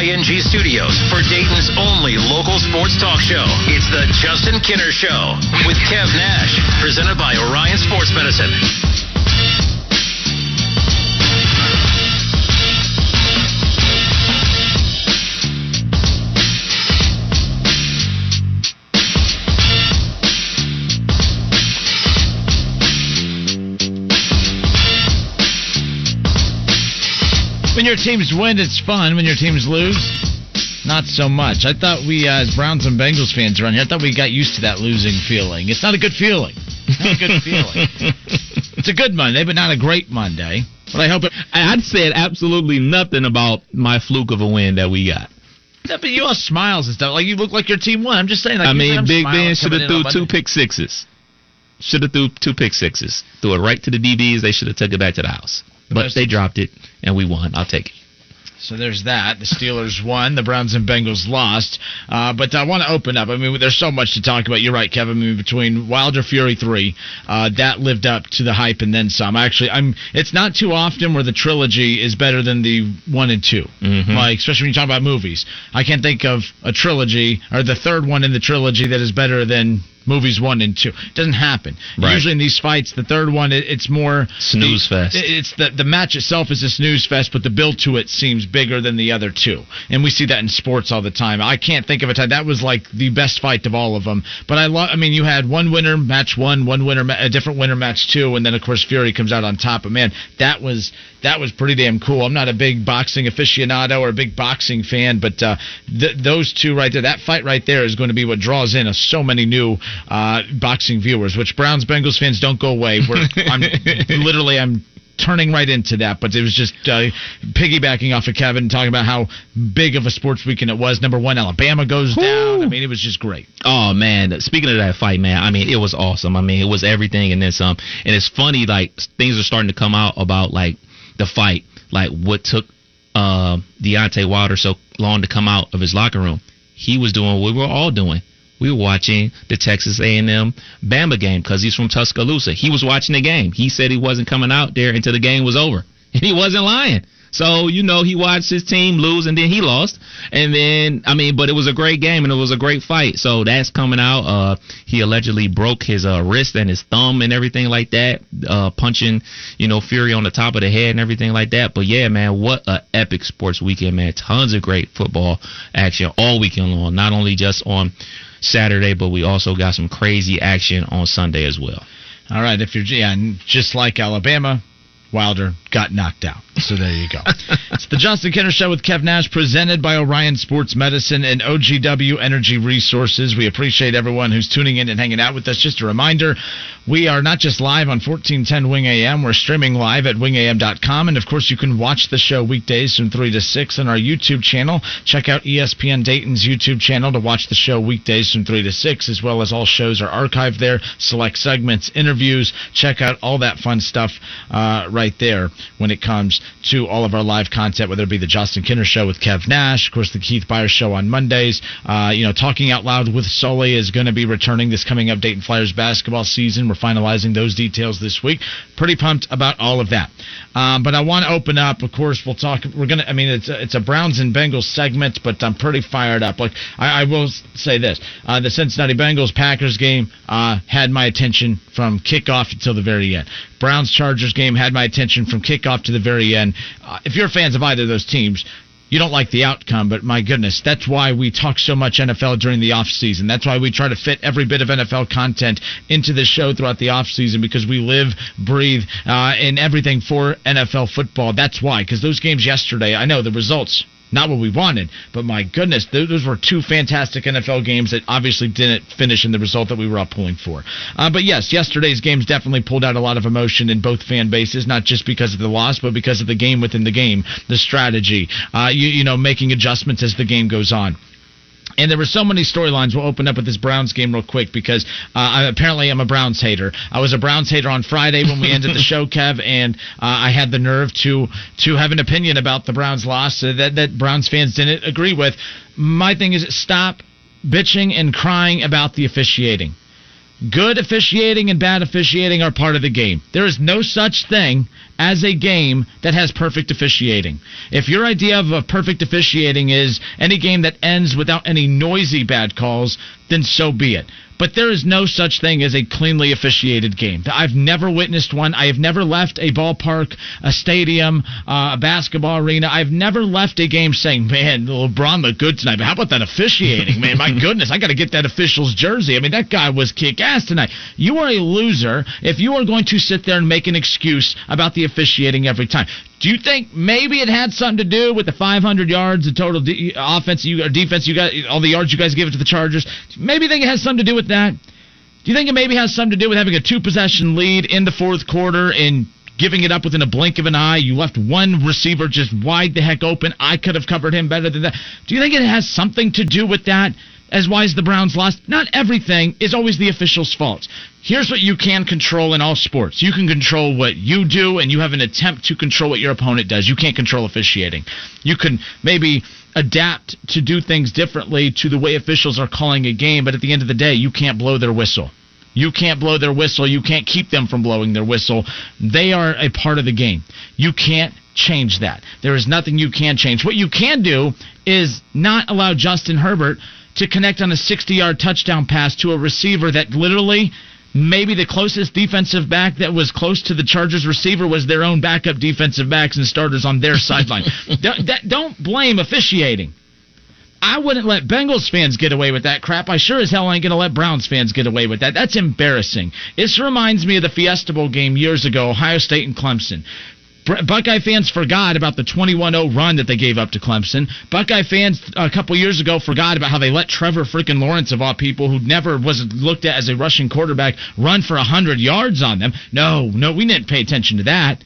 WING studios for Dayton's only local sports talk show. It's the Justin Kinner Show with Kev Nash, presented by Orion Sports Medicine. When your teams win, it's fun. When your teams lose, not so much. I thought we, uh, as Browns and Bengals fans around here, I thought we got used to that losing feeling. It's not a good feeling. Not a good feeling. It's a good Monday, but not a great Monday. But I hope it. I'd said absolutely nothing about my fluke of a win that we got. Yeah, but you all smiles and stuff. Like you look like your team won. I'm just saying. Like, I mean, Big Ben should have threw two pick sixes. Should have threw two pick sixes. Threw it right to the DBs. They should have took it back to the house. But Best- they dropped it, and we won. I'll take it. So there's that. The Steelers won. The Browns and Bengals lost. Uh, but I want to open up. I mean, there's so much to talk about. You're right, Kevin. I mean, between Wilder Fury three, uh, that lived up to the hype and then some. Actually, I'm. It's not too often where the trilogy is better than the one and 2 Mhm. Like, especially when you talk about movies. I can't think of a trilogy or the third one in the trilogy that is better than movies one and two. It doesn't happen. Right. Usually in these fights, the third one, it, it's more Snooze the- fest. It's the the match itself is a snooze fest, but the build to it seems bigger than the other two, and we see that in sports all the time. I can't think of a time that was like the best fight of all of them. But I love. I mean, you had one winner match one, one winner a different winner match two, and then of course Fury comes out on top. But man, that was that was pretty damn cool. I'm not a big boxing aficionado or a big boxing fan, but uh, th- those two right there, that fight right there is going to be what draws in so many new uh, boxing viewers. Which Browns Bengals fans don't go away. We're, I'm literally I'm turning right into that, but it was just uh, piggybacking off of Kevin talking about how big of a sports weekend it was. Number one, Alabama goes down. I mean, it was just great. Oh man, speaking of that fight, man, I mean it was awesome. I mean it was everything and then some. And it's funny, like things are starting to come out about like the fight, like what took uh, Deontay Wilder so long to come out of his locker room. He was doing what we were all doing. We were watching the Texas A&M Bama game because he's from Tuscaloosa. He was watching the game. He said he wasn't coming out there until the game was over, and he wasn't lying. So you know he watched his team lose and then he lost, and then I mean, but it was a great game and it was a great fight. So that's coming out. Uh, he allegedly broke his uh, wrist and his thumb and everything like that, uh, punching you know Fury on the top of the head and everything like that. But yeah, man, what a epic sports weekend, man! Tons of great football action all weekend long. Not only just on Saturday, but we also got some crazy action on Sunday as well. All right, if you're yeah, just like Alabama, Wilder got knocked out. So there you go. it's the Justin Kinner Show with Kev Nash, presented by Orion Sports Medicine and OGW Energy Resources. We appreciate everyone who's tuning in and hanging out with us. Just a reminder, we are not just live on 1410 Wing AM, we're streaming live at wingam.com. And of course, you can watch the show weekdays from 3 to 6 on our YouTube channel. Check out ESPN Dayton's YouTube channel to watch the show weekdays from 3 to 6, as well as all shows are archived there, select segments, interviews. Check out all that fun stuff uh, right there when it comes to all of our live content, whether it be the Justin Kinner Show with Kev Nash, of course, the Keith Byers Show on Mondays. Uh, you know, Talking Out Loud with Sully is going to be returning this coming up Dayton Flyers basketball season. We're finalizing those details this week. Pretty pumped about all of that. Um, but I want to open up. Of course, we'll talk. We're gonna. I mean, it's a, it's a Browns and Bengals segment, but I'm pretty fired up. Like I, I will say this: uh, the Cincinnati Bengals Packers game uh, had my attention from kickoff until the very end. Browns Chargers game had my attention from kickoff to the very end. Uh, if you're fans of either of those teams, you don't like the outcome, but my goodness, that's why we talk so much NFL during the off season. That's why we try to fit every bit of NFL content into the show throughout the off season because we live, breathe, uh, and everything for NFL football. That's why, because those games yesterday, I know the results not what we wanted. But my goodness, those were two fantastic NFL games that obviously didn't finish in the result that we were all pulling for. Uh, but yes, yesterday's games definitely pulled out a lot of emotion in both fan bases, not just because of the loss, but because of the game within the game, the strategy, uh, you, you know, making adjustments as the game goes on. And there were so many storylines. We'll open up with this Browns game real quick because uh, I, apparently I'm a Browns hater. I was a Browns hater on Friday when we ended the show, Kev, and uh, I had the nerve to to have an opinion about the Browns loss that that Browns fans didn't agree with. My thing is stop bitching and crying about the officiating. Good officiating and bad officiating are part of the game. There is no such thing as a game that has perfect officiating. If your idea of a perfect officiating is any game that ends without any noisy bad calls, then so be it. But there is no such thing as a cleanly officiated game. I've never witnessed one. I have never left a ballpark, a stadium, uh, a basketball arena. I've never left a game saying, "Man, LeBron looked good tonight." But how about that officiating, man? My goodness, I got to get that official's jersey. I mean, that guy was kick ass tonight. You are a loser if you are going to sit there and make an excuse about the officiating every time. Do you think maybe it had something to do with the 500 yards of total de- offense you defense you got all the yards you guys gave it to the Chargers? Maybe think it has something to do with that. Do you think it maybe has something to do with having a two possession lead in the fourth quarter and giving it up within a blink of an eye? You left one receiver just wide the heck open. I could have covered him better than that. Do you think it has something to do with that? As why is the Browns lost. Not everything is always the official's fault. Here's what you can control in all sports. You can control what you do, and you have an attempt to control what your opponent does. You can't control officiating. You can maybe adapt to do things differently to the way officials are calling a game, but at the end of the day, you can't blow their whistle. You can't blow their whistle. You can't keep them from blowing their whistle. They are a part of the game. You can't change that. There is nothing you can change. What you can do is not allow Justin Herbert to connect on a 60 yard touchdown pass to a receiver that literally maybe the closest defensive back that was close to the Chargers receiver was their own backup defensive backs and starters on their sideline. don't, don't blame officiating. I wouldn't let Bengals fans get away with that crap. I sure as hell ain't going to let Browns fans get away with that. That's embarrassing. This reminds me of the Fiesta Bowl game years ago, Ohio State and Clemson. Buckeye fans forgot about the 21-0 run that they gave up to Clemson. Buckeye fans a couple years ago forgot about how they let Trevor freaking Lawrence of all people, who never was looked at as a rushing quarterback, run for 100 yards on them. No, no, we didn't pay attention to that.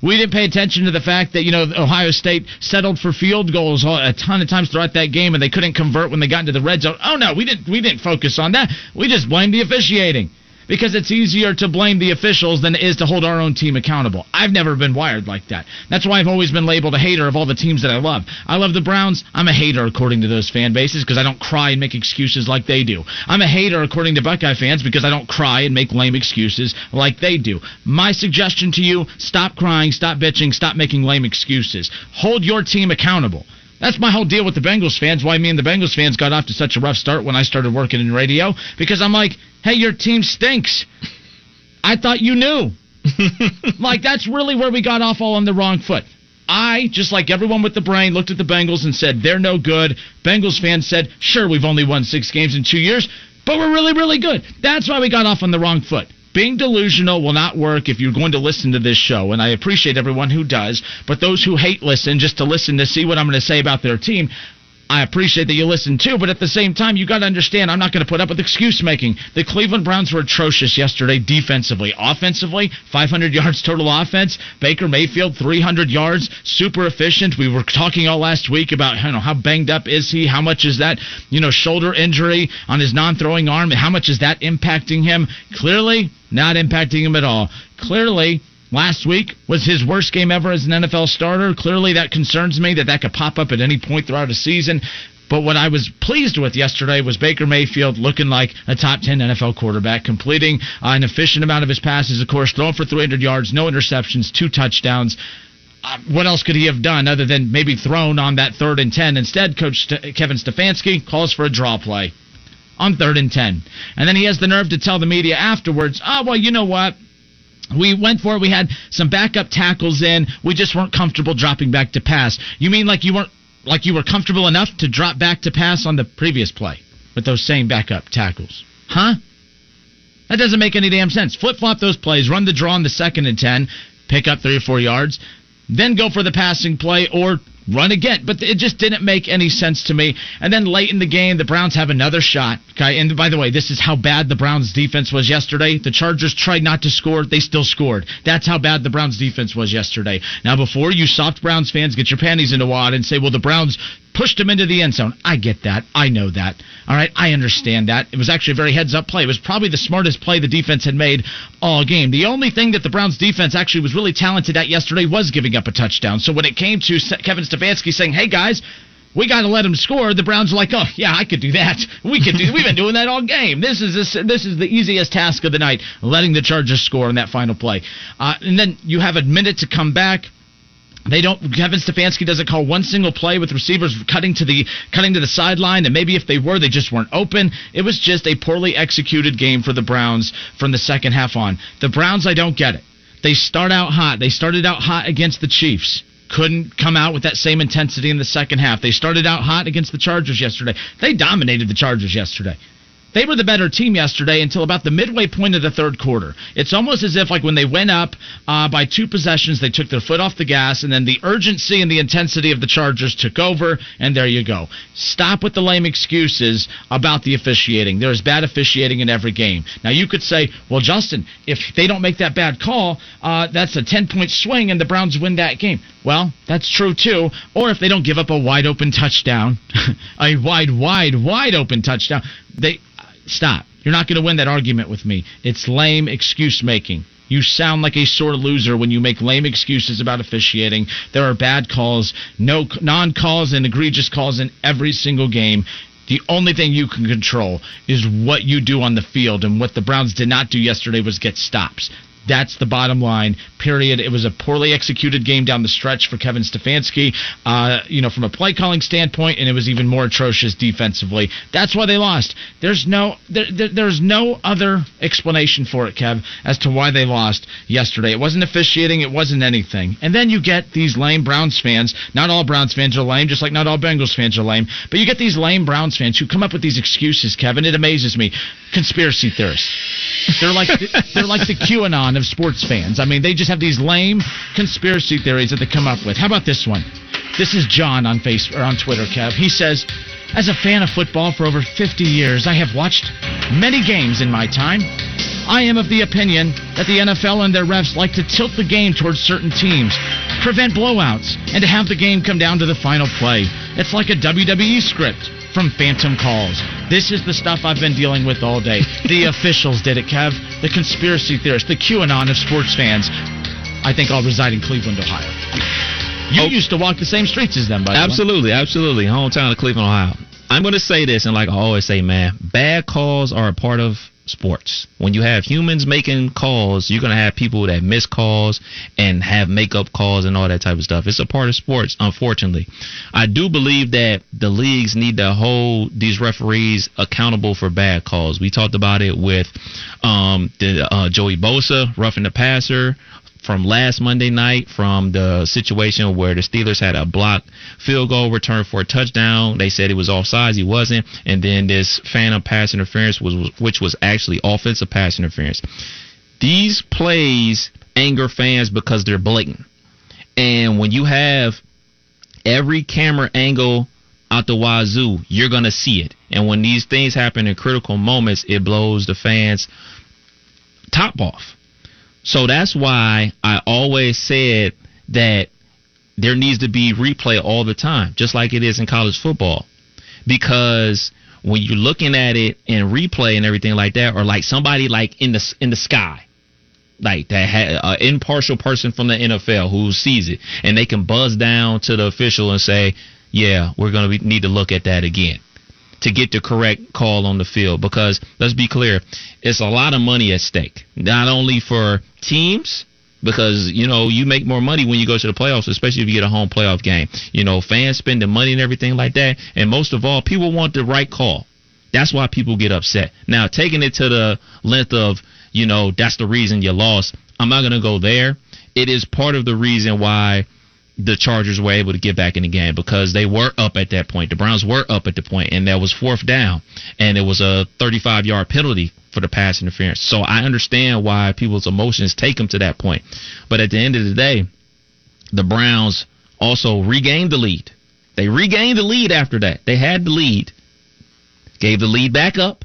We didn't pay attention to the fact that you know Ohio State settled for field goals a ton of times throughout that game, and they couldn't convert when they got into the red zone. Oh no, we didn't. We didn't focus on that. We just blamed the officiating because it's easier to blame the officials than it is to hold our own team accountable. I've never been wired like that. That's why I've always been labeled a hater of all the teams that I love. I love the Browns. I'm a hater according to those fan bases because I don't cry and make excuses like they do. I'm a hater according to Buckeye fans because I don't cry and make lame excuses like they do. My suggestion to you stop crying, stop bitching, stop making lame excuses. Hold your team accountable. That's my whole deal with the Bengals fans. Why me and the Bengals fans got off to such a rough start when I started working in radio. Because I'm like, hey, your team stinks. I thought you knew. like, that's really where we got off all on the wrong foot. I, just like everyone with the brain, looked at the Bengals and said, they're no good. Bengals fans said, sure, we've only won six games in two years, but we're really, really good. That's why we got off on the wrong foot being delusional will not work if you're going to listen to this show. And I appreciate everyone who does, but those who hate listen just to listen to see what I'm going to say about their team, I appreciate that you listen too, but at the same time, you got to understand I'm not going to put up with excuse making. The Cleveland Browns were atrocious yesterday defensively. Offensively, 500 yards total offense. Baker Mayfield, 300 yards, super efficient. We were talking all last week about you know how banged up is he? How much is that you know shoulder injury on his non-throwing arm? How much is that impacting him? Clearly, not impacting him at all. Clearly, last week was his worst game ever as an NFL starter. Clearly, that concerns me that that could pop up at any point throughout a season. But what I was pleased with yesterday was Baker Mayfield looking like a top 10 NFL quarterback, completing uh, an efficient amount of his passes, of course, throwing for 300 yards, no interceptions, two touchdowns. Uh, what else could he have done other than maybe thrown on that third and 10? Instead, Coach Kevin Stefanski calls for a draw play on third and 10. And then he has the nerve to tell the media afterwards, oh, well, you know what? We went for it. We had some backup tackles in. We just weren't comfortable dropping back to pass. You mean like you weren't like you were comfortable enough to drop back to pass on the previous play with those same backup tackles? Huh? That doesn't make any damn sense. Flip flop those plays, run the draw on the second and 10, pick up three or four yards. then go for the passing play or run again. But it just didn't make any sense to me. And then late in the game, the Browns have another shot. Okay, and by the way, this is how bad the Browns defense was yesterday. The Chargers tried not to score, they still scored. That's how bad the Browns defense was yesterday. Now, before you soft Browns fans get your panties in a wad and say, well, the Browns pushed him into the end zone. I get that. I know that. All right. I understand that. It was actually a very heads up play. It was probably the smartest play the defense had made all game. The only thing that the Browns defense actually was really talented at yesterday was giving up a touchdown. So when it came to Kevin Stefanski saying, hey guys, we got to let him score. The Browns are like, oh yeah, I could do that. We could do. We've been doing that all game. This is this, this is the easiest task of the night, letting the Chargers score in that final play. Uh, and then you have a minute to come back. They don't. Kevin Stefanski doesn't call one single play with receivers cutting to the cutting to the sideline, and maybe if they were, they just weren't open. It was just a poorly executed game for the Browns from the second half on. The Browns, I don't get it. They start out hot. They started out hot against the Chiefs. Couldn't come out with that same intensity in the second half. They started out hot against the Chargers yesterday. They dominated the Chargers yesterday. They were the better team yesterday until about the midway point of the third quarter. It's almost as if, like, when they went up uh, by two possessions, they took their foot off the gas, and then the urgency and the intensity of the Chargers took over, and there you go. Stop with the lame excuses about the officiating. There's bad officiating in every game. Now, you could say, well, Justin, if they don't make that bad call, uh, that's a 10 point swing, and the Browns win that game. Well, that's true, too. Or if they don't give up a wide open touchdown, a wide, wide, wide open touchdown, they Stop. You're not going to win that argument with me. It's lame excuse making. You sound like a sore loser when you make lame excuses about officiating. There are bad calls, no non-calls and egregious calls in every single game. The only thing you can control is what you do on the field, and what the Browns did not do yesterday was get stops. That's the bottom line. Period. It was a poorly executed game down the stretch for Kevin Stefanski. Uh, you know, from a play calling standpoint, and it was even more atrocious defensively. That's why they lost. There's no there, there, there's no other explanation for it, Kev, as to why they lost yesterday. It wasn't officiating. It wasn't anything. And then you get these lame Browns fans. Not all Browns fans are lame, just like not all Bengals fans are lame. But you get these lame Browns fans who come up with these excuses, Kevin. It amazes me. Conspiracy theorists. They're like they're like the QAnon of sports fans. I mean, they just have these lame conspiracy theories that they come up with. How about this one? This is John on face or on Twitter, Kev. He says, "As a fan of football for over 50 years, I have watched many games in my time. I am of the opinion that the NFL and their refs like to tilt the game towards certain teams, prevent blowouts, and to have the game come down to the final play. It's like a WWE script." from phantom calls. This is the stuff I've been dealing with all day. The officials did it, Kev. The conspiracy theorists, the QAnon of sports fans. I think I'll reside in Cleveland, Ohio. You oh, used to walk the same streets as them, by the absolutely, way. Absolutely, absolutely. Hometown of Cleveland, Ohio. I'm going to say this, and like I always say, man, bad calls are a part of sports. When you have humans making calls, you're going to have people that miss calls and have makeup calls and all that type of stuff. It's a part of sports, unfortunately. I do believe that the leagues need to hold these referees accountable for bad calls. We talked about it with um, the, uh, Joey Bosa, roughing the passer from last Monday night from the situation where the Steelers had a blocked field goal return for a touchdown. They said it was offsides. He wasn't. And then this phantom pass interference was, which was actually offensive pass interference. These plays anger fans because they're blatant. And when you have every camera angle out the wazoo, you're going to see it. And when these things happen in critical moments, it blows the fans top off. So that's why I always said that there needs to be replay all the time, just like it is in college football. Because when you're looking at it in replay and everything like that, or like somebody like in the in the sky, like that had an impartial person from the NFL who sees it, and they can buzz down to the official and say, "Yeah, we're gonna need to look at that again." To get the correct call on the field because let's be clear, it's a lot of money at stake. Not only for teams, because you know you make more money when you go to the playoffs, especially if you get a home playoff game. You know, fans spending money and everything like that, and most of all, people want the right call. That's why people get upset. Now, taking it to the length of you know that's the reason you lost. I'm not gonna go there. It is part of the reason why the Chargers were able to get back in the game because they were up at that point. The Browns were up at the point, and that was fourth down, and it was a 35 yard penalty for the pass interference. So I understand why people's emotions take them to that point. But at the end of the day, the Browns also regained the lead. They regained the lead after that. They had the lead, gave the lead back up,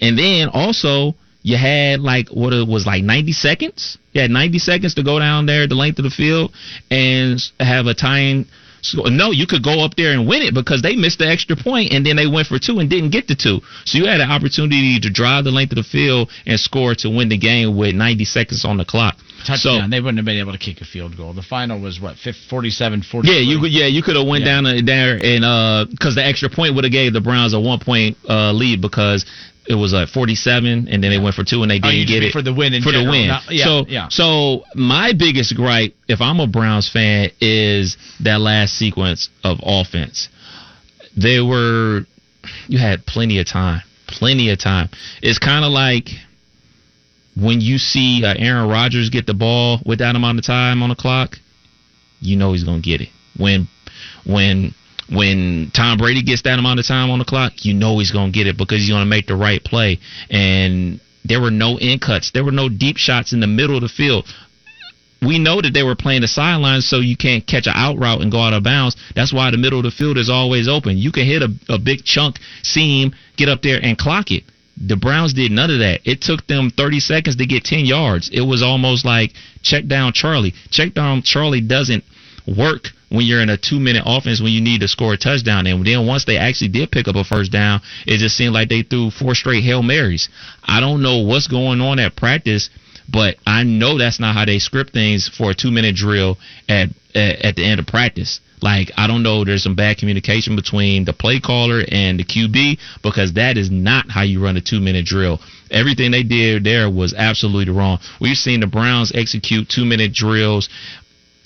and then also you had like what it was like 90 seconds. You had 90 seconds to go down there the length of the field and have a tying. No, you could go up there and win it because they missed the extra point and then they went for two and didn't get the two. So you had an opportunity to drive the length of the field and score to win the game with 90 seconds on the clock. Touchdown. So, they wouldn't have been able to kick a field goal. The final was what 47 40 Yeah, you yeah, you could have went yeah. down there and uh cuz the extra point would have gave the Browns a 1 point uh, lead because it was like 47 and then they went for two and they oh, didn't oh, get it for the win for general. the win yeah, so yeah. so my biggest gripe if i'm a browns fan is that last sequence of offense they were you had plenty of time plenty of time it's kind of like when you see uh, aaron rodgers get the ball with that amount of time on the clock you know he's going to get it when when when Tom Brady gets that amount of time on the clock, you know he's going to get it because he's going to make the right play. And there were no in cuts, there were no deep shots in the middle of the field. We know that they were playing the sidelines so you can't catch an out route and go out of bounds. That's why the middle of the field is always open. You can hit a, a big chunk seam, get up there and clock it. The Browns did none of that. It took them 30 seconds to get 10 yards. It was almost like check down Charlie. Check down Charlie doesn't work when you're in a two minute offense when you need to score a touchdown. And then once they actually did pick up a first down, it just seemed like they threw four straight Hail Marys. I don't know what's going on at practice, but I know that's not how they script things for a two minute drill at, at, at the end of practice. Like I don't know, there's some bad communication between the play caller and the QB because that is not how you run a two minute drill. Everything they did there was absolutely wrong. We've seen the Browns execute two minute drills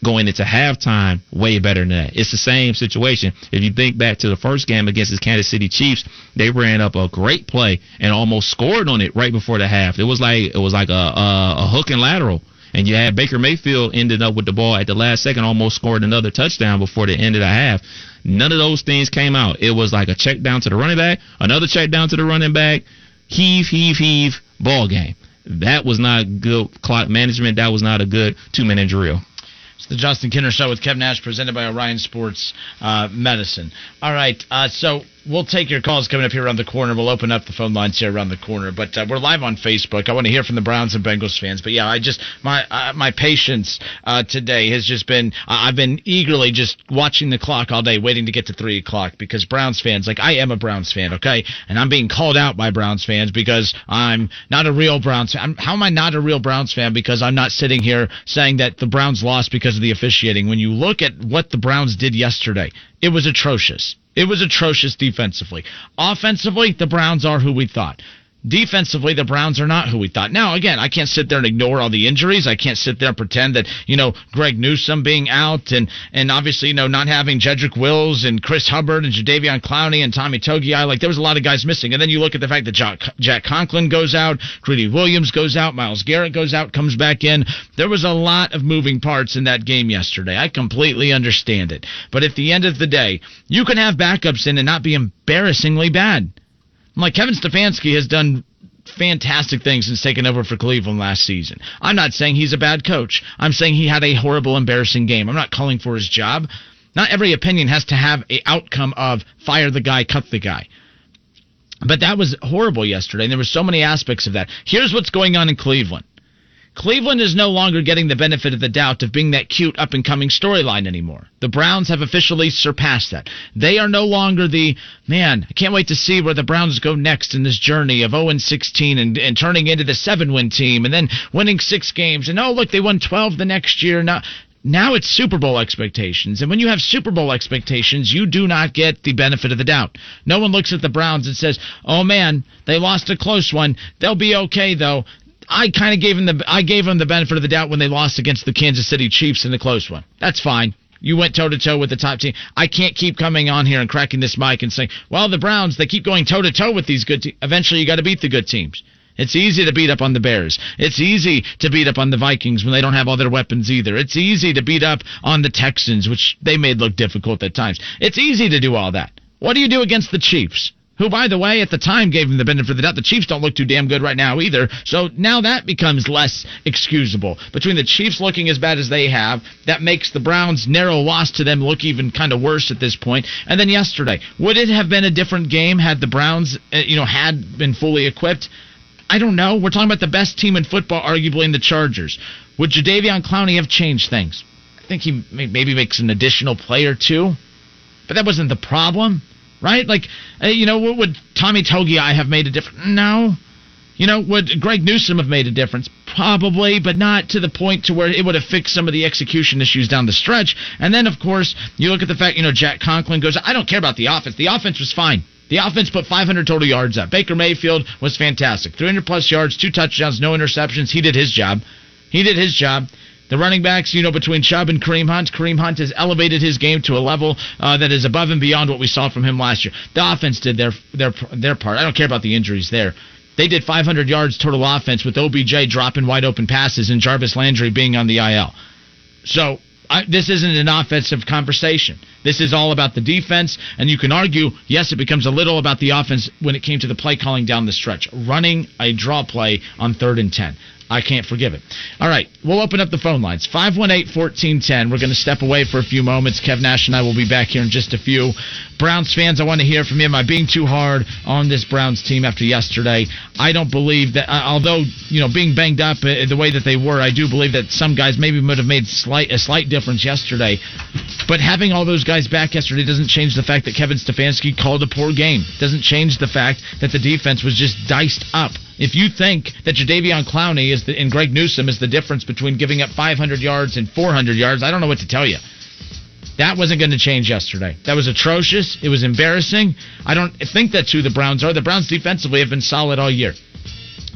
going into halftime way better than that. It's the same situation. If you think back to the first game against the Kansas City Chiefs, they ran up a great play and almost scored on it right before the half. It was like it was like a a, a hook and lateral. And you had Baker Mayfield ended up with the ball at the last second, almost scored another touchdown before the end of the half. None of those things came out. It was like a check down to the running back, another check down to the running back, heave, heave, heave, ball game. That was not good clock management. That was not a good two minute drill. The Justin Kinner Show with Kev Nash, presented by Orion Sports uh, Medicine. All right, uh, so we'll take your calls coming up here around the corner. We'll open up the phone lines here around the corner, but uh, we're live on Facebook. I want to hear from the Browns and Bengals fans. But yeah, I just my uh, my patience uh, today has just been I've been eagerly just watching the clock all day, waiting to get to three o'clock because Browns fans like I am a Browns fan, okay, and I'm being called out by Browns fans because I'm not a real Browns fan. how am I not a real Browns fan because I'm not sitting here saying that the Browns lost because of the officiating? When you look at what the Browns did yesterday, it was atrocious. It was atrocious defensively. Offensively, the Browns are who we thought. Defensively, the Browns are not who we thought. Now, again, I can't sit there and ignore all the injuries. I can't sit there and pretend that, you know, Greg Newsome being out and, and obviously, you know, not having Jedrick Wills and Chris Hubbard and Jadeveon Clowney and Tommy Togiai. Like, there was a lot of guys missing. And then you look at the fact that Jack, Jack Conklin goes out, Greedy Williams goes out, Myles Garrett goes out, comes back in. There was a lot of moving parts in that game yesterday. I completely understand it. But at the end of the day, you can have backups in and not be embarrassingly bad. I'm like Kevin Stefanski has done fantastic things since taking over for Cleveland last season. I'm not saying he's a bad coach. I'm saying he had a horrible, embarrassing game. I'm not calling for his job. Not every opinion has to have a outcome of fire the guy, cut the guy. But that was horrible yesterday, and there were so many aspects of that. Here's what's going on in Cleveland. Cleveland is no longer getting the benefit of the doubt of being that cute up and coming storyline anymore. The Browns have officially surpassed that. They are no longer the man. I can't wait to see where the Browns go next in this journey of 0 16 and, and turning into the seven win team and then winning six games. And oh, look, they won 12 the next year. Now, now it's Super Bowl expectations. And when you have Super Bowl expectations, you do not get the benefit of the doubt. No one looks at the Browns and says, oh man, they lost a close one. They'll be okay though. I kind of gave them the I gave them the benefit of the doubt when they lost against the Kansas City Chiefs in the close one. That's fine. You went toe to toe with the top team. I can't keep coming on here and cracking this mic and saying, "Well, the Browns they keep going toe to toe with these good teams. Eventually, you got to beat the good teams." It's easy to beat up on the Bears. It's easy to beat up on the Vikings when they don't have all their weapons either. It's easy to beat up on the Texans, which they made look difficult at times. It's easy to do all that. What do you do against the Chiefs? Who, by the way, at the time gave him the benefit of the doubt. The Chiefs don't look too damn good right now either. So now that becomes less excusable. Between the Chiefs looking as bad as they have, that makes the Browns' narrow loss to them look even kind of worse at this point. And then yesterday, would it have been a different game had the Browns, uh, you know, had been fully equipped? I don't know. We're talking about the best team in football, arguably in the Chargers. Would Jadeveon Clowney have changed things? I think he maybe makes an additional play or two, but that wasn't the problem right? Like, uh, you know, would Tommy Togiai have made a difference? No. You know, would Greg Newsome have made a difference? Probably, but not to the point to where it would have fixed some of the execution issues down the stretch. And then, of course, you look at the fact, you know, Jack Conklin goes, I don't care about the offense. The offense was fine. The offense put 500 total yards up. Baker Mayfield was fantastic. 300 plus yards, two touchdowns, no interceptions. He did his job. He did his job. The running backs, you know, between Chubb and Kareem Hunt, Kareem Hunt has elevated his game to a level uh, that is above and beyond what we saw from him last year. The offense did their their their part. I don't care about the injuries there. They did 500 yards total offense with OBJ dropping wide open passes and Jarvis Landry being on the IL. So I, this isn't an offensive conversation. This is all about the defense, and you can argue, yes, it becomes a little about the offense when it came to the play calling down the stretch, running a draw play on third and ten. I can't forgive it. All right, we'll open up the phone lines. 518 1410. We're going to step away for a few moments. Kev Nash and I will be back here in just a few. Browns fans, I want to hear from you. Am I being too hard on this Browns team after yesterday? I don't believe that, uh, although, you know, being banged up uh, the way that they were, I do believe that some guys maybe would have made slight, a slight difference yesterday. But having all those guys back yesterday doesn't change the fact that Kevin Stefanski called a poor game. Doesn't change the fact that the defense was just diced up. If you think that Jadeveon Clowney is the, and Greg Newsome is the difference between giving up 500 yards and 400 yards, I don't know what to tell you. That wasn't going to change yesterday. That was atrocious. It was embarrassing. I don't think that's who the Browns are. The Browns defensively have been solid all year.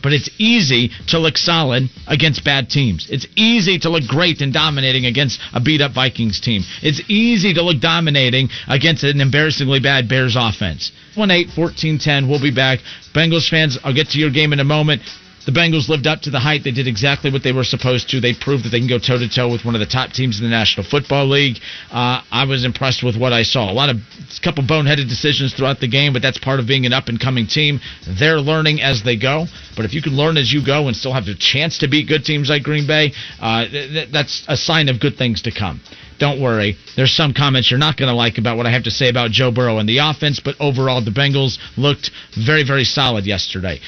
But it's easy to look solid against bad teams. It's easy to look great and dominating against a beat up Vikings team. It's easy to look dominating against an embarrassingly bad Bears offense. 1 8 14 10. We'll be back. Bengals fans, I'll get to your game in a moment. The Bengals lived up to the hype. They did exactly what they were supposed to. They proved that they can go toe to toe with one of the top teams in the National Football League. Uh, I was impressed with what I saw. A lot of a couple boneheaded decisions throughout the game, but that's part of being an up and coming team. They're learning as they go. But if you can learn as you go and still have a chance to beat good teams like Green Bay, uh, th- that's a sign of good things to come don't worry. There's some comments you're not going to like about what I have to say about Joe Burrow and the offense, but overall, the Bengals looked very, very solid yesterday.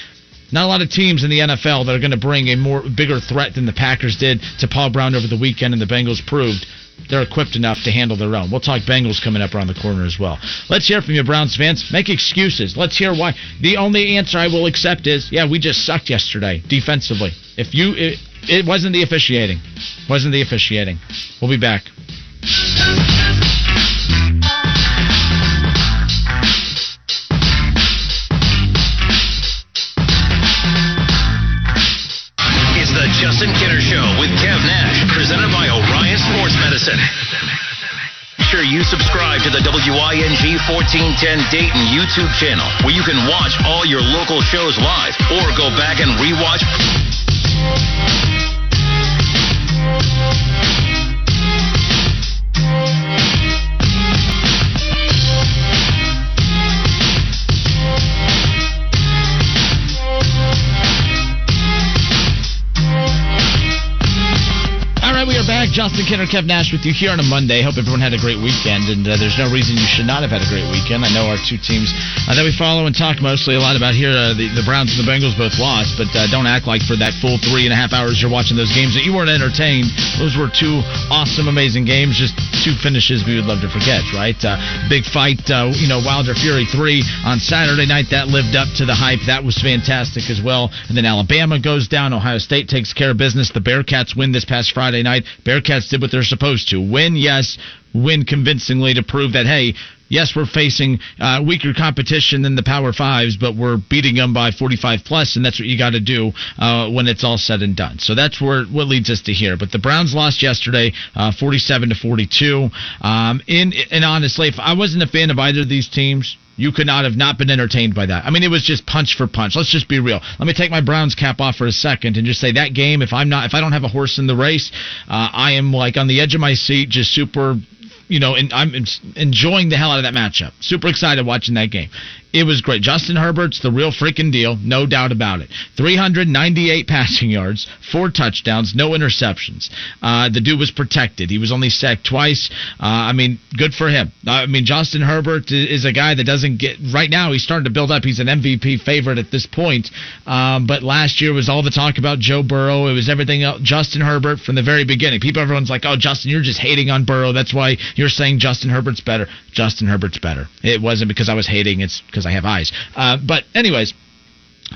Not a lot of teams in the NFL that are going to bring a more bigger threat than the Packers did to Paul Brown over the weekend, and the Bengals proved they're equipped enough to handle their own. We'll talk Bengals coming up around the corner as well. Let's hear from you, Browns fans. Make excuses. Let's hear why. The only answer I will accept is, yeah, we just sucked yesterday defensively. If you, it, it wasn't the officiating, wasn't the officiating. We'll be back. Sports Medicine. Sure, you subscribe to the WING 1410 Dayton YouTube channel, where you can watch all your local shows live or go back and rewatch. Right, we are back. Justin Kinner, Kev Nash with you here on a Monday. Hope everyone had a great weekend, and uh, there's no reason you should not have had a great weekend. I know our two teams uh, that we follow and talk mostly a lot about here, uh, the, the Browns and the Bengals both lost, but uh, don't act like for that full three and a half hours you're watching those games that you weren't entertained. Those were two awesome, amazing games, just two finishes we would love to forget, right? Uh, big fight, uh, you know, Wilder Fury 3 on Saturday night. That lived up to the hype. That was fantastic as well. And then Alabama goes down. Ohio State takes care of business. The Bearcats win this past Friday night. Bearcats did what they're supposed to. Win, yes. Win convincingly to prove that, hey, yes, we're facing uh, weaker competition than the Power Fives, but we're beating them by 45 plus, and that's what you got to do uh, when it's all said and done. So that's where what leads us to here. But the Browns lost yesterday, uh, 47 to 42. Um, in and honestly, if I wasn't a fan of either of these teams, you could not have not been entertained by that. I mean, it was just punch for punch. Let's just be real. Let me take my Browns cap off for a second and just say that game. If I'm not, if I don't have a horse in the race, uh, I am like on the edge of my seat, just super you know, and I'm enjoying the hell out of that matchup. Super excited watching that game. It was great. Justin Herbert's the real freaking deal, no doubt about it. 398 passing yards, four touchdowns, no interceptions. Uh, the dude was protected. He was only sacked twice. Uh, I mean, good for him. I mean, Justin Herbert is a guy that doesn't get right now. He's starting to build up. He's an MVP favorite at this point. Um, but last year was all the talk about Joe Burrow. It was everything else. Justin Herbert from the very beginning. People, everyone's like, "Oh, Justin, you're just hating on Burrow. That's why you're saying Justin Herbert's better." Justin Herbert's better. It wasn't because I was hating. It's because I have eyes. Uh, but anyways.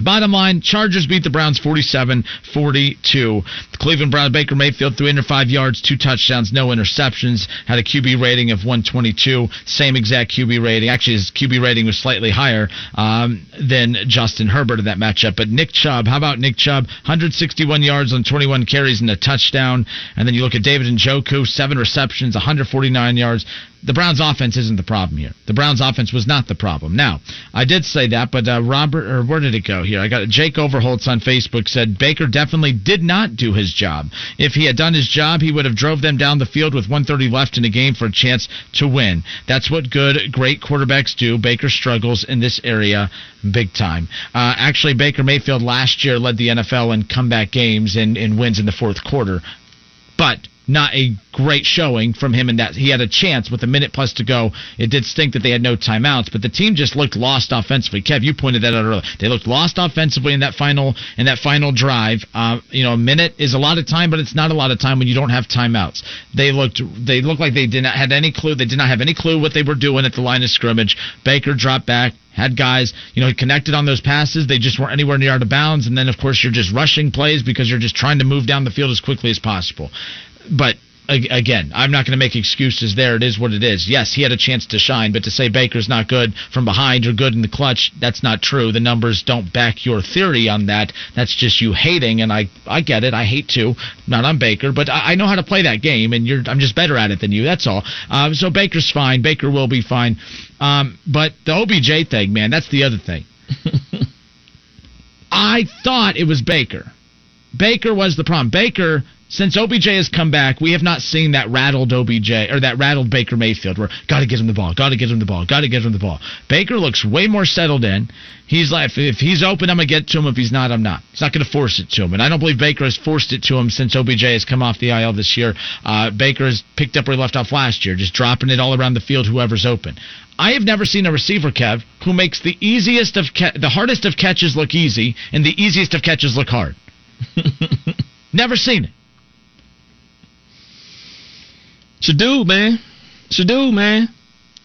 Bottom line, Chargers beat the Browns 47 42. The Cleveland Browns, Baker Mayfield, 305 yards, two touchdowns, no interceptions, had a QB rating of 122, same exact QB rating. Actually, his QB rating was slightly higher um, than Justin Herbert in that matchup. But Nick Chubb, how about Nick Chubb? 161 yards on 21 carries and a touchdown. And then you look at David and Njoku, seven receptions, 149 yards the Browns' offense isn't the problem here. The Browns' offense was not the problem. Now, I did say that, but uh, Robert, or where did it go here? I got Jake Overholtz on Facebook said Baker definitely did not do his job. If he had done his job, he would have drove them down the field with 130 left in the game for a chance to win. That's what good, great quarterbacks do. Baker struggles in this area big time. Uh, actually, Baker Mayfield last year led the NFL in comeback games and, and wins in the fourth quarter. But not a great showing from him in that he had a chance with a minute plus to go. It did stink that they had no timeouts, but the team just looked lost offensively. Kev, you pointed that out earlier. They looked lost offensively in that final in that final drive. Uh, you know, a minute is a lot of time, but it's not a lot of time when you don't have timeouts. They looked they looked like they did not had any clue. They did not have any clue what they were doing at the line of scrimmage. Baker dropped back, had guys, you know, connected on those passes. They just weren't anywhere near out of bounds. And then, of course, you're just rushing plays because you're just trying to move down the field as quickly as possible but again, I'm not going to make excuses there. It is what it is. Yes, he had a chance to shine, but to say Baker's not good from behind or good in the clutch, that's not true. The numbers don't back your theory on that. That's just you hating, and I I get it. I hate to, not on Baker, but I, I know how to play that game, and you're I'm just better at it than you. That's all. Uh, so Baker's fine. Baker will be fine. Um, but the OBJ thing, man, that's the other thing. I thought it was Baker. Baker was the problem. Baker since OBJ has come back, we have not seen that rattled OBJ or that rattled Baker Mayfield where got to get him the ball, got to get him the ball, got to get him the ball. Baker looks way more settled in. He's like, if he's open, I'm gonna get to him. If he's not, I'm not. He's not gonna force it to him, and I don't believe Baker has forced it to him since OBJ has come off the IL this year. Uh, Baker has picked up where he left off last year, just dropping it all around the field, whoever's open. I have never seen a receiver, Kev, who makes the easiest of ca- the hardest of catches look easy and the easiest of catches look hard. never seen it. Shadu, man. Shadu, man.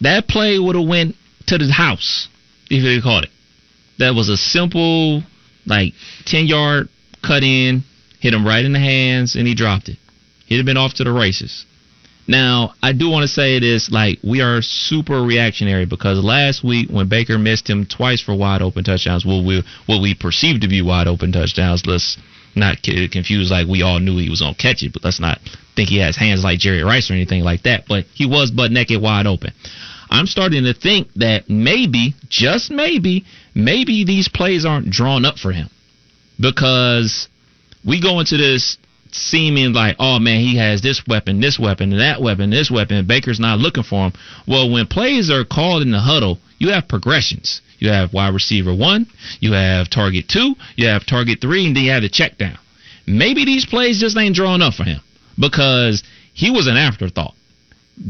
That play would have went to the house if they caught it. That was a simple, like, 10 yard cut in, hit him right in the hands, and he dropped it. He'd have been off to the races. Now, I do want to say this, like, we are super reactionary because last week when Baker missed him twice for wide open touchdowns, what we, what we perceived to be wide open touchdowns, let's not get confused like we all knew he was going to catch it, but let's not think he has hands like Jerry Rice or anything like that. But he was butt naked wide open. I'm starting to think that maybe, just maybe, maybe these plays aren't drawn up for him because we go into this seeming like, oh man, he has this weapon, this weapon, and that weapon, this weapon. Baker's not looking for him. Well, when plays are called in the huddle, you have progressions. You have wide receiver one, you have target two, you have target three, and then you have the check down. Maybe these plays just ain't drawn up for him because he was an afterthought.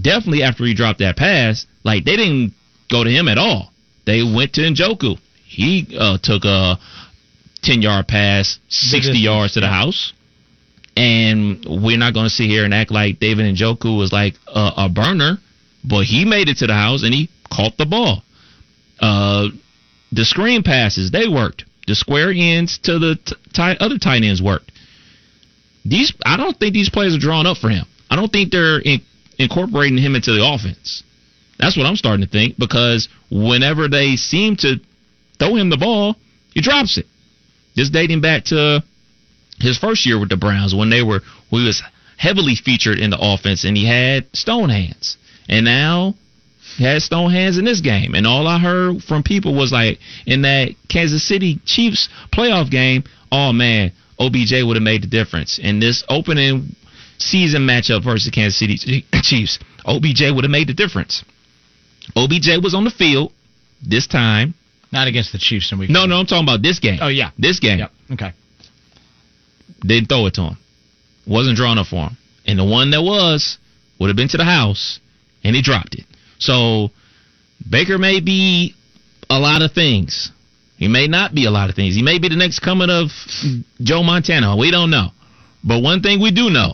Definitely after he dropped that pass, like they didn't go to him at all. They went to Njoku. He uh, took a 10 yard pass, 60 yards to the house. And we're not going to sit here and act like David Njoku was like a, a burner, but he made it to the house and he caught the ball. Uh, the screen passes they worked. The square ends to the t- t- other tight ends worked. These I don't think these plays are drawn up for him. I don't think they're in- incorporating him into the offense. That's what I'm starting to think because whenever they seem to throw him the ball, he drops it. Just dating back to his first year with the Browns when they were he was heavily featured in the offense and he had stone hands. And now he had stone hands in this game. And all I heard from people was like in that Kansas City Chiefs playoff game, oh man, OBJ would have made the difference. In this opening season matchup versus the Kansas City Chiefs, OBJ would have made the difference. OBJ was on the field this time Not against the Chiefs in week. No, no, I'm talking about this game. Oh yeah, This game. Yep. Okay. Didn't throw it to him. Wasn't drawn up for him. And the one that was would have been to the house, and he dropped it. So Baker may be a lot of things. He may not be a lot of things. He may be the next coming of Joe Montana. We don't know. But one thing we do know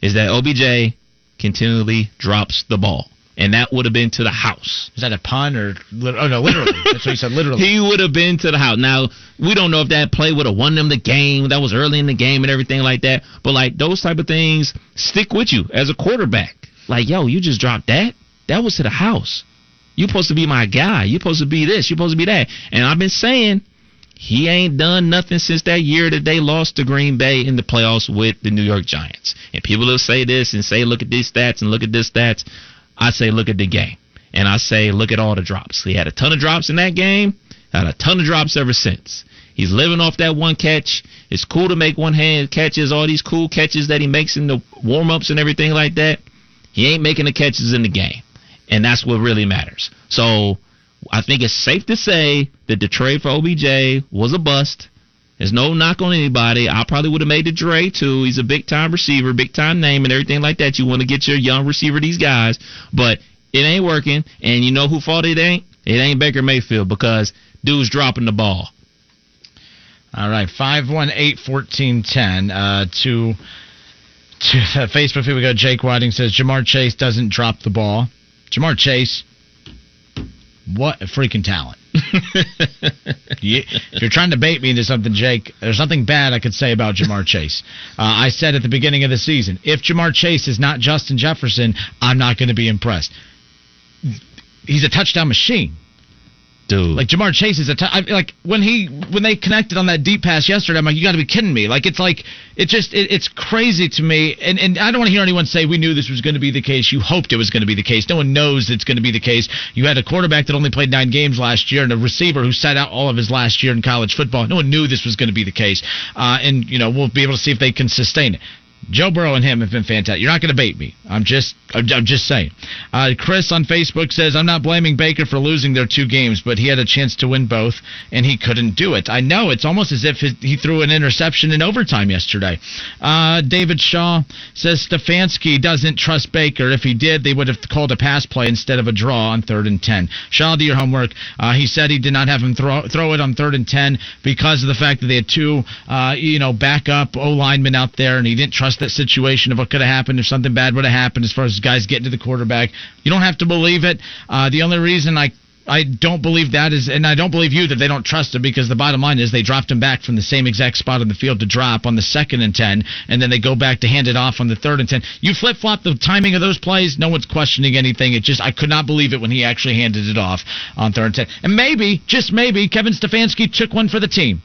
is that OBJ continually drops the ball. And that would have been to the house. Is that a pun or? Oh no, literally. That's what he said. Literally. He would have been to the house. Now we don't know if that play would have won them the game. That was early in the game and everything like that. But like those type of things stick with you as a quarterback. Like yo, you just dropped that. That was to the house. You supposed to be my guy. You're supposed to be this. You're supposed to be that. And I've been saying he ain't done nothing since that year that they lost to Green Bay in the playoffs with the New York Giants. And people will say this and say, look at these stats and look at this stats. I say, look at the game. And I say, look at all the drops. He had a ton of drops in that game, had a ton of drops ever since. He's living off that one catch. It's cool to make one hand catches, all these cool catches that he makes in the warm ups and everything like that. He ain't making the catches in the game. And that's what really matters. So I think it's safe to say that the trade for OBJ was a bust. There's no knock on anybody. I probably would have made the Dre too. He's a big time receiver, big time name, and everything like that. You want to get your young receiver, these guys, but it ain't working. And you know who fault it ain't? It ain't Baker Mayfield because dude's dropping the ball. All right, five one eight fourteen ten. Uh, to to Facebook, here we go. Jake Whiting says Ja'Marr Chase doesn't drop the ball. Ja'Marr Chase, what a freaking talent! you, if you're trying to bait me into something, Jake, there's nothing bad I could say about Ja'Marr Chase. Uh, I said at the beginning of the season, if Ja'Marr Chase is not Justin Jefferson, I'm not going to be impressed. He's a touchdown machine. Dude. Like Ja'Marr Chase is a t- I, like when he when they connected on that deep pass yesterday. I'm like, you got to be kidding me! Like it's like it just it, it's crazy to me. And and I don't want to hear anyone say we knew this was going to be the case. You hoped it was going to be the case. No one knows it's going to be the case. You had a quarterback that only played nine games last year and a receiver who sat out all of his last year in college football. No one knew this was going to be the case. Uh, and you know we'll be able to see if they can sustain it. Joe Burrow and him have been fantastic. You're not going to bait me. I'm just, I'm, I'm just saying. Uh, Chris on Facebook says I'm not blaming Baker for losing their two games, but he had a chance to win both and he couldn't do it. I know it's almost as if his, he threw an interception in overtime yesterday. Uh, David Shaw says Stefanski doesn't trust Baker. If he did, they would have called a pass play instead of a draw on third and ten. Shaw, do your homework. Uh, he said he did not have him throw throw it on third and ten because of the fact that they had two, uh, you know, backup O linemen out there, and he didn't trust that situation of what could have happened if something bad would have happened as far as guys getting to the quarterback. You don't have to believe it. Uh, the only reason I I don't believe that is, and I don't believe you that they don't trust him because the bottom line is they dropped him back from the same exact spot on the field to drop on the second and ten, and then they go back to hand it off on the third and ten. You flip flop the timing of those plays. No one's questioning anything. It just I could not believe it when he actually handed it off on third and ten. And maybe, just maybe, Kevin Stefanski took one for the team.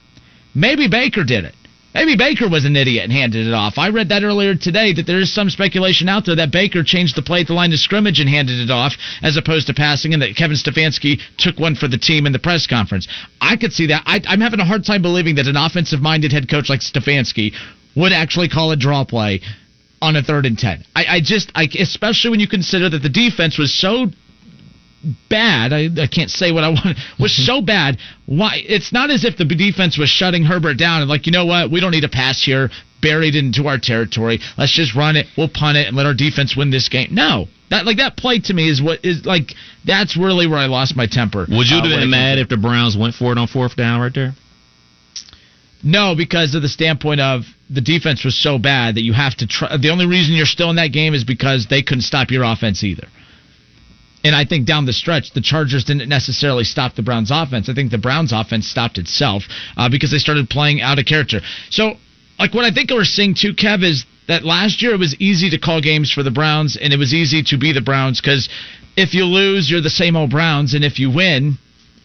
Maybe Baker did it. Maybe Baker was an idiot and handed it off. I read that earlier today that there is some speculation out there that Baker changed the play at the line of scrimmage and handed it off as opposed to passing, and that Kevin Stefanski took one for the team in the press conference. I could see that. I, I'm having a hard time believing that an offensive minded head coach like Stefanski would actually call a draw play on a third and ten. I, I just, I, especially when you consider that the defense was so bad. I, I can't say what I want. Was so bad. Why? It's not as if the defense was shutting Herbert down and like, you know what? We don't need a pass here buried into our territory. Let's just run it. We'll punt it and let our defense win this game. No. That like that play to me is what is like that's really where I lost my temper. Would you uh, have when been mad if the Browns went for it on fourth down right there? No, because of the standpoint of the defense was so bad that you have to try. The only reason you're still in that game is because they couldn't stop your offense either. And I think down the stretch, the Chargers didn't necessarily stop the Browns' offense. I think the Browns' offense stopped itself uh, because they started playing out of character. So, like what I think we're seeing too, Kev, is that last year it was easy to call games for the Browns, and it was easy to be the Browns because if you lose, you're the same old Browns, and if you win,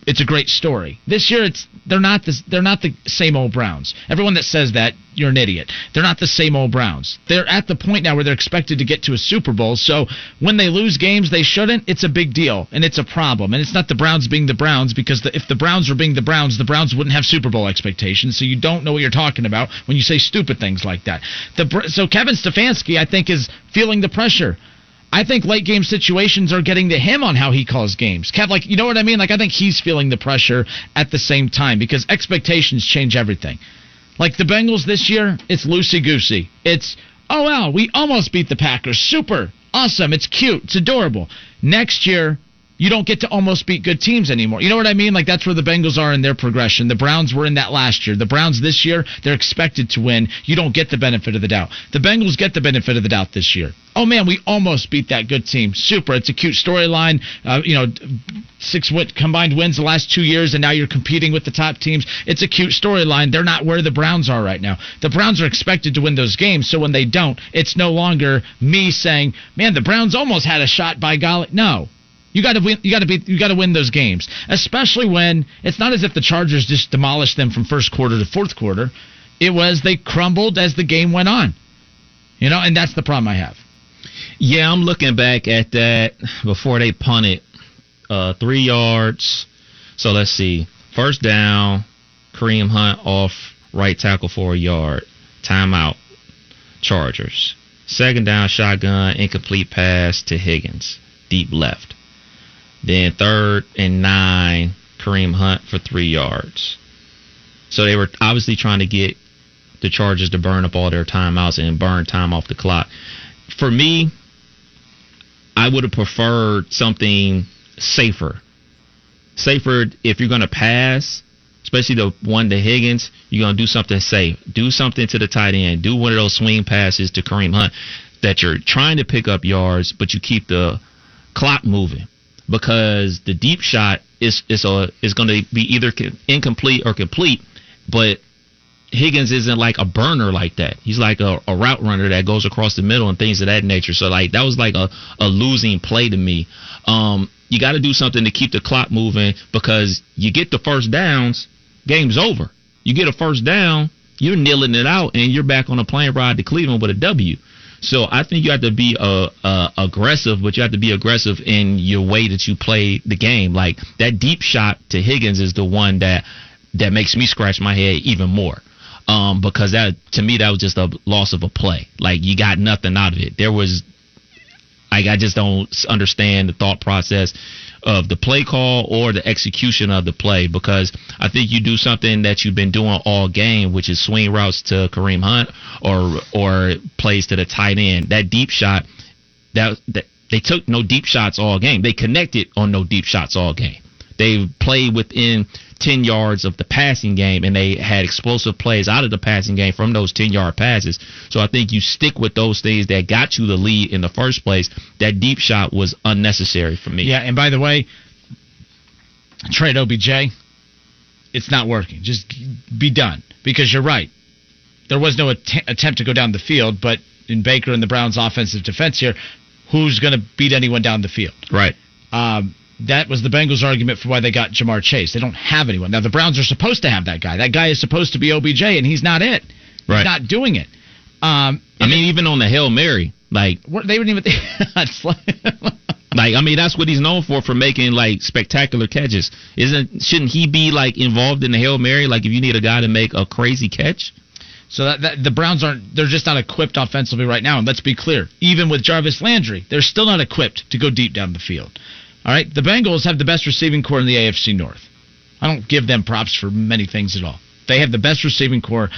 it's a great story. This year, it's they're not the they're not the same old Browns. Everyone that says that, you're an idiot. They're not the same old Browns. They're at the point now where they're expected to get to a Super Bowl. So when they lose games they shouldn't, it's a big deal and it's a problem. And it's not the Browns being the Browns because the, if the Browns were being the Browns, the Browns wouldn't have Super Bowl expectations. So you don't know what you're talking about when you say stupid things like that. The so Kevin Stefanski, I think, is feeling the pressure. I think late game situations are getting to him on how he calls games. Kev, like, you know what I mean? Like, I think he's feeling the pressure at the same time because expectations change everything. Like the Bengals this year, it's loosey goosey. It's, oh, wow, we almost beat the Packers. Super. Awesome. It's cute. It's adorable. Next year, you don't get to almost beat good teams anymore. You know what I mean? Like that's where the Bengals are in their progression. The Browns were in that last year. The Browns this year, they're expected to win. You don't get the benefit of the doubt. The Bengals get the benefit of the doubt this year. Oh man, we almost beat that good team. Super. It's a cute storyline. Uh, you know, six combined wins the last two years, and now you're competing with the top teams. It's a cute storyline. They're not where the Browns are right now. The Browns are expected to win those games, so when they don't, it's no longer me saying, "Man, the Browns almost had a shot by golly." No, you got to win. You got to be. You got to win those games, especially when it's not as if the Chargers just demolished them from first quarter to fourth quarter. It was they crumbled as the game went on. You know, and that's the problem I have. Yeah, I'm looking back at that before they punted uh, three yards. So let's see. First down, Kareem Hunt off right tackle for a yard. Timeout. Chargers. Second down, shotgun, incomplete pass to Higgins. Deep left. Then third and nine, Kareem Hunt for three yards. So they were obviously trying to get the Chargers to burn up all their timeouts and burn time off the clock. For me, I would have preferred something safer. Safer if you're going to pass, especially the one to Higgins, you're going to do something safe. Do something to the tight end. Do one of those swing passes to Kareem Hunt that you're trying to pick up yards, but you keep the clock moving because the deep shot is is a is going to be either incomplete or complete, but Higgins isn't like a burner like that. He's like a, a, route runner that goes across the middle and things of that nature. So like that was like a, a losing play to me. Um, you got to do something to keep the clock moving because you get the first downs, game's over. You get a first down, you're kneeling it out, and you're back on a plane ride to Cleveland with a W. So I think you have to be uh, uh, aggressive, but you have to be aggressive in your way that you play the game. Like that deep shot to Higgins is the one that that makes me scratch my head even more. Um, because that to me that was just a loss of a play. Like you got nothing out of it. There was like I just don't understand the thought process of the play call or the execution of the play because I think you do something that you've been doing all game, which is swing routes to Kareem Hunt or or plays to the tight end. That deep shot, that, that they took no deep shots all game. They connected on no deep shots all game. They played within 10 yards of the passing game and they had explosive plays out of the passing game from those 10 yard passes. So I think you stick with those things that got you the lead in the first place. That deep shot was unnecessary for me. Yeah, and by the way, trade OBJ, it's not working. Just be done because you're right. There was no att- attempt to go down the field, but in Baker and the Browns' offensive defense here, who's going to beat anyone down the field? Right. Um, that was the Bengals' argument for why they got Ja'Marr Chase. They don't have anyone. Now, the Browns are supposed to have that guy. That guy is supposed to be OBJ, and he's not it. Right. He's not doing it. Um, I mean, even on the Hail Mary, like. They wouldn't even. like, I mean, that's what he's known for, for making, like, spectacular catches. Isn't, shouldn't he be, like, involved in the Hail Mary? Like, if you need a guy to make a crazy catch? So that, that, the Browns aren't they're just not equipped offensively right now. And let's be clear, even with Jarvis Landry, they're still not equipped to go deep down the field. All right, the Bengals have the best receiving core in the AFC North. I don't give them props for many things at all. They have the best receiving core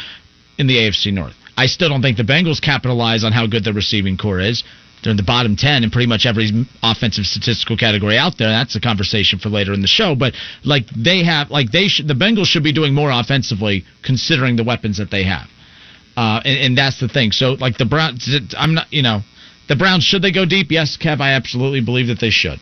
in the AFC North. I still don't think the Bengals capitalize on how good their receiving core is. They're in the bottom 10 in pretty much every offensive statistical category out there. That's a conversation for later in the show. But like they have, like they should, the Bengals should be doing more offensively considering the weapons that they have. Uh, and, and that's the thing. So like the Browns, I'm not, you know, the Browns should they go deep? Yes, Kev, I absolutely believe that they should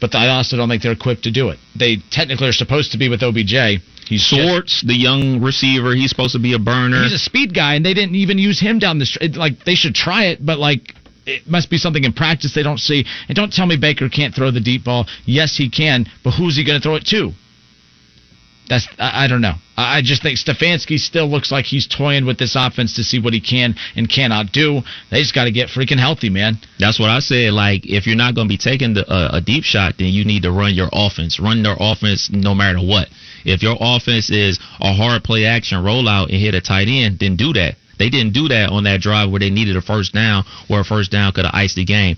but I also don't think they're equipped to do it. They technically are supposed to be with OBJ. He's Schwartz, the young receiver. He's supposed to be a burner. He's a speed guy, and they didn't even use him down the street. Like they should try it, but like it must be something in practice they don't see. And don't tell me Baker can't throw the deep ball. Yes, he can, but who's he going to throw it to? That's I, I don't know. I just think Stefanski still looks like he's toying with this offense to see what he can and cannot do. They just got to get freaking healthy, man. That's what I said. Like if you're not going to be taking the, uh, a deep shot, then you need to run your offense. Run their offense no matter what. If your offense is a hard play action rollout and hit a tight end, then do that. They didn't do that on that drive where they needed a first down, where a first down could have iced the game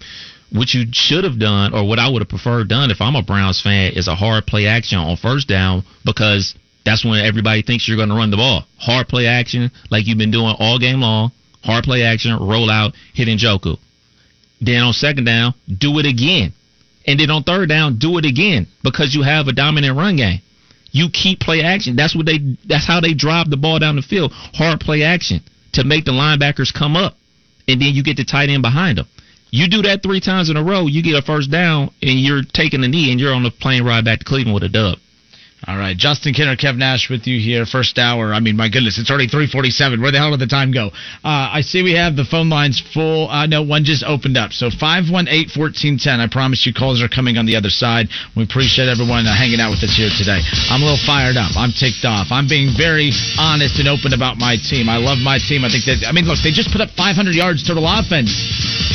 what you should have done, or what I would have preferred done if I'm a Browns fan, is a hard play action on first down because that's when everybody thinks you're going to run the ball. Hard play action, like you've been doing all game long. Hard play action, roll out, hit Njoku. Then on second down, do it again. And then on third down, do it again because you have a dominant run game. You keep play action. That's what they. That's how they drive the ball down the field. Hard play action to make the linebackers come up, and then you get the tight end behind them. You do that three times in a row, you get a first down, and you're taking a knee, and you're on the plane ride back to Cleveland with a dub. All right, Justin Kinner, Kev Nash with you here. First hour. I mean, my goodness, it's already 3:47. Where the hell did the time go? Uh, I see we have the phone lines full. Uh, no, one just opened up. So 518-1410. I promise you, calls are coming on the other side. We appreciate everyone uh, hanging out with us here today. I'm a little fired up. I'm ticked off. I'm being very honest and open about my team. I love my team. I think that. I mean, look, they just put up 500 yards total offense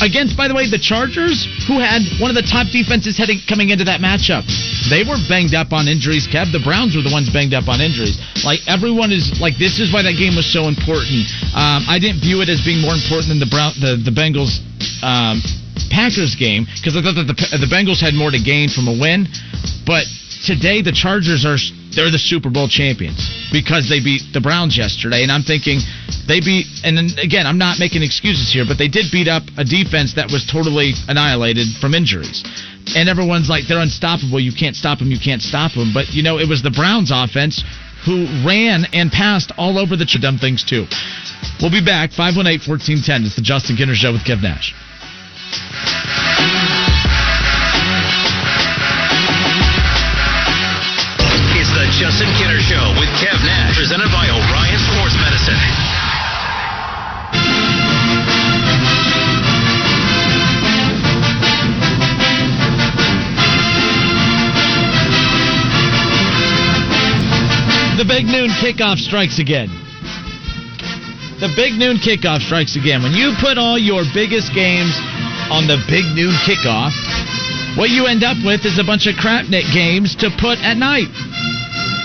against, by the way, the Chargers, who had one of the top defenses heading coming into that matchup. They were banged up on injuries. Kev, the Browns were the ones banged up on injuries. Like everyone is like this is why that game was so important. Um, I didn't view it as being more important than the Brown the the Bengals. Um, Packers game because I thought that the, the Bengals had more to gain from a win, but today the Chargers are they're the Super Bowl champions because they beat the Browns yesterday, and I'm thinking they beat. And again, I'm not making excuses here, but they did beat up a defense that was totally annihilated from injuries. And everyone's like they're unstoppable. You can't stop them. You can't stop them. But you know it was the Browns offense who ran and passed all over the dumb things too. We'll be back 518-1410. It's the Justin Kinner Show with Kev Nash. Justin Show with Kev Nash, presented by Orion Sports Medicine. The big noon kickoff strikes again. The big noon kickoff strikes again. When you put all your biggest games on the big noon kickoff, what you end up with is a bunch of crapnet games to put at night.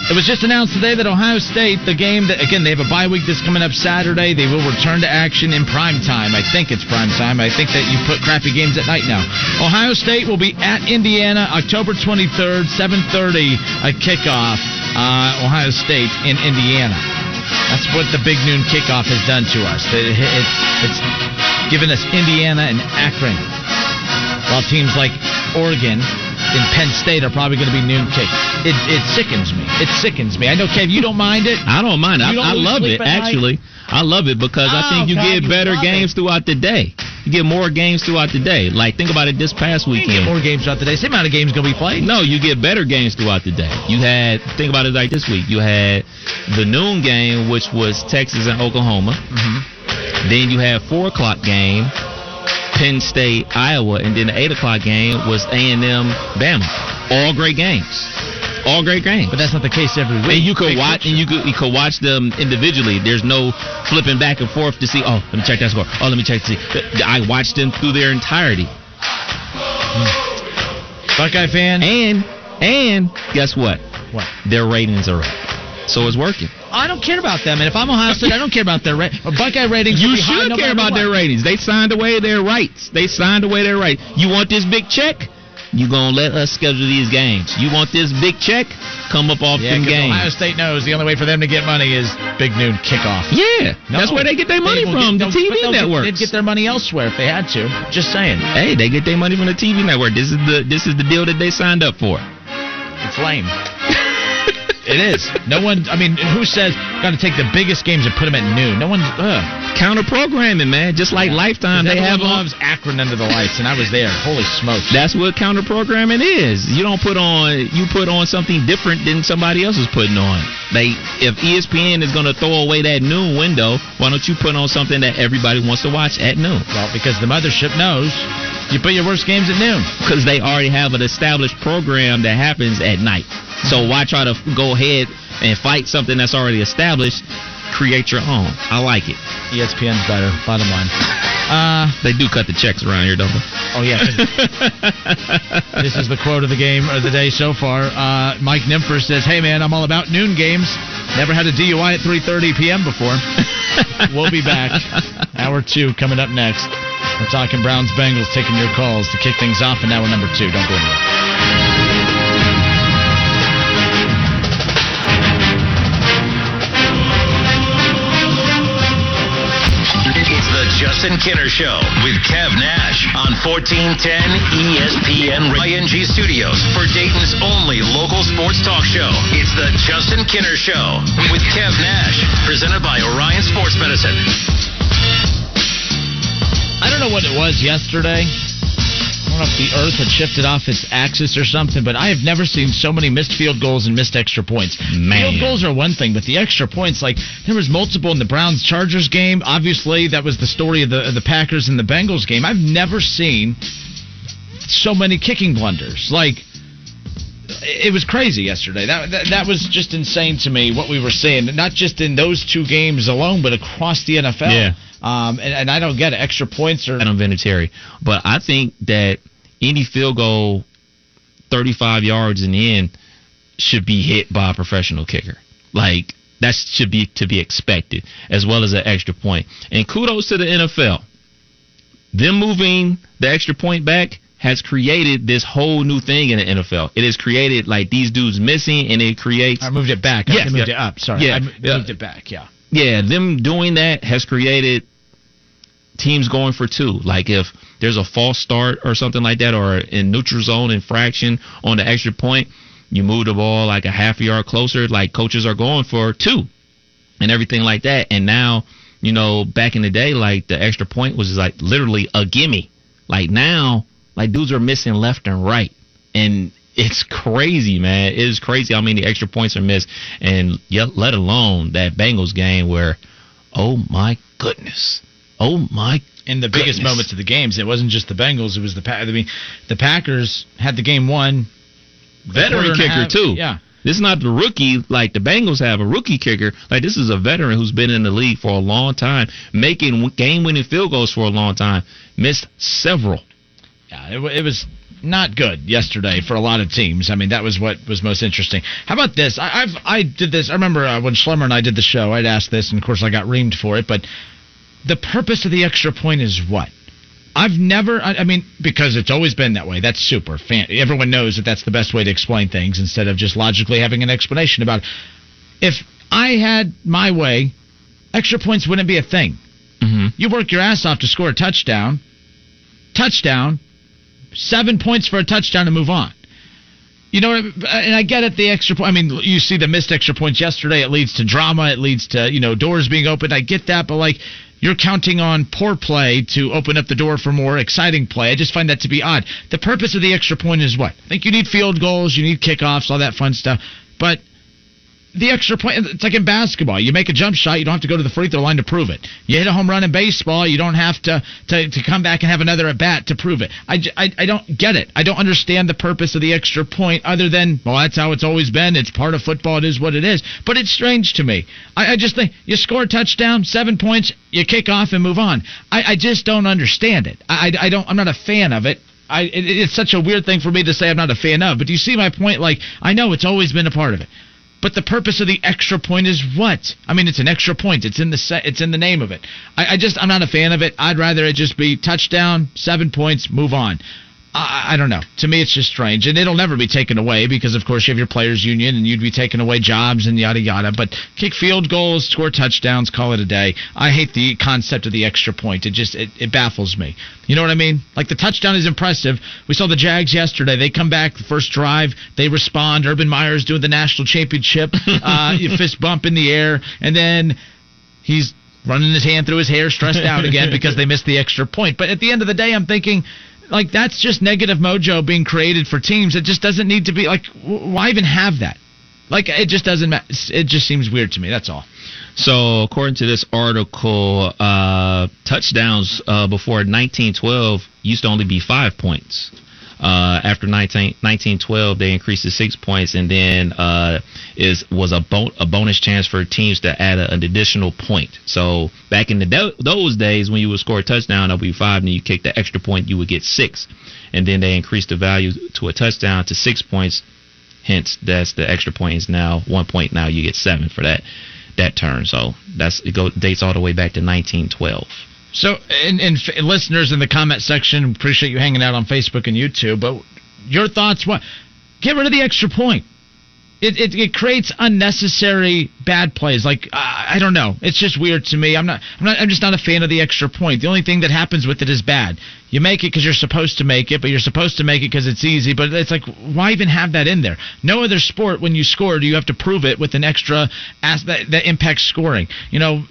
It was just announced today that Ohio State, the game that again they have a bye week this coming up Saturday, they will return to action in prime time. I think it's prime time. I think that you put crappy games at night now. Ohio State will be at Indiana October 23rd, 7:30 a kickoff. Uh, Ohio State in Indiana. That's what the big noon kickoff has done to us. It- it's it's given us Indiana and Akron, while teams like Oregon and Penn State are probably going to be noon kick. It, it sickens me. It sickens me. I know, Kev, you don't mind it. I don't mind. it. You don't I, I love it actually. I love it because I Oh, think you God, get you better games it. throughout the day. You get more games throughout the day. Like think about it this past You get weekend. more games throughout the day. Same amount of games going to be played. No, you get better games throughout the day. You had think about it like this week. You had the noon game, which was Texas and Oklahoma. Mm-hmm. Then you had four o'clock game, Penn State, Iowa, and then the eight o'clock game was A and M, Bama. All great games. All great games. But that's not the case every week. And you could Big watch, picture. and you could you could watch them individually. There's no flipping back and forth to see. Oh, let me check that score. Oh, let me check to see. I watched them through their entirety. Buckeye fan. And and guess what? What? Their ratings are up. So it's working. I don't care about them. And if I'm Ohio State, I don't care about their rate. Buckeye ratings. You should no care about what. their ratings. They signed away their rights. They signed away their rights. You want this big check? You gonna let us schedule these games. You want this big check? Come up off Yeah, them games. Ohio State knows the only way for them to get money is big noon kickoff. yeah, No. that's where they get their money from. get- the TV they'll networks. They'd get their money elsewhere if they had to. Just saying. hey, they get their money from the TV network. This is the this is the deal that they signed up for. It's lame. It is. No one. I mean, who says got to take the biggest games and put them at noon? No one's. Ugh. Counter programming, man. Just like Lifetime, they have Everyone on. loves Akron under the lights, and I was there. Holy smokes! That's what counter programming is. You don't put on you put on something different than somebody else is putting on. They, if ESPN is going to throw away that noon window, why don't you put on something that everybody wants to watch at noon? well, because the mothership knows you put your worst games at noon. Because they already have an established program that happens at night. So why try to go ahead and fight something that's already established? Create your own. I like it. ESPN's better. Bottom line. Uh, They do cut the checks around here, don't they? oh yeah. this is the quote of the game of the day so far. Uh, Mike Nympher says, "Hey man, I'm all about noon games. Never had a DUI at 3:30 p.m. before." we'll be back. Hour two coming up next. We're talking Browns Bengals, taking your calls to kick things off, and now we're number two. Don't go anywhere. Justin Kinner Show with Kev Nash on 1410 ESPN ING Studios for Dayton's only local sports talk show. It's the Justin Kinner Show with Kev Nash, presented by Orion Sports Medicine. I don't know what it was yesterday. I don't know if the earth had shifted off its axis or something, but I have never seen so many missed field goals and missed extra points. Man. Field goals are one thing, but the extra points, like there was multiple in the Browns Chargers game. Obviously, that was the story of the of the Packers and the Bengals game. I've never seen so many kicking blunders. Like it was crazy yesterday. That, that that was just insane to me what we were seeing, not just in those two games alone, but across the NFL. Yeah. Um, and, and I don't get it. Extra points or I don't Vinatieri. But I think that any field goal 35 yards in the end should be hit by a professional kicker. Like that should be to be expected, as well as an extra point. And kudos to the NFL. Them moving the extra point back has created this whole new thing in the NFL. It has created like these dudes missing, and it creates I moved it back. Yeah, I moved yeah. it up. Sorry. Yeah, I mo- yeah. moved it back. Yeah. yeah, them doing that has created teams going for two. Like if there's a false start or something like that, or in neutral zone infraction on the extra point, you move the ball like a half yard closer. Like coaches are going for two and everything like that. And now, you know, back in the day, like the extra point was like literally a gimme. Like now, like dudes are missing left and right, and it's crazy, man. It is crazy how many extra points are missed, and yet, let alone that Bengals game where, oh my goodness, oh my. In the biggest Goodness. moments of the games, it wasn't just the Bengals. It was the Pa- I mean, the Packers had the game won. veteran quarter and a kicker half- too. yeah. This is not the rookie like the Bengals have a rookie kicker. Like this is a veteran who's been in the league for a long time, making game-winning field goals for a long time. Missed several. Yeah, it, it was not good yesterday for a lot of teams. I mean, that was what was most interesting. How about this? I, I've I did this. I remember uh, when Schlemmer and I did the show. I'd asked this, and of course I got reamed for it. But the purpose of the extra point is what? I've never. I, I mean, because it's always been that way. That's super. Fan, everyone knows that that's the best way to explain things instead of just logically having an explanation about it. If I had my way, extra points wouldn't be a thing. Mm-hmm. You work your ass off to score a touchdown. Touchdown. Seven points for a touchdown to move on. You know, and I get it. The extra point. I mean, you see the missed extra points yesterday. It leads to drama. It leads to you know doors being opened. I get that, but like you're counting on poor play to open up the door for more exciting play. I just find that to be odd. The purpose of the extra point is what? I think you need field goals, you need kickoffs, all that fun stuff. But the extra point, it's like in basketball. You make a jump shot, you don't have to go to the free throw line to prove it. You hit a home run in baseball, you don't have to to, to come back and have another at bat to prove it. I, I, I don't get it. I don't understand the purpose of the extra point other than, well, that's how it's always been. It's part of football. It is what it is. But it's strange to me. I, I just think you score a touchdown, seven points, you kick off and move on. I, I just don't understand it. I, I, don't. I'm not a fan of it. I, it, it's such a weird thing for me to say I'm not a fan of. But do you see my point? Like I know it's always been a part of it. But the purpose of the extra point is what? I mean, it's an extra point. It's in the set. It's in the name of it. I, I just I'm not a fan of it. I'd rather it just be touchdown, seven points, move on. I, I don't know. To me, it's just strange, and it'll never be taken away because, of course, you have your players' union, and you'd be taking away jobs and yada yada. But kick field goals, score touchdowns, call it a day. I hate the concept of the extra point. It just it, it baffles me. You know what I mean? Like the touchdown is impressive. We saw the Jags yesterday. They come back the first drive, they respond. Urban Meyer's doing the national championship, uh, you fist bump in the air, and then he's running his hand through his hair, stressed out again because they missed the extra point. But at the end of the day, I'm thinking, like, that's just negative mojo being created for teams. It just doesn't need to be like, why even have that? Like, it just doesn't. Ma- it just seems weird to me. That's all. So, according to this article, uh, touchdowns uh, before 1912 used to only be five points. Uh, after 19, 1912, they increased to six points, and then uh, is was a, a bonus chance for teams to add a, an additional point. So back in the those days, when you would score a touchdown, that would be five, and you kick the extra point, you would get six, and then they increased the value to a touchdown to six points. Hence, that's the extra point is now one point. Now you get seven for that that turn. So that's it. Go dates all the way back to 1912. So, and, and listeners in the comment section, appreciate you hanging out on Facebook and YouTube. But your thoughts? What? Get rid of the extra point. It, it, it creates unnecessary bad plays. Like uh, I don't know, it's just weird to me. I'm not, I'm not, I'm just not a fan of the extra point. The only thing that happens with it is bad. You make it because you're supposed to make it, but you're supposed to make it because it's easy. But it's like, why even have that in there? No other sport, when you score, do you have to prove it with an extra that, that impacts scoring? You know,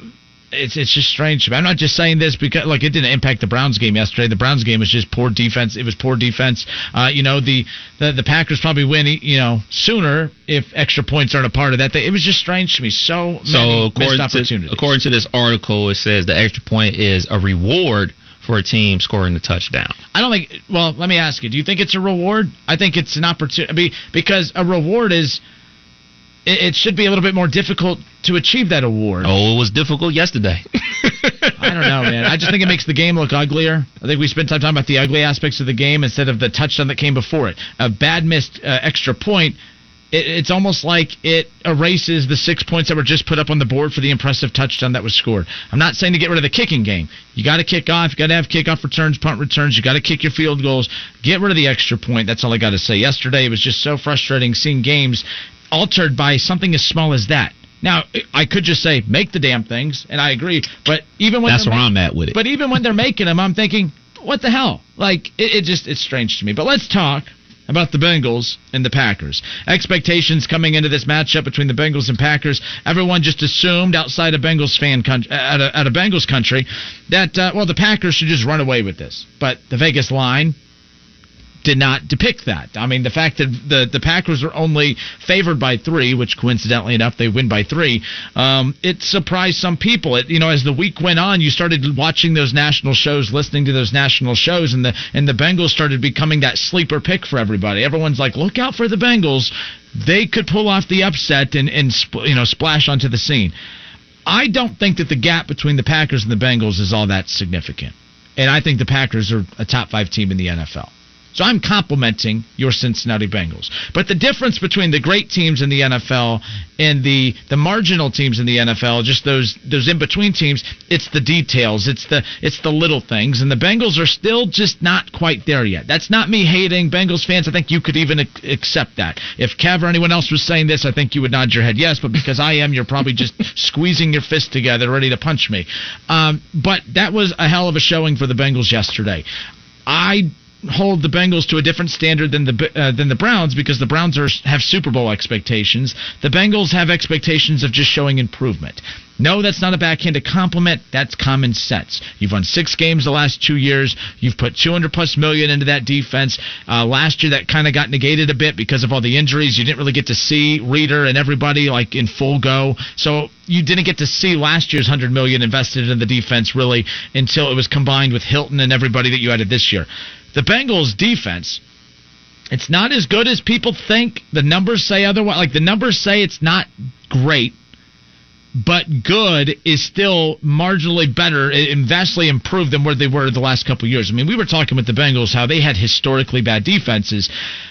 it's it's just strange. I'm not just saying this because like it didn't impact the Browns game yesterday. The Browns game was just poor defense. It was poor defense. Uh, you know the, the the Packers probably win you know sooner if extra points aren't a part of that. It was just strange to me. So so according to according to this article, it says the extra point is a reward for a team scoring the touchdown. I don't think. Well, let me ask you. Do you think it's a reward? I think it's an opportunity because a reward is it, should be a little bit more difficult to achieve that award. Oh, it was difficult yesterday. I don't know, man. I just think it makes the game look uglier. I think we spent time talking about the ugly aspects of the game instead of the touchdown that came before it. A bad missed uh, extra point it, it's almost like it erases the six points that were just put up on the board for the impressive touchdown that was scored. I'm not saying to get rid of the kicking game. You got to kick off. You got to have kickoff returns, punt returns. You got to kick your field goals. Get rid of the extra point. That's all I got to say. Yesterday it was just so frustrating seeing games altered by something as small as that. Now, I could just say make the damn things, and I agree. But even when that's where I'm at with it. But even when they're making them, I'm thinking, what the hell? Like it, it just it's strange to me. But let's talk about the Bengals and the Packers. Expectations coming into this matchup between the Bengals and Packers. Everyone just assumed outside of Bengals fan country, out of, out of Bengals country that uh, well the Packers should just run away with this. But the Vegas line did not depict that. I mean, the fact that the the Packers are only favored by three, which coincidentally enough they win by three, um, it surprised some people. It, you know, as the week went on, you started watching those national shows, listening to those national shows, and the and the Bengals started becoming that sleeper pick for everybody. Everyone's like, look out for the Bengals; they could pull off the upset and and you know splash onto the scene. I don't think that the gap between the Packers and the Bengals is all that significant. And I think the Packers are a top five team in the NFL. So I'm complimenting your Cincinnati Bengals. But the difference between the great teams in the NFL and the the marginal teams in the NFL, just those those in between teams, it's the details, it's the it's the little things, and the Bengals are still just not quite there yet. That's not me hating Bengals fans. I think you could even accept that. If Kev or anyone else was saying this, I think you would nod your head yes. But because I am, you're probably just squeezing your fist together, ready to punch me. Um, but that was a hell of a showing for the Bengals yesterday. I hold the Bengals to a different standard than the uh, than the Browns because the Browns are have Super Bowl expectations. The Bengals have expectations of just showing improvement. No, that's not a backhanded compliment. That's common sense. You've won six games the last two years. You've put 200 plus million into that defense. Uh, last year, that kind of got negated a bit because of all the injuries. You didn't really get to see Reader and everybody like in full go. So you didn't get to see last year's 100 million invested in the defense really until it was combined with Hilton and everybody that you added this year. The Bengals defense it's not as good as people think. The numbers say otherwise. Like the numbers say it's not great but good is still marginally better and vastly improved than where they were the last couple years. I mean, we were talking with the Bengals how they had historically bad defenses.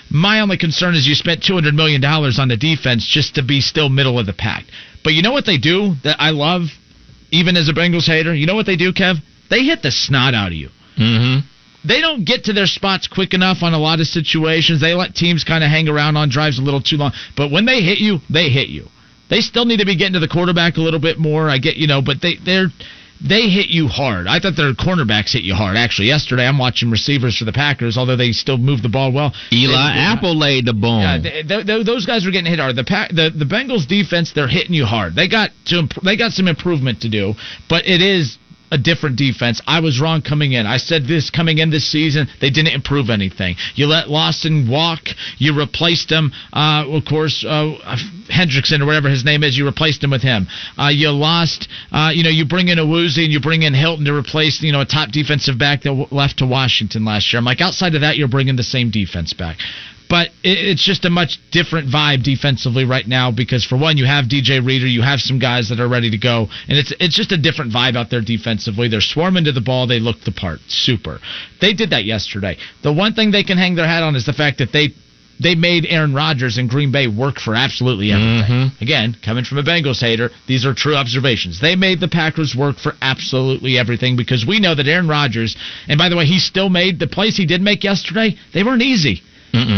My only concern is you spent $200 million on the defense just to be still middle of the pack. But you know what they do that I love, even as a Bengals hater? You know what they do, Kev? They hit the snot out of you. Mm-hmm they don't get to their spots quick enough on a lot of situations. They let teams kind of hang around on drives a little too long. But when they hit you, they hit you. They still need to be getting to the quarterback a little bit more. I get, you know, but they they're they hit you hard. I thought their cornerbacks hit you hard. Actually, yesterday I'm watching receivers for the Packers, although they still move the ball well. Eli Apple laid the bone. Yeah, they, they, those guys were getting hit hard. The, the the Bengals defense, they're hitting you hard. They got to they got some improvement to do, but it is a different defense. I was wrong coming in. I said this coming in this season. They didn't improve anything. You let Lawson walk. You replaced him. Uh, of course, uh, Hendrickson or whatever his name is. You replaced him with him. Uh, you lost. Uh, you know, you bring in Awuzie and you bring in Hilton to replace you know a top defensive back that left to Washington last year. I'm like outside of that, you're bringing the same defense back but it's just a much different vibe defensively right now because for one you have DJ Reader, you have some guys that are ready to go, and it's it's just a different vibe out there defensively. They're swarming to the ball, they look the part, super. They did that yesterday. The one thing they can hang their hat on is the fact that they they made Aaron Rodgers and Green Bay work for absolutely everything. Mhm. Again, coming from a Bengals hater, these are true observations. They made the Packers work for absolutely everything because we know that Aaron Rodgers, and by the way, he still made the plays he did make yesterday. They weren't easy.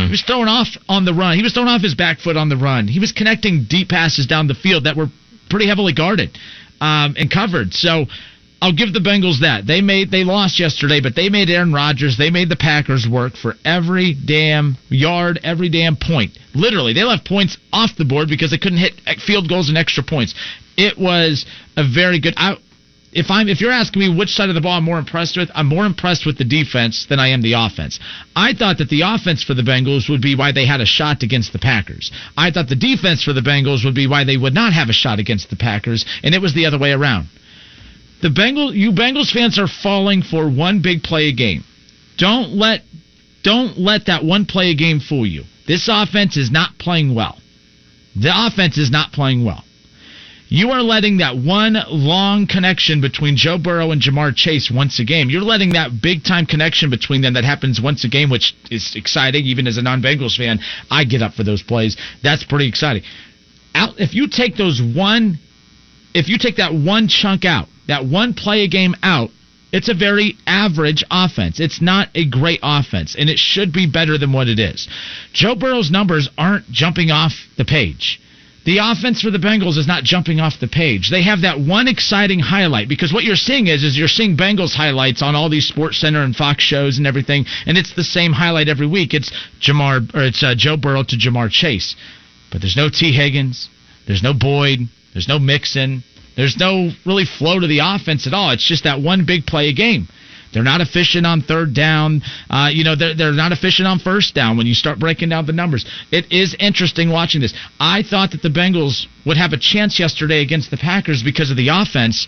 He was thrown off on the run. He was throwing off his back foot on the run. He was connecting deep passes down the field that were pretty heavily guarded um, and covered. So I'll give the Bengals that. They made they lost yesterday, but they made Aaron Rodgers, they made the Packers work for every damn yard, every damn point. Literally, they left points off the board because they couldn't hit field goals and extra points. It was a very good. I, if I'm if you're asking me which side of the ball I'm more impressed with, I'm more impressed with the defense than I am the offense. I thought that the offense for the Bengals would be why they had a shot against the Packers. I thought the defense for the Bengals would be why they would not have a shot against the Packers, and it was the other way around. The Bengals, you Bengals fans are falling for one big play a game. Don't let don't let that one play a game fool you. This offense is not playing well. The offense is not playing well. You are letting that one long connection between Joe Burrow and Ja'Marr Chase once a game. You're letting that big time connection between them that happens once a game, which is exciting. Even as a non Bengals fan, I get up for those plays. That's pretty exciting. Out if you take those one, if you take that one chunk out, that one play a game out, it's a very average offense. It's not a great offense, and it should be better than what it is. Joe Burrow's numbers aren't jumping off the page. The offense for the Bengals is not jumping off the page. They have that one exciting highlight because what you're seeing is is you're seeing Bengals highlights on all these Sports Center and Fox shows and everything, and it's the same highlight every week. It's Ja'Marr or it's uh, Joe Burrow to Ja'Marr Chase, but there's no Tee Higgins, there's no Boyd, there's no Mixon, there's no really flow to the offense at all. It's just that one big play a game. They're not efficient on third down. Uh, you know, they're, they're not efficient on first down when you start breaking down the numbers. It is interesting watching this. I thought that the Bengals would have a chance yesterday against the Packers because of the offense,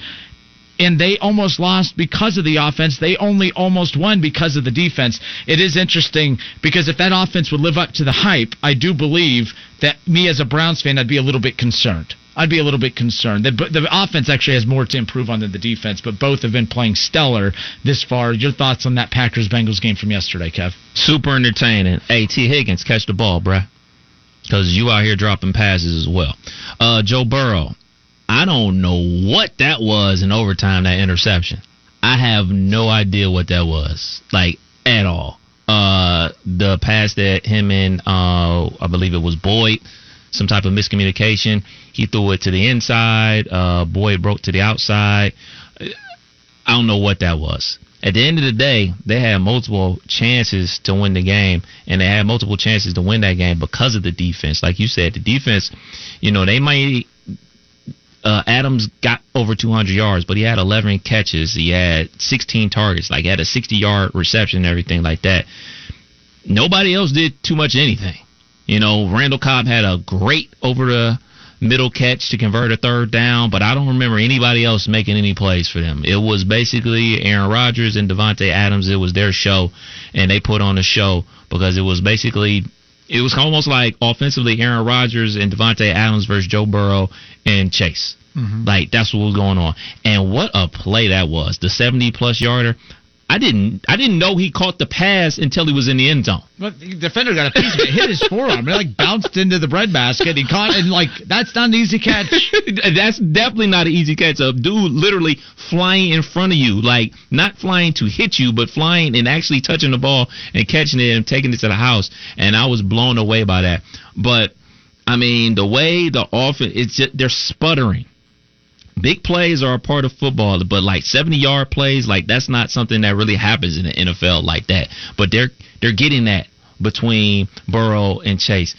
and they almost lost because of the offense. They only almost won because of the defense. It is interesting because if that offense would live up to the hype, I do believe that me as a Browns fan, I'd be a little bit concerned. I'd be a little bit concerned. The, the offense actually has more to improve on than the defense, but both have been playing stellar this far. Your thoughts on that Packers Bengals game from yesterday, Kev? Super entertaining. Hey, Tee Higgins, catch the ball, bruh. Because you out here dropping passes as well. Uh, Joe Burrow, I don't know what that was in overtime, that interception. I have no idea what that was, like, at all. Uh, the pass that him and, uh, I believe it was Boyd, some type of miscommunication. He threw it to the inside. Uh, Boyd broke to the outside. I don't know what that was. At the end of the day, they had multiple chances to win the game, and they had multiple chances to win that game because of the defense. Like you said, the defense, you know, they might. Uh, Adams got over 200 yards, but he had 11 catches. He had 16 targets. Like, he had a 60 yard reception and everything like that. Nobody else did too much anything. You know, Randall Cobb had a great over the middle catch to convert a third down, but I don't remember anybody else making any plays for them. It was basically Aaron Rodgers and Davante Adams. It was their show, and they put on a show because it was basically it was almost like offensively Aaron Rodgers and Davante Adams versus Joe Burrow and Chase. Mm-hmm. Like that's what was going on. And what a play that was. The 70 plus yarder. I didn't I didn't know he caught the pass until he was in the end zone. But the defender got a piece of it, hit his forearm, it like bounced into the breadbasket. He caught it, and like that's not an easy catch. That's definitely not an easy catch. A dude literally flying in front of you, like not flying to hit you, but flying and actually touching the ball and catching it and taking it to the house. And I was blown away by that. But I mean, the way the offense, it's just, they're sputtering. Big plays are a part of football, but like 70 yard plays, like that's not something that really happens in the NFL like that. But they're they're getting that between Burrow and Chase.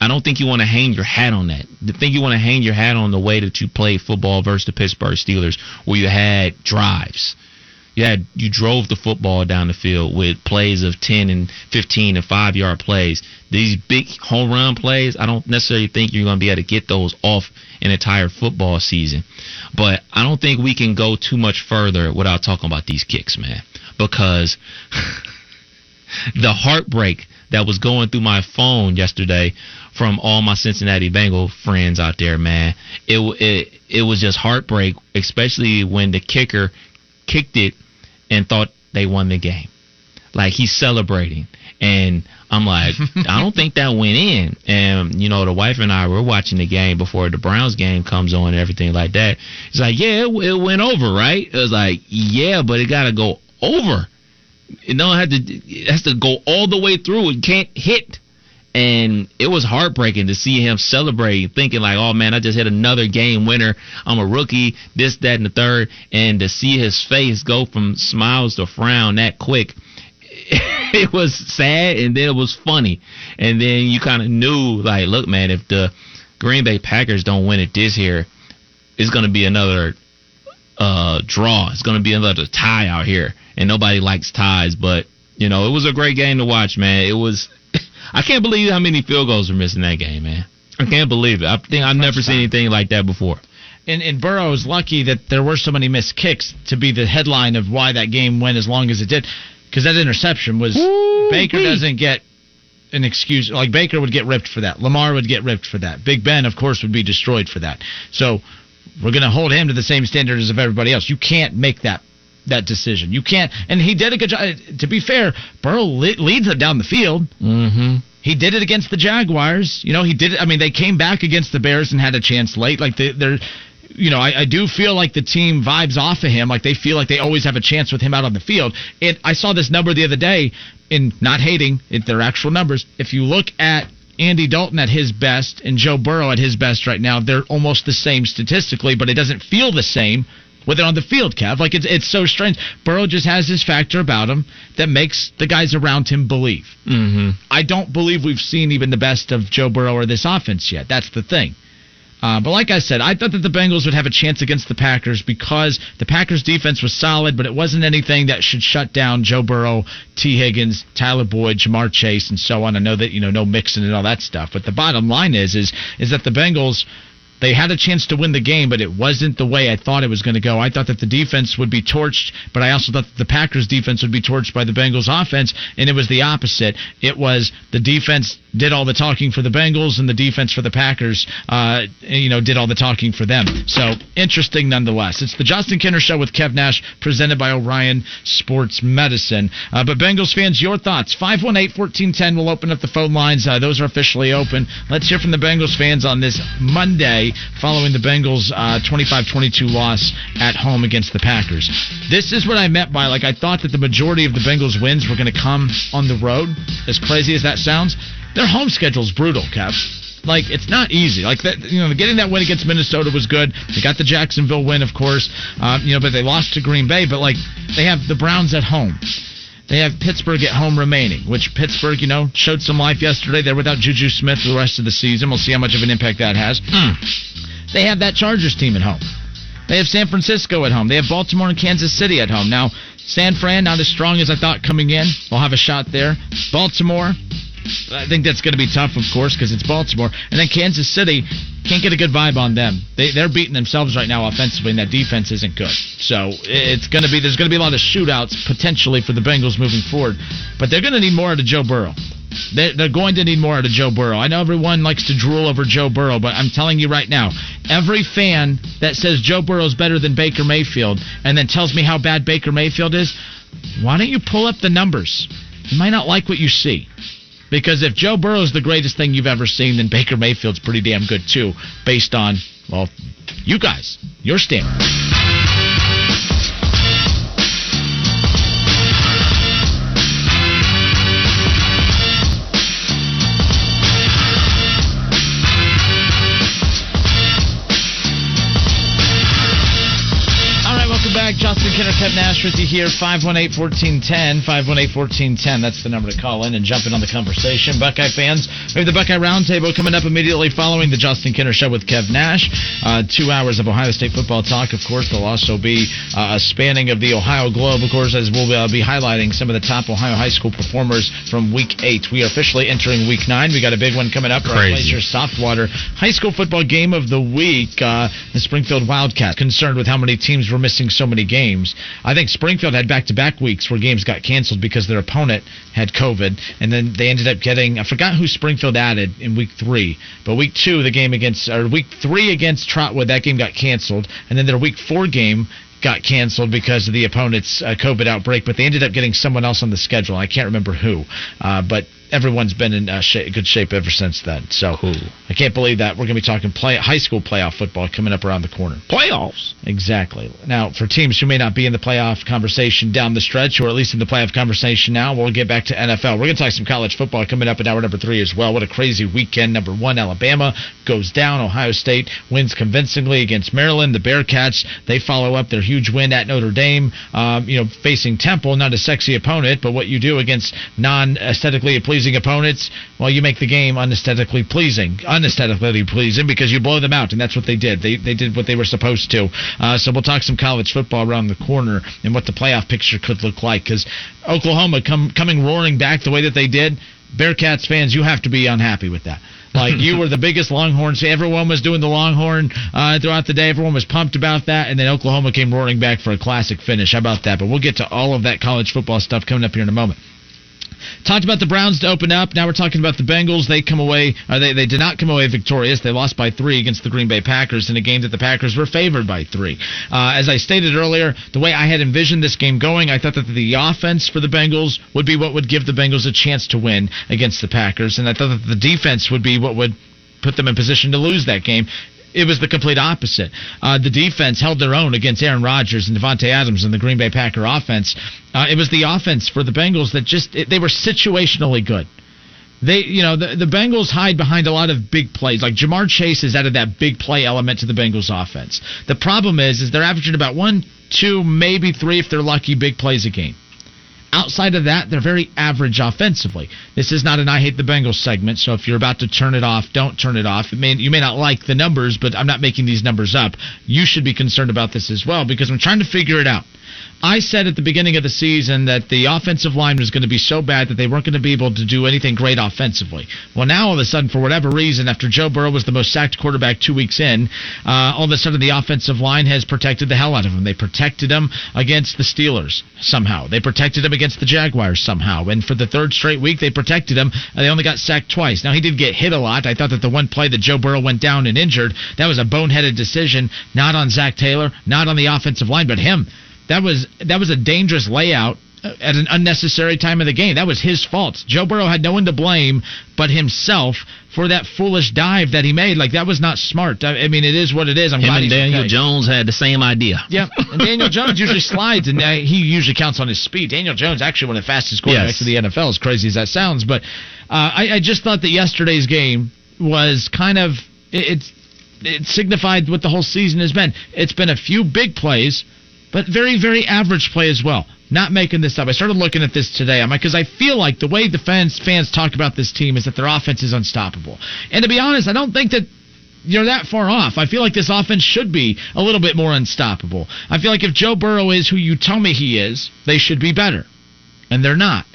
I don't think you want to hang your hat on that. The thing you want to hang your hat on the way that you played football versus the Pittsburgh Steelers, where you had drives. You had you drove the football down the field with plays of 10 and 15 and 5 yard plays. These big home run plays, I don't necessarily think you're going to be able to get those off an entire football season. But I don't think we can go too much further without talking about these kicks, man. Because the heartbreak that was going through my phone yesterday from all my Cincinnati Bengal friends out there, man. It it it was just heartbreak, especially when the kicker kicked it and thought they won the game. like he's celebrating. And I'm like, I don't think that went in. And, you know, the wife and I were watching the game before the Browns game comes on and everything like that. It's like, yeah, it, it went over, right? It was like, yeah, but it got to go over. It don't have to, it has to go all the way through. It can't hit. And it was heartbreaking to see him celebrating, thinking like, "Oh man, I just hit another game winner. I'm a rookie. This, that, and the third. And to see his face go from smiles to frown that quick, it was sad and then it was funny. And then you kind of knew, like, look, man, if the Green Bay Packers don't win it this year, it's going to be another uh, draw. It's going to be another tie out here. And nobody likes ties, but, you know, it was a great game to watch, man. It was, I can't believe how many field goals were missing that game, man. I can't believe it. I think I've never seen anything like that before. And, and Burrow is lucky that there were so many missed kicks to be the headline of why that game went as long as it did because that interception was Ooh, Baker doesn't get an excuse. Like Baker would get ripped for that. Lamar would get ripped for that. Big Ben, of course, would be destroyed for that. So we're going to hold him to the same standard as of everybody else. You can't make that that decision. You can't. And he did a good job. To be fair, Burrow leads it down the field. Mm-hmm. He did it against the Jaguars. You know, he did it. I mean, they came back against the Bears and had a chance late. Like they, they're you know, I, I, do feel like the team vibes off of him. Like they feel like they always have a chance with him out on the field. And I saw this number the other day, in not hating, it, they're actual numbers. If you look at Andy Dalton at his best and Joe Burrow at his best right now, they're almost the same statistically, but it doesn't feel the same with it on the field, Kev. Like it's it's so strange. Burrow just has this factor about him that makes the guys around him believe. Mm-hmm. I don't believe we've seen even the best of Joe Burrow or this offense yet. That's the thing. Uh, but like I said, I thought that the Bengals would have a chance against the Packers because the Packers defense was solid, but it wasn't anything that should shut down Joe Burrow, Tee Higgins, Tyler Boyd, Ja'Marr Chase, and so on. I know that you know no mixing and all that stuff, but the bottom line is is is that the Bengals they had a chance to win the game, but it wasn't the way I thought it was going to go. I thought that the defense would be torched, but I also thought that the Packers defense would be torched by the Bengals offense, and it was the opposite. It was the defense did all the talking for the Bengals, and the defense for the Packers, uh, you know, did all the talking for them. So interesting nonetheless. It's the Justin Kinner Show with Kev Nash, presented by Orion Sports Medicine. Uh, but Bengals fans, your thoughts. 518-1410 will open up the phone lines. Uh, those are officially open. Let's hear from the Bengals fans on this Monday following the Bengals' 25-22 uh, loss at home against the Packers. This is what I meant by, like, I thought that the majority of the Bengals' wins were going to come on the road, as crazy as that sounds. Their home schedule is brutal, Kev. Like it's not easy. Like that, you know, getting that win against Minnesota was good. They got the Jacksonville win, of course. Uh, you know, but they lost to Green Bay. But like they have the Browns at home. They have Pittsburgh at home remaining, which Pittsburgh, you know, showed some life yesterday. They're without Juju Smith for the rest of the season. We'll see how much of an impact that has. Mm. They have that Chargers team at home. They have San Francisco at home. They have Baltimore and Kansas City at home. Now, San Fran, not as strong as I thought coming in. We'll have a shot there. Baltimore, I think that's going to be tough, of course, because it's Baltimore. And then Kansas City can't get a good vibe on them. They they're beating themselves right now offensively, and that defense isn't good. So it's going to be there's going to be a lot of shootouts potentially for the Bengals moving forward, but they're going to need more out of Joe Burrow. They're, they're going to need more out of Joe Burrow. I know everyone likes to drool over Joe Burrow, but I'm telling you right now, every fan that says Joe Burrow's better than Baker Mayfield and then tells me how bad Baker Mayfield is, why don't you pull up the numbers? You might not like what you see. Because if Joe Burrow's the greatest thing you've ever seen, then Baker Mayfield's pretty damn good too, based on, well, you guys, your standards. Kev Nash with you here. 518-1410. 518-1410. That's the number to call in and jump in on the conversation. Buckeye fans, we have the Buckeye Roundtable coming up immediately following the Justin Kinner Show with Kev Nash. Uh, two hours of Ohio State football talk. Of course, there'll also be uh, a spanning of the Ohio Globe, of course, as we'll uh, be highlighting some of the top Ohio high school performers from Week 8. We are officially entering Week 9. We got a big one coming up. Crazy. Our Softwater High School Football Game of the Week. Uh, the Springfield Wildcats concerned with how many teams were missing so many games. I think Springfield had back to back weeks where games got canceled because their opponent had COVID, and then they ended up getting I forgot who Springfield added in week three, but week two the game against or week three against Trotwood that game got canceled, and then their week four game got canceled because of the opponent's uh, COVID outbreak, but they ended up getting someone else on the schedule. I can't remember who, uh, but everyone's been in uh, sh- good shape ever since then. So Cool. I can't believe that we're going to be talking play high school playoff football coming up around the corner. Playoffs. Exactly. Now, for teams who may not be in the playoff conversation down the stretch, or at least in the playoff conversation now, we'll get back to NFL. We're going to talk some college football coming up in hour number three as well. What a crazy weekend. Number one, Alabama goes down. Ohio State wins convincingly against Maryland. The Bearcats, they follow up their huge win at Notre Dame, um, you know, facing Temple, not a sexy opponent, but what you do against non aesthetically pleasing opponents, well, you make the game unesthetically pleasing. Unesthetically pleasing because you blow them out, and that's what they did. They, they did what they were supposed to. Uh, so we'll talk some college football around the corner and what the playoff picture could look like because Oklahoma come coming roaring back the way that they did. Bearcats fans, you have to be unhappy with that. Like you were the biggest Longhorns. Everyone was doing the Longhorn uh, throughout the day. Everyone was pumped about that, and then Oklahoma came roaring back for a classic finish. How about that? But we'll get to all of that college football stuff coming up here in a moment. Talked about the Browns to open up. Now we're talking about the Bengals. They come away. Uh, they they did not come away victorious. They lost by three against the Green Bay Packers in a game that the Packers were favored by three. Uh, as I stated earlier, the way I had envisioned this game going, I thought that the offense for the Bengals would be what would give the Bengals a chance to win against the Packers, and I thought that the defense would be what would put them in position to lose that game. It was the complete opposite. Uh, the defense held their own against Aaron Rodgers and Davante Adams and the Green Bay Packer offense. Uh, it was the offense for the Bengals that just it, they were situationally good. They, you know, the, the Bengals hide behind a lot of big plays. Like Ja'Marr Chase has added that big play element to the Bengals offense. The problem is, is they're averaging about one, two, maybe three if they're lucky, big plays a game. Outside of that, they're very average offensively. This is not an I hate the Bengals segment, so if you're about to turn it off, don't turn it off. It may, you may not like the numbers, but I'm not making these numbers up. You should be concerned about this as well because I'm trying to figure it out. I said at the beginning of the season that the offensive line was going to be so bad that they weren't going to be able to do anything great offensively. Well, now all of a sudden, for whatever reason, after Joe Burrow was the most sacked quarterback two weeks in, uh, all of a sudden the offensive line has protected the hell out of him. They protected him against the Steelers somehow. They protected him against the Jaguars somehow. And for the third straight week, they protected him. And they only got sacked twice. Now he did get hit a lot. I thought that the one play that Joe Burrow went down and injured, that was a boneheaded decision, not on Zac Taylor, not on the offensive line, but him. That was that was a dangerous layout at an unnecessary time of the game. That was his fault. Joe Burrow had no one to blame but himself for that foolish dive that he made. Like that was not smart. I, I mean, it is what it is. I'm Him glad and Daniel okay. Jones had the same idea. Yeah, and Daniel Jones usually slides, and he usually counts on his speed. Daniel Jones actually one of the fastest quarterbacks Yes. in the NFL, as crazy as that sounds. But uh, I, I just thought that yesterday's game was kind of it, it's it signified what the whole season has been. It's been a few big plays, but very very average play as well. Not making this up. I started looking at this today. I'm like, because I feel like the way the fans fans talk about this team is that their offense is unstoppable. And to be honest, I don't think that you're that far off. I feel like this offense should be a little bit more unstoppable. I feel like if Joe Burrow is who you tell me he is, they should be better. And they're not.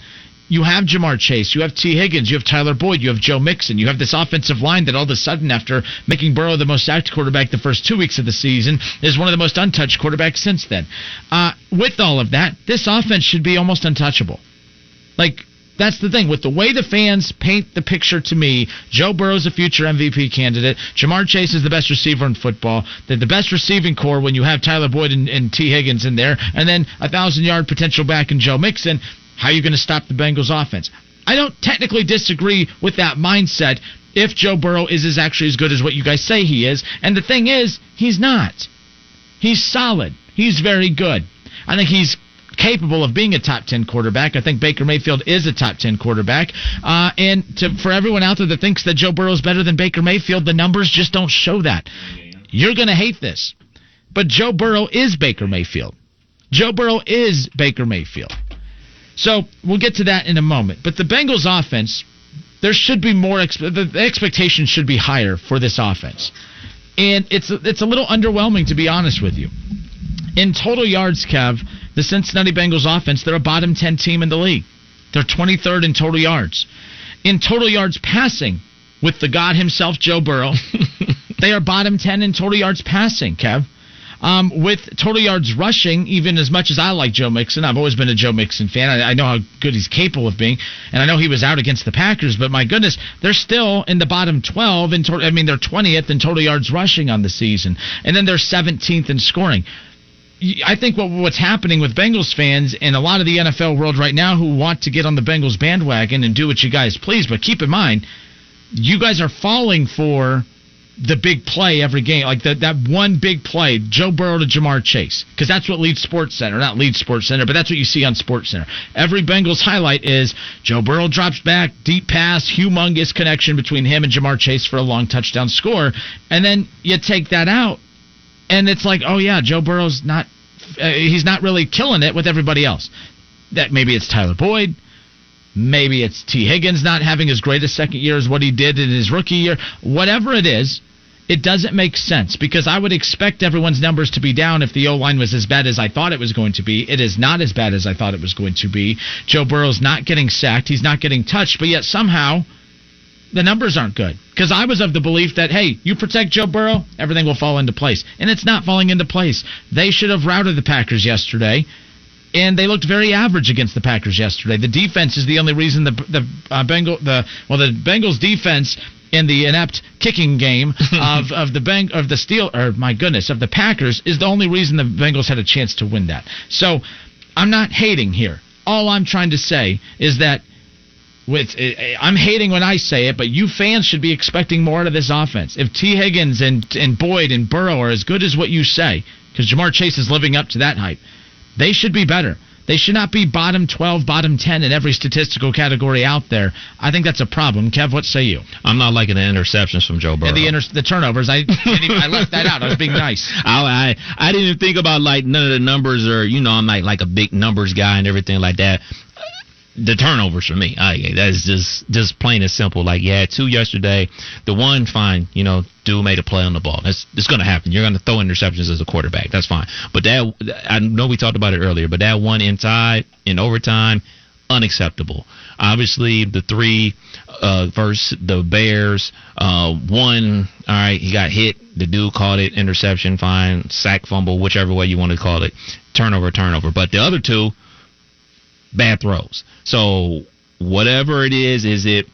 You have Ja'Marr Chase, you have Tee Higgins, you have Tyler Boyd, you have Joe Mixon, you have this offensive line that all of a sudden, after making Burrow the most sacked quarterback the first two weeks of the season, is one of the most untouched quarterbacks since then. Uh, with all of that, this offense should be almost untouchable. Like, that's the thing. With the way the fans paint the picture to me, Joe Burrow's a future MVP candidate. Ja'Marr Chase is the best receiver in football. They're the best receiving core when you have Tyler Boyd and, and Tee Higgins in there. And then a thousand yard potential back in Joe Mixon. How are you going to stop the Bengals offense? I don't technically disagree with that mindset if Joe Burrow is as actually as good as what you guys say he is. And the thing is, he's not. He's solid. He's very good. I think he's capable of being a top 10 quarterback. I think Baker Mayfield is a top 10 quarterback. Uh, and to, for everyone out there that thinks that Joe Burrow is better than Baker Mayfield, the numbers just don't show that. You're going to hate this. But Joe Burrow is Baker Mayfield. Joe Burrow is Baker Mayfield. So we'll get to that in a moment. But the Bengals offense, there should be more. The expectation should be higher for this offense, and it's it's a little underwhelming to be honest with you. In total yards, Kev, the Cincinnati Bengals offense, they're a bottom ten team in the league. They're 23rd in total yards. In total yards passing, with the God himself, Joe Burrow, they are bottom 10 in total yards passing, Kev. Um, with total yards rushing, even as much as I like Joe Mixon, I've always been a Joe Mixon fan. I, I know how good he's capable of being, and I know he was out against the Packers. But my goodness, they're still in the bottom 12 in total. I mean, they're 20th in total yards rushing on the season, and then they're 17th in scoring. I think what what's happening with Bengals fans and a lot of the NFL world right now who want to get on the Bengals bandwagon and do what you guys please, but keep in mind, you guys are falling for the big play every game, like the, that one big play, Joe Burrow to Ja'Marr Chase, because that's what leads Sports Center, not leads Sports Center, but that's what you see on Sports Center. Every Bengals highlight is Joe Burrow drops back, deep pass, humongous connection between him and Ja'Marr Chase for a long touchdown score, and then you take that out, and it's like, oh yeah, Joe Burrow's not, uh, he's not really killing it with everybody else. That maybe it's Tyler Boyd. Maybe it's Tee Higgins not having as great a second year as what he did in his rookie year. Whatever it is, it doesn't make sense because I would expect everyone's numbers to be down if the O line was as bad as I thought it was going to be. It is not as bad as I thought it was going to be. Joe Burrow's not getting sacked. He's not getting touched, but yet somehow the numbers aren't good. Because I was of the belief that, hey, you protect Joe Burrow, everything will fall into place. And it's not falling into place. They should have routed the Packers yesterday and they looked very average against the Packers yesterday. The defense is the only reason the the uh, Bengal the well the Bengals defense in the inept kicking game of of the Beng of the Steel or my goodness of the Packers is the only reason the Bengals had a chance to win that. So I'm not hating here. All I'm trying to say is that with I'm hating when I say it, but you fans should be expecting more out of this offense. If Tee Higgins and and Boyd and Burrow are as good as what you say, because Ja'Marr Chase is living up to that hype they should be better. They should not be bottom 12, bottom 10 in every statistical category out there. I think that's a problem. Kev, what say you? I'm not liking the interceptions from Joe Burrow. And the, inter- the turnovers, I I left that out. I was being nice. I, I I didn't even think about like none of the numbers or you know I'm not like a big numbers guy and everything like that the turnovers for me. I, that's just just plain and simple. Like yeah, two yesterday. The one fine, you know, dude made a play on the ball. That's it's going to happen. You're going to throw interceptions as a quarterback. That's fine. But that I know we talked about it earlier. But that one inside in overtime, unacceptable. Obviously, the three uh, versus the Bears. Uh, one, all right, he got hit. The dude called it interception, fine, sack, fumble, whichever way you want to call it, turnover, turnover. But the other two bad throws. So whatever it is, is it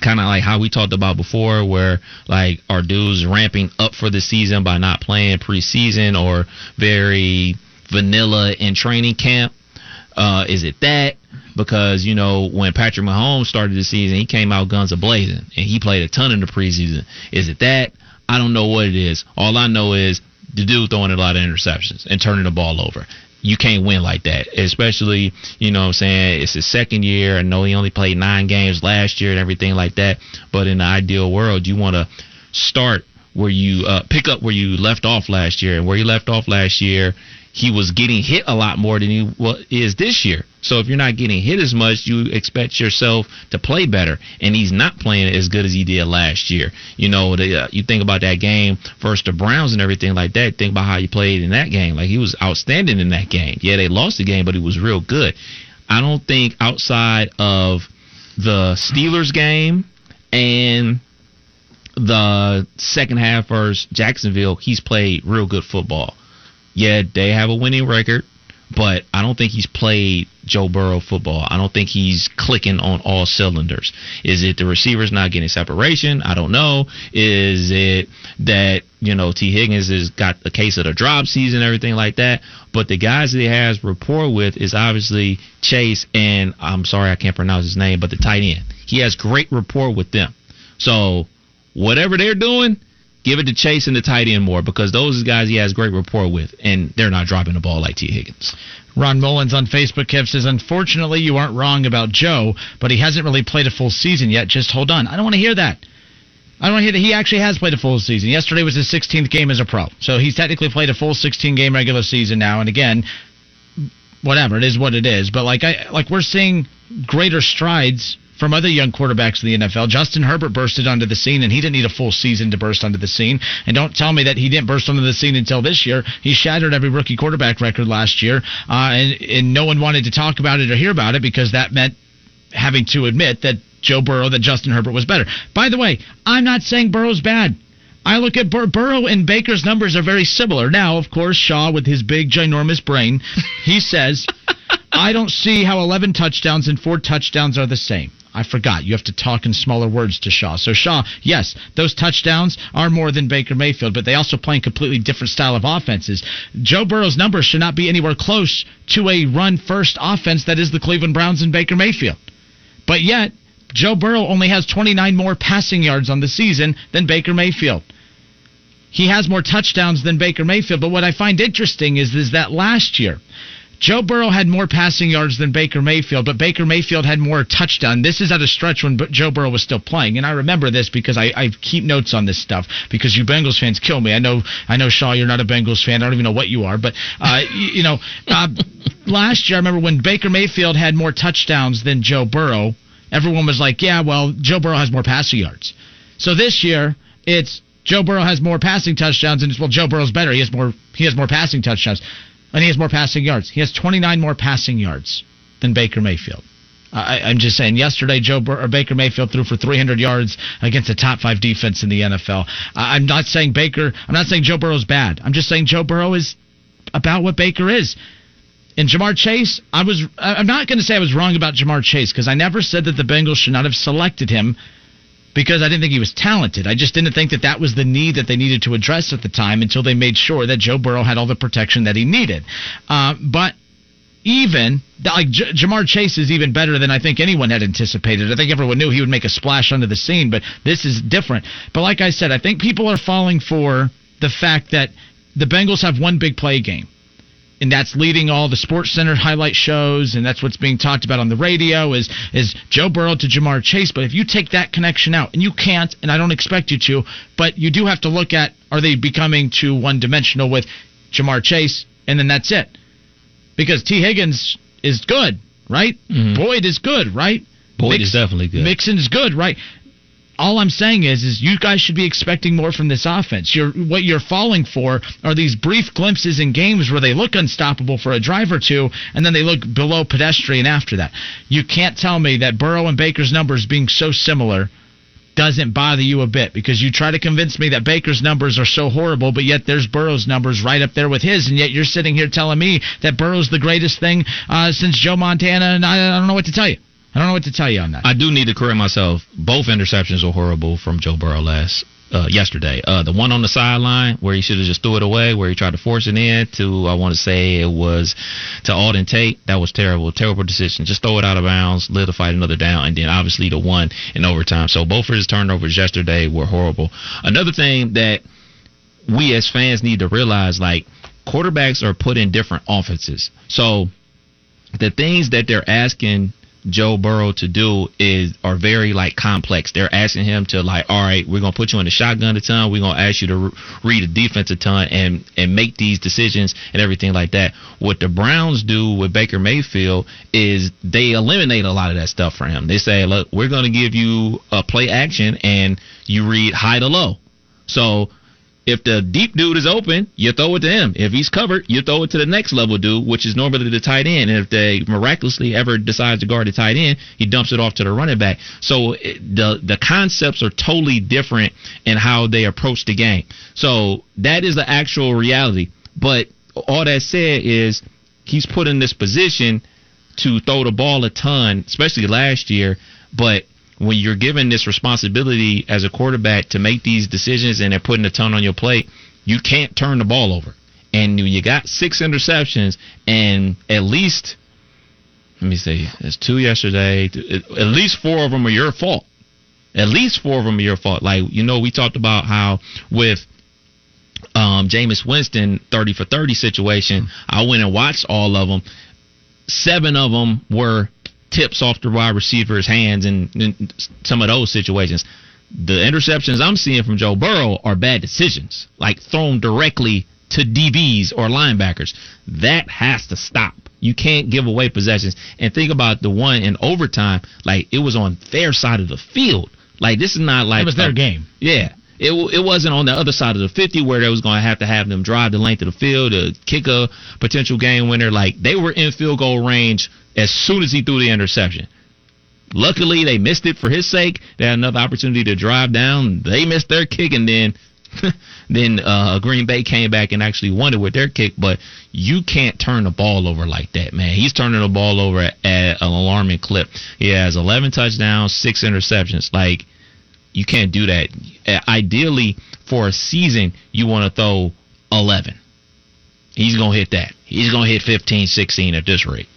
kind of like how we talked about before, where like our dudes ramping up for the season by not playing preseason or very vanilla in training camp? Uh, is it that? Because you know when Patrick Mahomes started the season, he came out guns a blazing and he played a ton in the preseason. Is it that? I don't know what it is. All I know is the dude throwing a lot of interceptions and turning the ball over you can't win like that. Especially, you know what I'm saying, it's his second year. I know he only played nine games last year and everything like that. But in the ideal world, you want to start where you uh, pick up where you left off last year. And where you left off last year, he was getting hit a lot more than he is this year. So if you're not getting hit as much, you expect yourself to play better, and he's not playing as good as he did last year. You know, the, uh, you think about that game versus the Browns and everything like that. Think about how he played in that game. Like he was outstanding in that game. Yeah, they lost the game, but he was real good. I don't think outside of the Steelers game and the second half versus Jacksonville, he's played real good football. Yeah, they have a winning record but I don't think he's played Joe Burrow football. I don't think he's clicking on all cylinders. Is it the receivers not getting separation? I don't know. Is it that, you know, Tee Higgins has got a case of the drop season, everything like that? But the guys that he has rapport with is obviously Chase and I'm sorry I can't pronounce his name, but the tight end. He has great rapport with them. So whatever they're doing, Give it to Chase and the tight end more because those guys he has great rapport with, and they're not dropping the ball like Tee Higgins. Ron Mullins on Facebook, Kev says, Unfortunately, you aren't wrong about Joe, but he hasn't really played a full season yet. Just hold on. I don't want to hear that. I don't want to hear that he actually has played a full season. Yesterday was his 16th game as a pro. So he's technically played a full 16 game regular season now. And again, whatever, it is what it is. But like I like we're seeing greater strides from other young quarterbacks in the NFL. Justin Herbert bursted onto the scene, and he didn't need a full season to burst onto the scene. And don't tell me that he didn't burst onto the scene until this year. He shattered every rookie quarterback record last year, uh, and, and no one wanted to talk about it or hear about it because that meant having to admit that Joe Burrow, that Justin Herbert was better. By the way, I'm not saying Burrow's bad. I look at Bur- Burrow and Baker's numbers are very similar. Now, of course, Shaw with his big, ginormous brain, he says, I don't see how 11 touchdowns and four touchdowns are the same. I forgot. You have to talk in smaller words to Shaw. So Shaw, yes, those touchdowns are more than Baker Mayfield, but they also play in completely different style of offenses. Joe Burrow's numbers should not be anywhere close to a run first offense that is the Cleveland Browns and Baker Mayfield. But yet, Joe Burrow only has 29 more passing yards on the season than Baker Mayfield. He has more touchdowns than Baker Mayfield, but what I find interesting is is that last year Joe Burrow had more passing yards than Baker Mayfield, but Baker Mayfield had more touchdown. This is at a stretch when Joe Burrow was still playing, and I remember this because I, I keep notes on this stuff because you Bengals fans kill me. I know, I know, Shaw, you're not a Bengals fan. I don't even know what you are, but uh, you, you know, uh, last year I remember when Baker Mayfield had more touchdowns than Joe Burrow. Everyone was like, "Yeah, well, Joe Burrow has more passing yards." So this year it's Joe Burrow has more passing touchdowns, and it's well, Joe Burrow's better. He has more. He has more passing touchdowns and he has more passing yards. He has 29 more passing yards than Baker Mayfield. I, am just saying. Yesterday, Joe Bur- or Baker Mayfield threw for 300 yards against a top five defense in the NFL. I, I'm not saying Baker. I'm not saying Joe Burrow's bad. I'm just saying Joe Burrow is about what Baker is. And Ja'Marr Chase, I was. I'm not going to say I was wrong about Ja'Marr Chase because I never said that the Bengals should not have selected him because I didn't think he was talented. I just didn't think that that was the need that they needed to address at the time until they made sure that Joe Burrow had all the protection that he needed. Uh, but even like J- Ja'Marr Chase is even better than I think anyone had anticipated. I think everyone knew he would make a splash under the scene, but this is different. But like I said, I think people are falling for the fact that the Bengals have one big play game and that's leading all the Sports Center highlight shows, and that's what's being talked about on the radio is is Joe Burrow to Ja'Marr Chase. But if you take that connection out, and you can't, and I don't expect you to, but you do have to look at are they becoming too one dimensional with Ja'Marr Chase, and then that's it, because Tee Higgins is good, right? Mm-hmm. Boyd is good, right? Boyd Mix, is definitely good. Mixon is good, right? All I'm saying is, is you guys should be expecting more from this offense. You're what you're falling for are these brief glimpses in games where they look unstoppable for a drive or two, and then they look below pedestrian after that. You can't tell me that Burrow and Baker's numbers being so similar doesn't bother you a bit because you try to convince me that Baker's numbers are so horrible, but yet there's Burrow's numbers right up there with his, and yet you're sitting here telling me that Burrow's the greatest thing uh, since Joe Montana, and I, I don't know what to tell you. I don't know what to tell you on that. I do need to correct myself. Both interceptions were horrible from Joe Burrow last uh, yesterday. Uh, the one on the sideline where he should have just threw it away, where he tried to force it in to, I want to say it was to Auden Tate. That was terrible, terrible decision. Just throw it out of bounds, live to fight another down, and then obviously the one in overtime. So both of his turnovers yesterday were horrible. Another thing that we as fans need to realize, like quarterbacks are put in different offenses. So the things that they're asking Joe Burrow to do is are very like complex. They're asking him to like, all right, we're gonna put you in the shotgun a ton. We're gonna ask you to re- read a defense a ton and and make these decisions and everything like that. What the Browns do with Baker Mayfield is they eliminate a lot of that stuff for him. They say, look, we're gonna give you a play action and you read high to low. So if the deep dude is open, you throw it to him. If he's covered, you throw it to the next level dude, which is normally the tight end. And if they miraculously ever decides to guard the tight end, he dumps it off to the running back. So the the concepts are totally different in how they approach the game. So that is the actual reality. But all that said is he's put in this position to throw the ball a ton, especially last year. But when you're given this responsibility as a quarterback to make these decisions and they're putting a ton on your plate, you can't turn the ball over. And when you got six interceptions, and at least, let me see, there's two yesterday. At least four of them are your fault. At least four of them are your fault. Like, you know, we talked about how with um, Jameis Winston 30 for 30 situation, I went and watched all of them. Seven of them were tips off the wide receiver's hands and, and some of those situations. The interceptions I'm seeing from Joe Burrow are bad decisions, like thrown directly to DBs or linebackers. That has to stop. You can't give away possessions. And think about the one in overtime, like it was on their side of the field. Like this is not like it was their a, game. Yeah. It, it wasn't on the other side of the 50 where they was going to have to have them drive the length of the field to kick a potential game winner. Like they were in field goal range as soon as he threw the interception. Luckily, they missed it for his sake. They had another opportunity to drive down. They missed their kick, and then then uh, Green Bay came back and actually won it with their kick. But you can't turn the ball over like that, man. He's turning the ball over at, at an alarming clip. He has 11 touchdowns, six interceptions. Like you can't do that. Uh, ideally, for a season, you want to throw 11. He's going to hit that. He's going to hit 15, 16 at this rate.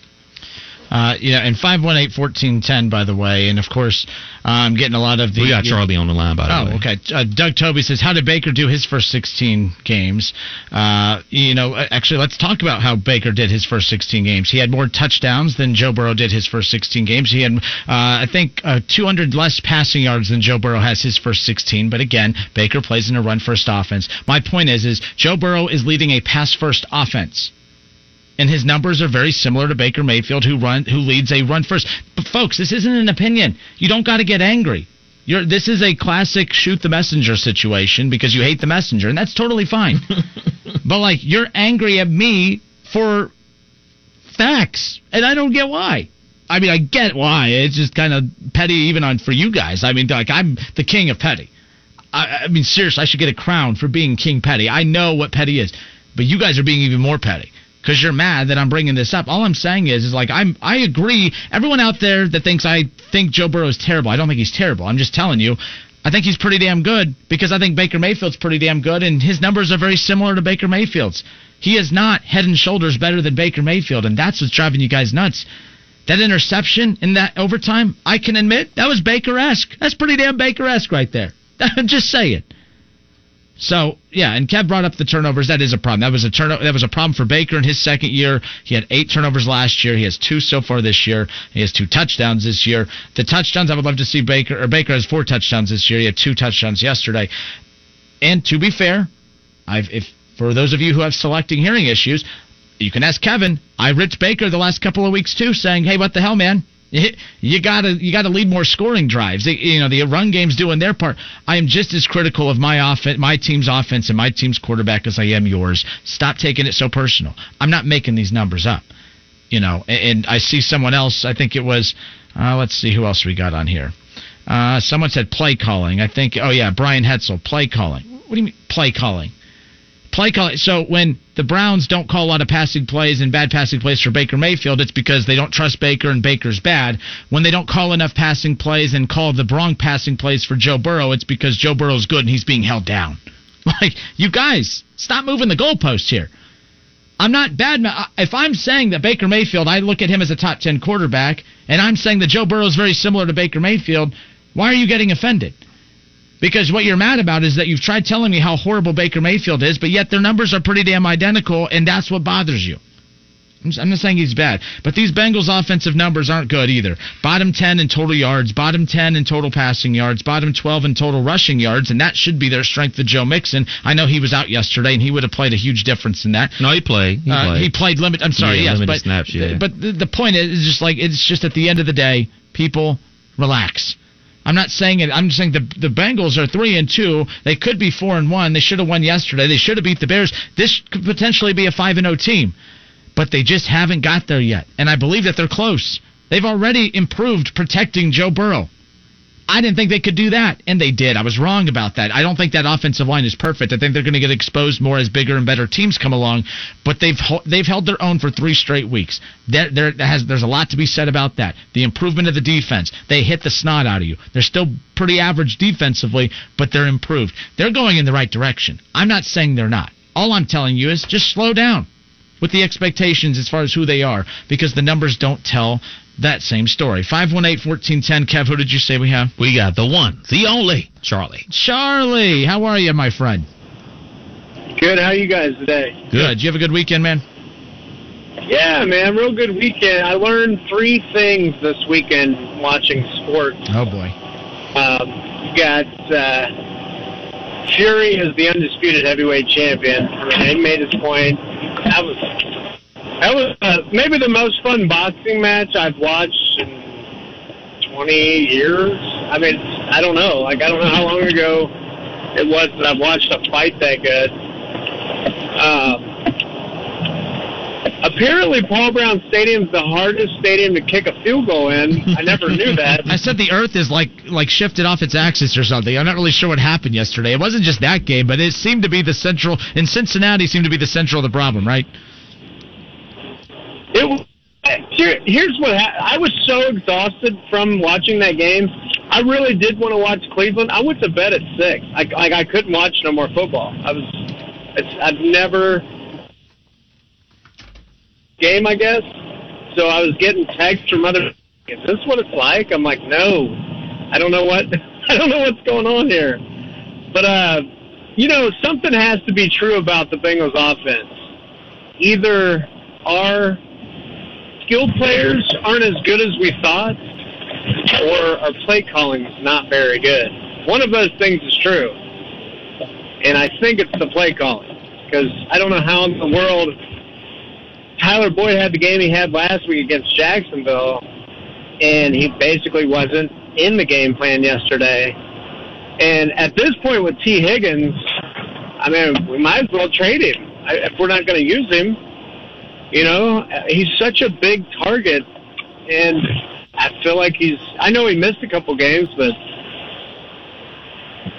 Uh, yeah, and 518-1410, by the way. And, of course, I'm um, getting a lot of the... We got Charlie on the line, by the oh, way. Oh, okay. Uh, Doug Toby says, how did Baker do his first 16 games? Uh, you know, actually, let's talk about how Baker did his first 16 games. He had more touchdowns than Joe Burrow did his first 16 games. He had, uh, I think, uh, 200 less passing yards than Joe Burrow has his first 16. But, again, Baker plays in a run-first offense. My point is, is Joe Burrow is leading a pass-first offense and his numbers are very similar to Baker Mayfield, who run who leads a run first. But folks, this isn't an opinion. You don't got to get angry. You're, this is a classic shoot the messenger situation because you hate the messenger, and that's totally fine. but like you're angry at me for facts, and I don't get why. I mean, I get why. It's just kind of petty, even on for you guys. I mean, like I'm the king of petty. I, I mean, seriously, I should get a crown for being king petty. I know what petty is, but you guys are being even more petty because you're mad that I'm bringing this up. All I'm saying is, is like I'm, I agree. Everyone out there that thinks I think Joe Burrow is terrible, I don't think he's terrible. I'm just telling you, I think he's pretty damn good because I think Baker Mayfield's pretty damn good, and his numbers are very similar to Baker Mayfield's. He is not head and shoulders better than Baker Mayfield, and that's what's driving you guys nuts. That interception in that overtime, I can admit that was Baker esque. That's pretty damn Baker esque right there. I'm just saying. So yeah, and Kev brought up the turnovers. That is a problem. That was a turn. That was a problem for Baker in his second year. He had eight turnovers last year. He has two so far this year. He has two touchdowns this year. The touchdowns I would love to see Baker or Baker has four touchdowns this year. He had two touchdowns yesterday. And to be fair, I've if for those of you who have selecting hearing issues, you can ask Kevin. I ripped Baker the last couple of weeks too, saying, "Hey, what the hell, man? You gotta you gotta lead more scoring drives. You know the run game's doing their part. I am just as critical of my offense, my team's offense, and my team's quarterback as I am yours. Stop taking it so personal. I'm not making these numbers up. You know, and, I see someone else. I think it was. Uh, let's see who else we got on here. Uh, someone said play calling. I think. Oh yeah, Brian Hetzel. Play calling. What do you mean play calling? Play call. So when the Browns don't call a lot of passing plays and bad passing plays for Baker Mayfield, it's because they don't trust Baker and Baker's bad. When they don't call enough passing plays and call the wrong passing plays for Joe Burrow, it's because Joe Burrow's good and he's being held down. Like you guys, stop moving the goalposts here. I'm not bad. If I'm saying that Baker Mayfield, I look at him as a top 10 quarterback, and I'm saying that Joe Burrow is very similar to Baker Mayfield, why are you getting offended? Because what you're mad about is that you've tried telling me how horrible Baker Mayfield is, but yet their numbers are pretty damn identical, and that's what bothers you. I'm not saying he's bad, but these Bengals offensive numbers aren't good either. Bottom 10 in total yards, bottom 10 in total passing yards, bottom 12 in total rushing yards, and that should be their strength of Joe Mixon. I know he was out yesterday, and he would have played a huge difference in that. No, he played. He, uh, played. he played limit. I'm sorry, yeah, yes, but snaps, yeah. but the, the point is just like it's just at the end of the day, people relax. I'm not saying it. I'm just saying the the Bengals are three and two. They could be four and one. They should have won yesterday. They should have beat the Bears. This could potentially be a five and zero oh team, but they just haven't got there yet. And I believe that they're close. They've already improved protecting Joe Burrow. I didn't think they could do that, and they did. I was wrong about that. I don't think that offensive line is perfect. I think they're going to get exposed more as bigger and better teams come along. But they've they've held their own for three straight weeks. There, there has there's a lot to be said about that. The improvement of the defense. They hit the snot out of you. They're still pretty average defensively, but they're improved. They're going in the right direction. I'm not saying they're not. All I'm telling you is just slow down with the expectations as far as who they are because the numbers don't tell that same story. 518-1410. Kev, who did you say we have? We got the one, the only, Charlie. Charlie, how are you, my friend? Good. How are you guys today? Good. Did you have a good weekend, man? Yeah, man, real good weekend. I learned three things this weekend watching sports. Oh boy. Um, you got uh, Fury is the undisputed heavyweight champion. He made his point. That was that was uh, maybe the most fun boxing match I've watched in 20 years. I mean, I don't know. Like, I don't know how long ago it was that I've watched a fight that good. Um, Apparently, Paul Brown Stadium's the hardest stadium to kick a field goal in. I never knew that. I said the Earth is like like shifted off its axis or something. I'm not really sure what happened yesterday. It wasn't just that game, but it seemed to be the central And Cincinnati seemed to be the central of the problem, right? It was. Here, here's what ha- I was so exhausted from watching that game. I really did want to watch Cleveland. I went to bed at six. I, like I couldn't watch no more football. I was. It's, I've never game, I guess. So I was getting texts from other. Is this what it's like? I'm like, no, I don't know what. I don't know what's going on here. But uh, you know, something has to be true about the Bengals offense. Either our skilled players aren't as good as we thought, or our play calling is not very good. One of those things is true, and I think it's the play calling because I don't know how in the world Tyler Boyd had the game he had last week against Jacksonville, and he basically wasn't in the game plan yesterday. And at this point with Tee Higgins, I mean, we might as well trade him if we're not going to use him. You know, he's such a big target, and I feel like he's. I know he missed a couple games, but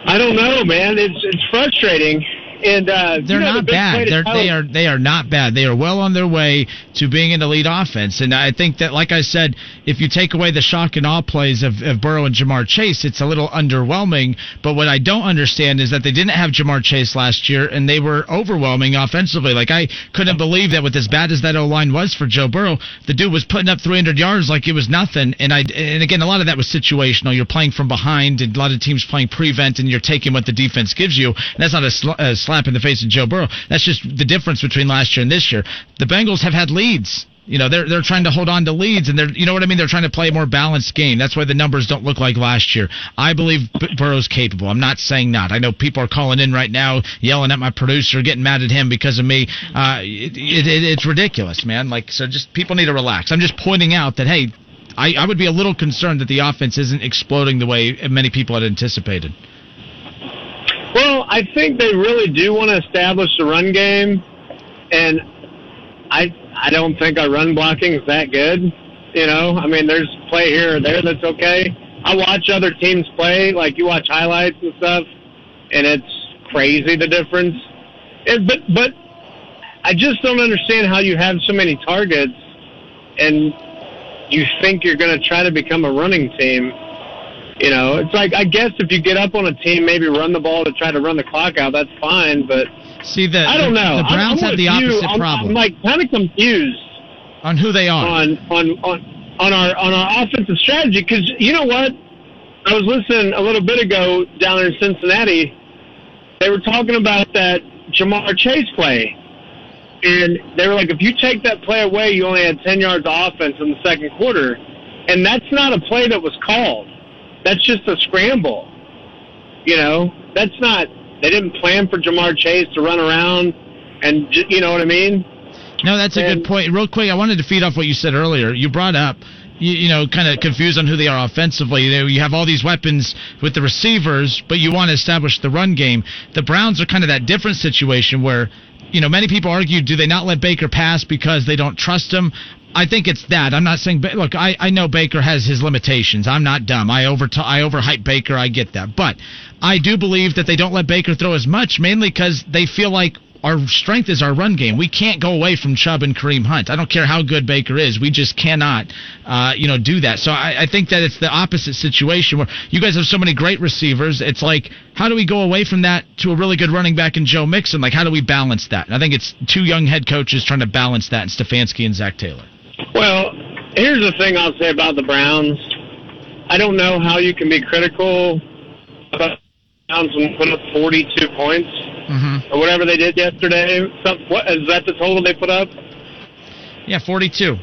I don't know, man. It's it's frustrating. And uh, they're you know, not the bad. They're, they are they are not bad. They are well on their way to being an elite offense. And I think that, like I said, if you take away the shock and awe plays of, of Burrow and Ja'Marr Chase, it's a little underwhelming. But what I don't understand is that they didn't have Ja'Marr Chase last year, and they were overwhelming offensively. Like I couldn't believe that with as bad as that O line was for Joe Burrow, the dude was putting up 300 yards like it was nothing. And I and again, a lot of that was situational. You're playing from behind, and a lot of teams playing prevent, and you're taking what the defense gives you. And that's not a, sl- a slap in the face of Joe Burrow. That's just the difference between last year and this year. The Bengals have had leads. You know, they're they're trying to hold on to leads, and they're you know what I mean. They're trying to play a more balanced game. That's why the numbers don't look like last year. I believe Burrow's capable. I'm not saying not. I know people are calling in right now, yelling at my producer, getting mad at him because of me. Uh, it, it, it, it's ridiculous, man. Like so, just people need to relax. I'm just pointing out that hey, I, I would be a little concerned that the offense isn't exploding the way many people had anticipated. Well, I think they really do want to establish the run game, and I I don't think our run blocking is that good. You know, I mean, there's play here or there that's okay. I watch other teams play, like you watch highlights and stuff, and it's crazy the difference. And, but but I just don't understand how you have so many targets, and you think you're going to try to become a running team. You know, it's like I guess if you get up on a team, maybe run the ball to try to run the clock out. That's fine, but see the I don't know. The Browns I'm, I'm have the opposite I'm, problem. I'm like kind of confused on who they are on on on on our on our offensive strategy because you know what? I was listening a little bit ago down in Cincinnati. They were talking about that Ja'Marr Chase play. And they were like, if you take that play away, you only had 10 yards of offense in the second quarter. And that's not a play that was called. That's just a scramble. You know, that's not, they didn't plan for Ja'Marr Chase to run around and, you know what I mean? No, that's a And- good point. Real quick, I wanted to feed off what you said earlier. You brought up, you, you know, kind of confused on who they are offensively. You, know, you have all these weapons with the receivers, but you want to establish the run game. The Browns are kind of that different situation where, you know, many people argue, do they not let Baker pass because they don't trust him? I think it's that. I'm not saying. Look, I, I know Baker has his limitations. I'm not dumb. I over I overhype Baker. I get that, but I do believe that they don't let Baker throw as much, mainly because they feel like our strength is our run game. We can't go away from Chubb and Kareem Hunt. I don't care how good Baker is. We just cannot, uh, you know, do that. So I, I think that it's the opposite situation where you guys have so many great receivers. It's like, how do we go away from that to a really good running back in Joe Mixon? Like, how do we balance that? And I think it's two young head coaches trying to balance that, and Stefanski and Zac Taylor. Well, here's the thing I'll say about the Browns. I don't know how you can be critical about Browns when put up 42 points Mm-hmm. or whatever they did yesterday. Some, what is that the total they put up? Yeah, 42.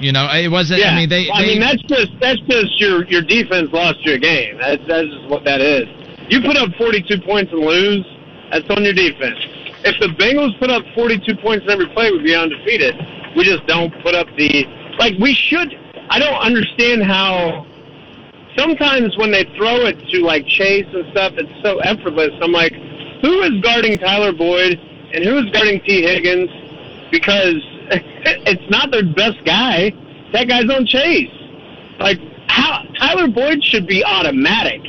You know, it wasn't. Yeah, I mean, they. I they mean that's just that's just your your defense lost you a game. That's that's just what that is. You put up 42 points and lose. That's on your defense. If the Bengals put up 42 points in every play, we'd be undefeated. We just don't put up the like we should. I don't understand how. Sometimes when they throw it to like Chase and stuff, it's so effortless. I'm like, who is guarding Tyler Boyd and who is guarding Tee Higgins? Because it's not their best guy. That guy's on Chase. Like how Tyler Boyd should be automatic.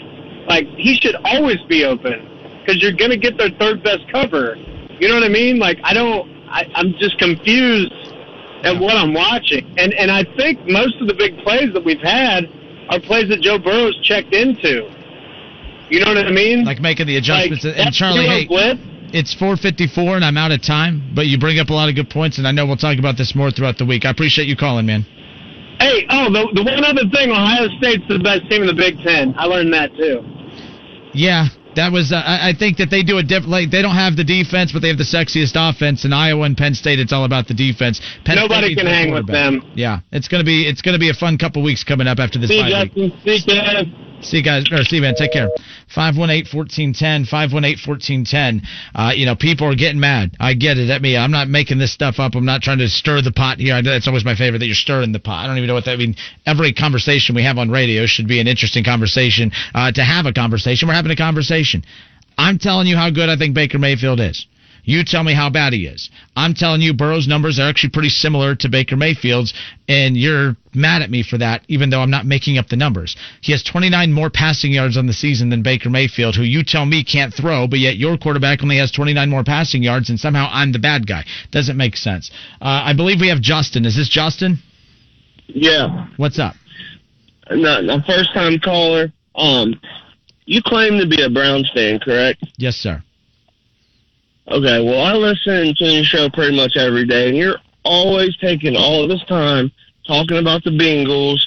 Like he should always be open because you're gonna get their third best cover. You know what I mean? Like I don't. I, I'm just confused at what I'm watching, and and I think most of the big plays that we've had are plays that Joe Burrow's checked into. You know what I mean? Like making the adjustments. Like, and Charlie, hey, blitz. it's 4:54 and I'm out of time, but you bring up a lot of good points, and I know we'll talk about this more throughout the week. I appreciate you calling, man. Hey, oh, the, the one other thing, Ohio State's the best team in the Big Ten. I learned that too. Yeah, that was. Uh, I think that they do a different. Like, they don't have the defense, but they have the sexiest offense. In Iowa and Penn State, it's all about the defense. Penn Nobody can hang with them. Yeah, it's gonna be it's gonna be a fun couple weeks coming up after this See, week. Justin. See, Kev. See you guys, or see you, man. Take care. 518-1410, 518-1410. Uh, you know, people are getting mad. I get it. At me, I'm not making this stuff up. I'm not trying to stir the pot here. I know that's always my favorite that you're stirring the pot. I don't even know what that means. Every conversation we have on radio should be an interesting conversation. Uh, to have a conversation, we're having a conversation. I'm telling you how good I think Baker Mayfield is. You tell me how bad he is. I'm telling you Burrow's numbers are actually pretty similar to Baker Mayfield's, and you're mad at me for that, even though I'm not making up the numbers. He has 29 more passing yards on the season than Baker Mayfield, who you tell me can't throw, but yet your quarterback only has 29 more passing yards, and somehow I'm the bad guy. Doesn't make sense. Uh, I believe we have Justin. Is this Justin? Yeah, What's up? not a first time caller. Um, you claim to be a Browns fan, correct? Yes, sir. Okay, well, I listen to your show pretty much every day, and you're always taking all of this time talking about the Bengals,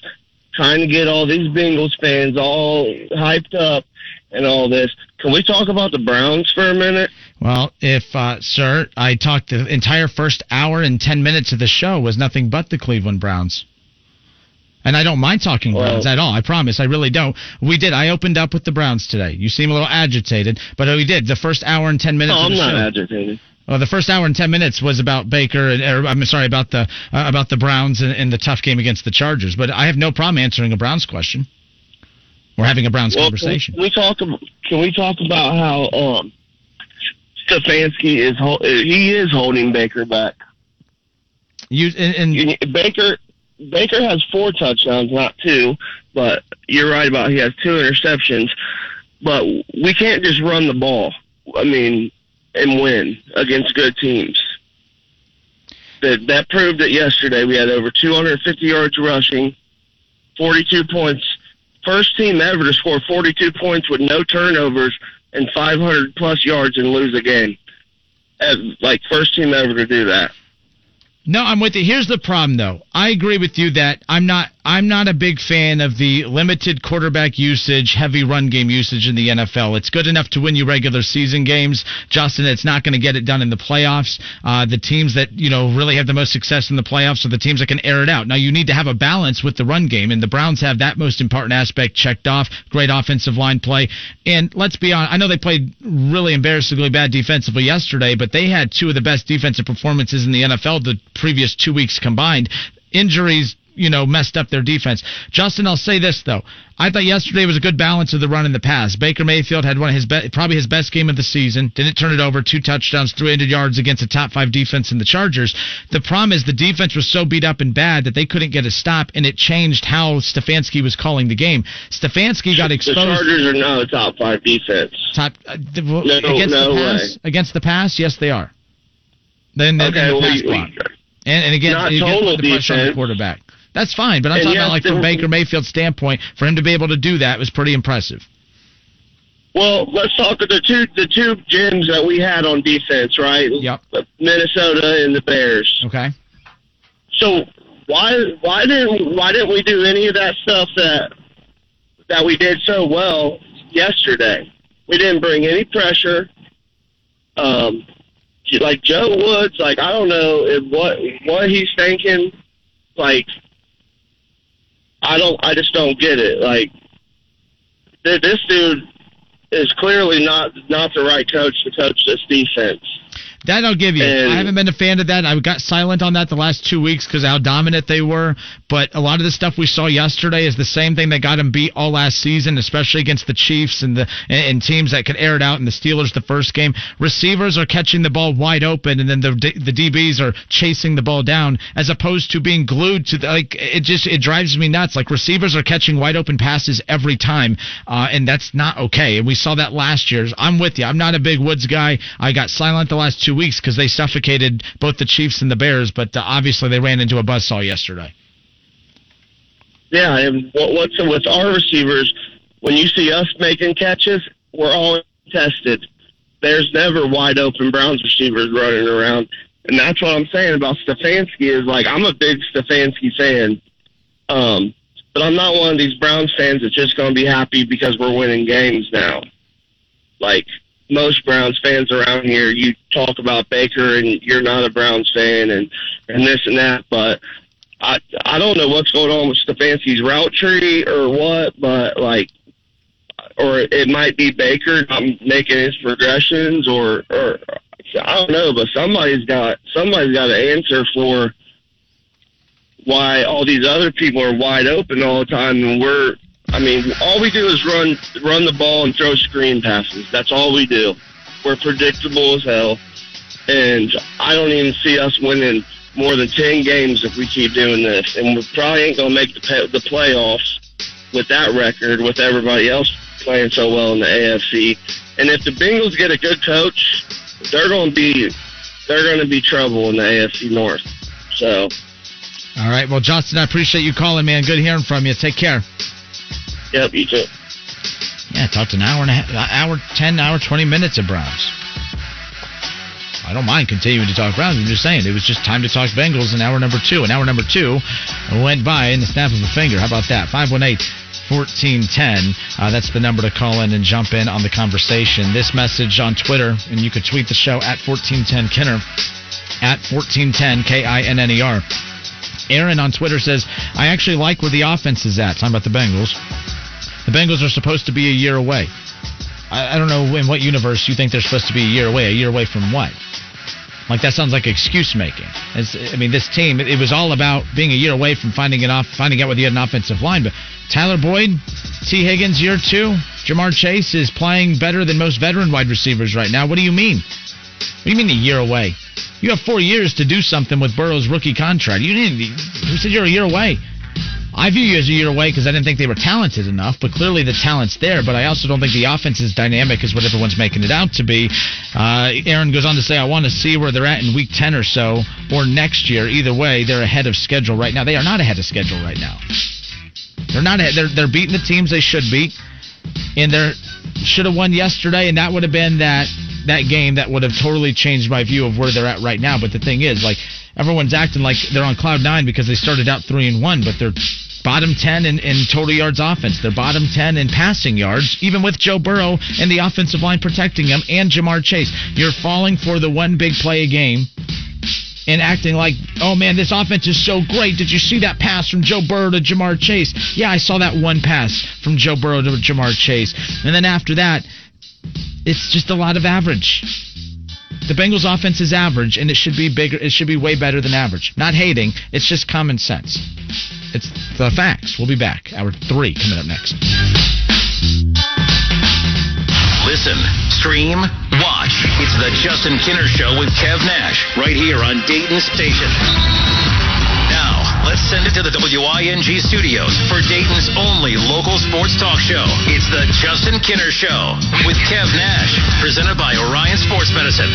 trying to get all these Bengals fans all hyped up and all this. Can we talk about the Browns for a minute? Well, if, uh, sir, I talked the entire first hour and 10 minutes of the show was nothing but the Cleveland Browns. And I don't mind talking Well- Browns at all. I promise. I really don't. We did. I opened up with the Browns today. You seem a little agitated, but we did. The first hour and 10 minutes No, I'm not show. agitated. Well, the first hour and 10 minutes was about Baker, and, or, I'm sorry, about the uh, about the Browns and, and the tough game against the Chargers. But I have no problem answering a Browns question. We're having a Browns Well, conversation. Can we talk? Can we talk about how um, Stefanski is he is holding Baker back? You and, and You- Baker Baker has four touchdowns, not two, but you're right about he has two interceptions. But we can't just run the ball. I mean, and win against good teams. That that proved it yesterday. We had over 250 yards rushing, 42 points. First team ever to score 42 points with no turnovers and 500 plus yards and lose a game. Like first team ever to do that. No, I'm with you. Here's the problem, though. I agree with you that I'm not. I'm not a big fan of the limited quarterback usage, heavy run game usage in the NFL. It's good enough to win you regular season games, Justin. It's not going to get it done in the playoffs. Uh, the teams that you know really have the most success in the playoffs are the teams that can air it out. Now you need to have a balance with the run game, and the Browns have that most important aspect checked off. Great offensive line play, and let's be honest. I know they played really embarrassingly bad defensively yesterday, but they had two of the best defensive performances in the NFL the previous two weeks combined. Injuries you know, messed up their defense. Justin, I'll say this though. I thought yesterday was a good balance of the run and the pass. Baker Mayfield had one of his be- probably his best game of the season. Didn't turn it over, two touchdowns, 300 yards against a top five defense in the Chargers. The problem is the defense was so beat up and bad that they couldn't get a stop, and it changed how Stefanski was calling the game. Stefanski got exposed. The. Chargers are now a top five defense. top uh, the, No, against no the pass. way. Against the pass, yes, they are. Then Okay, the well, pass you- block. And, and again, Not you get total pressure on the quarterback. That's fine, but I'm And talking yes, about like from Baker Mayfield's standpoint, for him to be able to do that was pretty impressive. Well, let's talk of the two the two gyms that we had on defense, right? Yep. Minnesota and the Bears. Okay. So why why didn't why didn't we do any of that stuff that that we did so well yesterday? We didn't bring any pressure. Um, like Joe Woods, like I don't know if what what he's thinking. Like I don't, I just don't get it. Like th- this dude is clearly not not the right coach to coach this defense. That I'll give you. And- I haven't been a fan of that. I got silent on that the last two weeks because how dominant they were. But a lot of the stuff we saw yesterday is the same thing that got them beat all last season, especially against the Chiefs and the and, teams that could air it out. And the Steelers the first game, receivers are catching the ball wide open, and then the the DBs are chasing the ball down, as opposed to being glued to the, like it just it drives me nuts. Like receivers are catching wide open passes every time, uh, and that's not okay. And we saw that last year. I'm with you. I'm not a big Woods guy. I got silent the last two weeks because they suffocated both the Chiefs and the Bears, but uh, obviously they ran into a buzzsaw yesterday. Yeah, and what, what's with our receivers? When you see us making catches, we're all tested. There's never wide open Browns receivers running around, and that's what I'm saying about Stefanski. Is like I'm a big Stefanski fan, um, but I'm not one of these Browns fans that's just going to be happy because we're winning games now. Like most Browns fans around here, you talk about Baker and you're not a Browns fan and and this and that, but I I don't know what's going on with Stefanski's route tree or what, but like, or it might be Baker not making his progressions, or or I don't know, but somebody's got somebody's got to answer for why all these other people are wide open all the time, and we're. I mean, all we do is run run the ball and throw screen passes. That's all we do. We're predictable as hell, and I don't even see us winning more than 10 games if we keep doing this. And we probably ain't to make the, pay- the playoffs with that record, with everybody else playing so well in the AFC. And if the Bengals get a good coach, they're to be they're to be trouble in the AFC North. So, All right. Well, Justin, I appreciate you calling, man. Good hearing from you. Take care. Yep, you too. Yeah, talked an hour and a half, hour, 10, hour, 20 minutes of Browns. I don't mind continuing to talk Browns. I'm just saying, it was just time to talk Bengals in hour number two. And hour number two went by in the snap of a finger. How about that? 518 1410. Uh, that's the number to call in and jump in on the conversation. This message on Twitter, and you could tweet the show at 1410 Kinner, at 1410 K I N N E R. Aaron on Twitter says, I actually like where the offense is at. Talking about the Bengals. The Bengals are supposed to be a year away. I, I don't know in what universe you think they're supposed to be a year away. A year away from what? Like that sounds like excuse making. It's, I mean, this team it, it was all about being a year away from finding it off, finding out whether you had an offensive line. But Tyler Boyd, Tee Higgins, year two. Ja'Marr Chase is playing better than most veteran wide receivers right now. What do you mean? What do you mean a year away? You have four years to do something with Burrow's rookie contract. You didn't. Who said you're a year away? I view you as a year away because I didn't think they were talented enough, but clearly the talent's there. But I also don't think the offense is dynamic as what everyone's making it out to be. Uh, Aaron goes on to say, I want to see where they're at in week 10 or so, or next year. Either way, they're ahead of schedule right now. They are not ahead of schedule right now. They're not. They're, they're beating the teams they should beat, and they should have won yesterday, and that would have been that that game that would have totally changed my view of where they're at right now. But the thing is, like everyone's acting like they're on cloud nine because they started out three and one, but they're bottom ten in, in total yards offense. They're bottom ten in passing yards, even with Joe Burrow and the offensive line protecting them and Ja'Marr Chase. You're falling for the one big play a game and acting like, oh man, this offense is so great. Did you see that pass from Joe Burrow to Ja'Marr Chase? Yeah, I saw that one pass from Joe Burrow to Ja'Marr Chase. And then after that, it's just a lot of average. The Bengals offense is average and it should be bigger it should be way better than average. Not hating, it's just common sense. It's the facts. We'll be back. Hour three coming up next. Listen, stream, watch. It's the Justin Kinner Show with Kev Nash right here on Dayton Station. Now, let's send it to the WING studios for Dayton's only local sports talk show. It's the Justin Kinner Show with Kev Nash, presented by Orion Sports Medicine.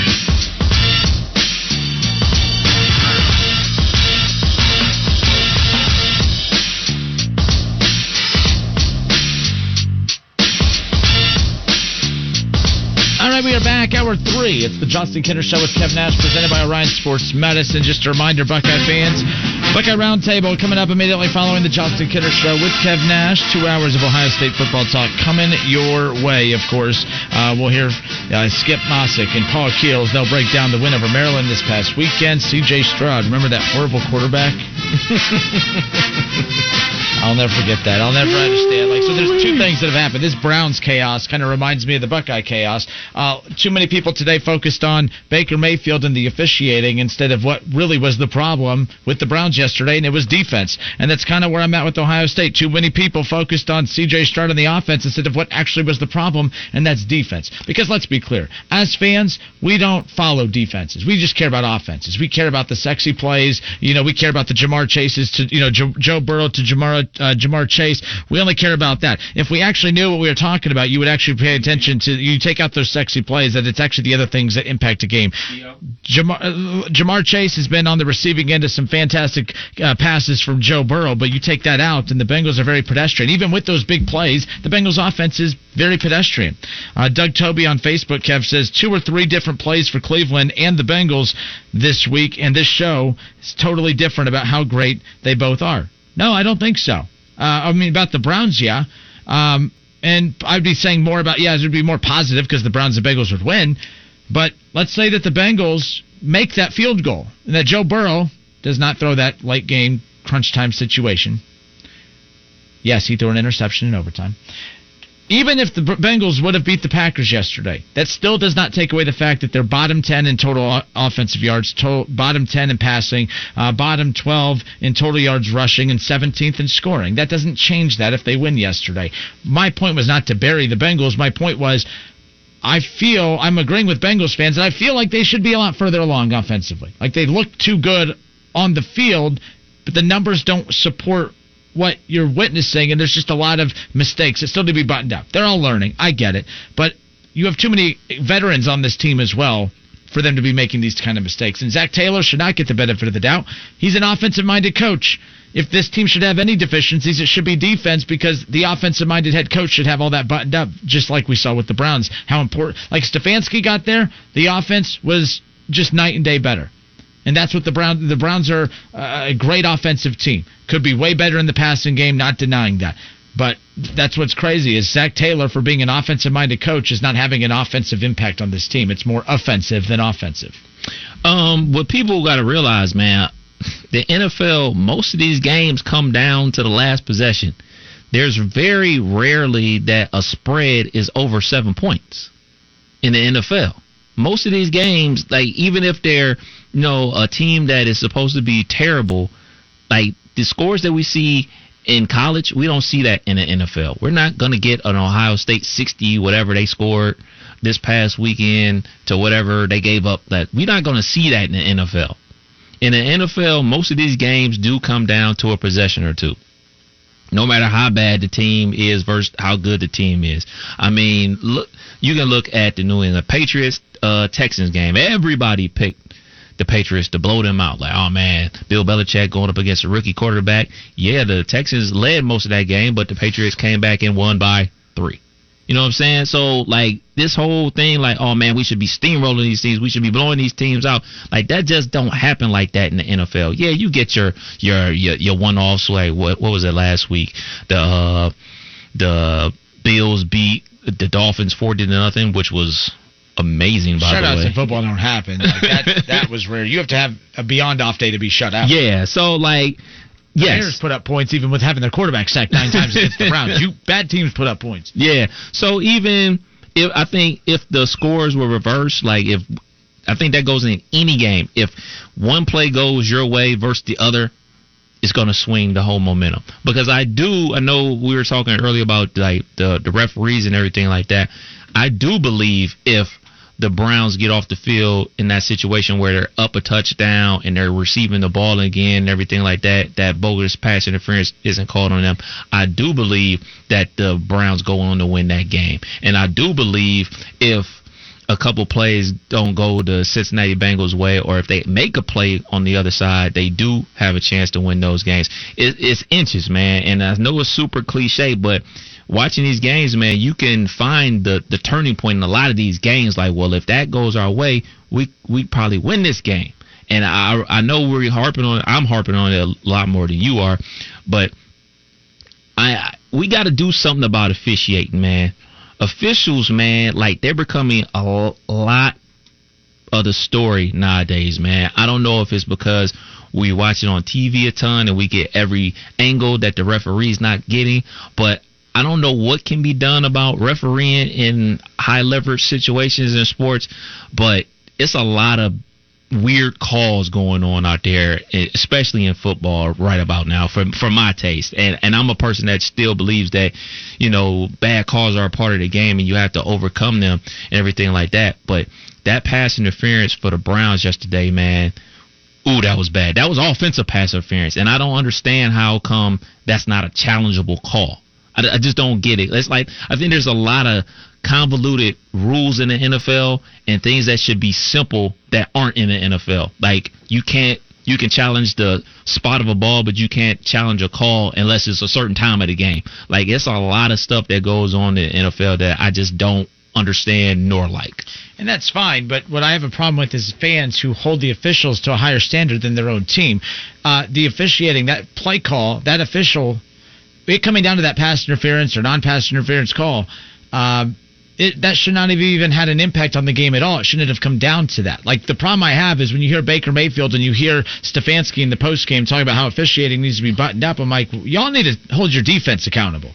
Right, we are back. Hour three. It's the Justin Kinner Show with Kev Nash, presented by Orion Sports Medicine. Just a reminder, Buckeye fans, Buckeye Roundtable coming up immediately following the Justin Kinner Show with Kev Nash. Two hours of Ohio State football talk coming your way, of course. Uh, we'll hear uh, Skip Mossick and Paul Keels. They'll break down the win over Maryland this past weekend. C.J. Stroud, remember that horrible quarterback? I'll never forget that. I'll never understand. Like, so there's two things that have happened. This Browns chaos kind of reminds me of the Buckeye chaos. Uh, too many people today focused on Baker Mayfield and the officiating instead of what really was the problem with the Browns yesterday, and it was defense. And that's kind of where I'm at with Ohio State. Too many people focused on C.J. Stroud and the offense instead of what actually was the problem, and that's defense. Because let's be clear, as fans, we don't follow defenses. We just care about offenses. We care about the sexy plays. You know, we care about the Ja'Marr Chases to you know jo- Joe Burrow to Ja'Marr uh, Ja'Marr Chase. We only care about that. If we actually knew what we were talking about, you would actually pay attention to. You take out those sexy plays, that it's actually the other things that impact a game. Ja'Marr, uh, Ja'Marr Chase has been on the receiving end of some fantastic uh, passes from Joe Burrow, but you take that out, and the Bengals are very pedestrian. Even with those big plays, the Bengals offense is very pedestrian. Uh, Doug Toby on Facebook, Kev says two or three different plays for Cleveland and the Bengals this week, and this show is totally different about how great they both are. No, I don't think so. Uh, I mean, about the Browns, yeah. Um, and I'd be saying more about, yeah, it would be more positive because the Browns and Bengals would win. But let's say that the Bengals make that field goal and that Joe Burrow does not throw that late game crunch time situation. Yes, he threw an interception in overtime. Even if the Bengals would have beat the Packers yesterday, that still does not take away the fact that they're bottom 10 in total offensive yards, total, bottom 10 in passing, uh, bottom 12 in total yards rushing, and 17th in scoring. That doesn't change that if they win yesterday. My point was not to bury the Bengals. My point was I feel I'm agreeing with Bengals fans, and I feel like they should be a lot further along offensively. Like they look too good on the field, but the numbers don't support what you're witnessing, and there's just a lot of mistakes that still need to be buttoned up. They're all learning. I get it, but you have too many veterans on this team as well for them to be making these kind of mistakes. And Zac Taylor should not get the benefit of the doubt. He's an offensive-minded coach. If this team should have any deficiencies, it should be defense because the offensive-minded head coach should have all that buttoned up, just like we saw with the Browns. How important, like Stefanski got there, the offense was just night and day better. And that's what the Browns. The Browns are a great offensive team. Could be way better in the passing game. Not denying that. But that's what's crazy is Zac Taylor, for being an offensive-minded coach, is not having an offensive impact on this team. It's more offensive than offensive. Um, what people got to realize, man, the NFL, most of these games come down to the last possession. There's very rarely that a spread is over seven points in the NFL. Most of these games, like even if they're you know a team that is supposed to be terrible, like the scores that we see in college, we don't see that in the NFL. We're not going to get an Ohio State 60, whatever they scored this past weekend, to whatever they gave up. That we're not going to see that in the NFL. In the NFL, most of these games do come down to a possession or two. No matter how bad the team is versus how good the team is. I mean, look, you can look at the New England Patriots uh, Texans game. Everybody picked the Patriots to blow them out. Like, oh man, Bill Belichick going up against a rookie quarterback. Yeah, the Texans led most of that game, but the Patriots came back and won by three. You know what I'm saying? So like this whole thing, like, oh man, we should be steamrolling these teams, we should be blowing these teams out. Like that just don't happen like that in the NFL. Yeah, you get your your your, your one offs like what what was it last week? The uh, the Bills beat the Dolphins forty to nothing, which was amazing. By Shutouts the way, in football don't happen. Like that that was rare. You have to have a beyond off day to be shut out. Yeah. So like. Yes. Bears put up points even with having their quarterback sacked nine times against the Browns. You bad teams put up points. Yeah. So even if I think if the scores were reversed, like if I think that goes in any game. If one play goes your way versus the other, it's going to swing the whole momentum. Because I do, I know we were talking earlier about like the the referees and everything like that. I do believe if the Browns get off the field in that situation where they're up a touchdown and they're receiving the ball again and everything like that, that bogus pass interference isn't called on them. I do believe that the Browns go on to win that game. And I do believe if a couple plays don't go the Cincinnati Bengals way, or if they make a play on the other side, they do have a chance to win those games. It, it's inches, man, and I know it's super cliche, but watching these games, man, you can find the the turning point in a lot of these games. Like, well, if that goes our way, we we probably win this game. And I I know we're harping on, I'm harping on it a lot more than you are, but I we got to do something about officiating, man officials, man, like they're becoming a lot of the story nowadays, man. I don't know if it's because We watch it on TV a ton, and we get every angle that the referee's not getting. But I don't know what can be done about refereeing in high leverage situations in sports, but it's a lot of weird calls going on out there, especially in football right about now for for my taste. And and I'm a person that still believes that, you know, bad calls are a part of the game and you have to overcome them and everything like that. But that pass interference for the Browns yesterday, man, ooh, that was bad. That was offensive pass interference. And I don't understand how come that's not a challengeable call. I, I just don't get it. It's like I think there's a lot of convoluted rules in the NFL and things that should be simple that aren't in the NFL. Like you can't you can challenge the spot of a ball, but you can't challenge a call unless it's a certain time of the game. Like it's a lot of stuff that goes on in the NFL that I just don't understand nor like. And that's fine, but what I have a problem with is fans who hold the officials to a higher standard than their own team. Uh, the officiating, that play call, that official, it coming down to that pass interference or non-pass interference call, um, it, that should not have even had an impact on the game at all. It shouldn't have come down to that. Like the problem I have is when you hear Baker Mayfield and you hear Stefanski in the post game talking about how officiating needs to be buttoned up. I'm like, y'all need to hold your defense accountable.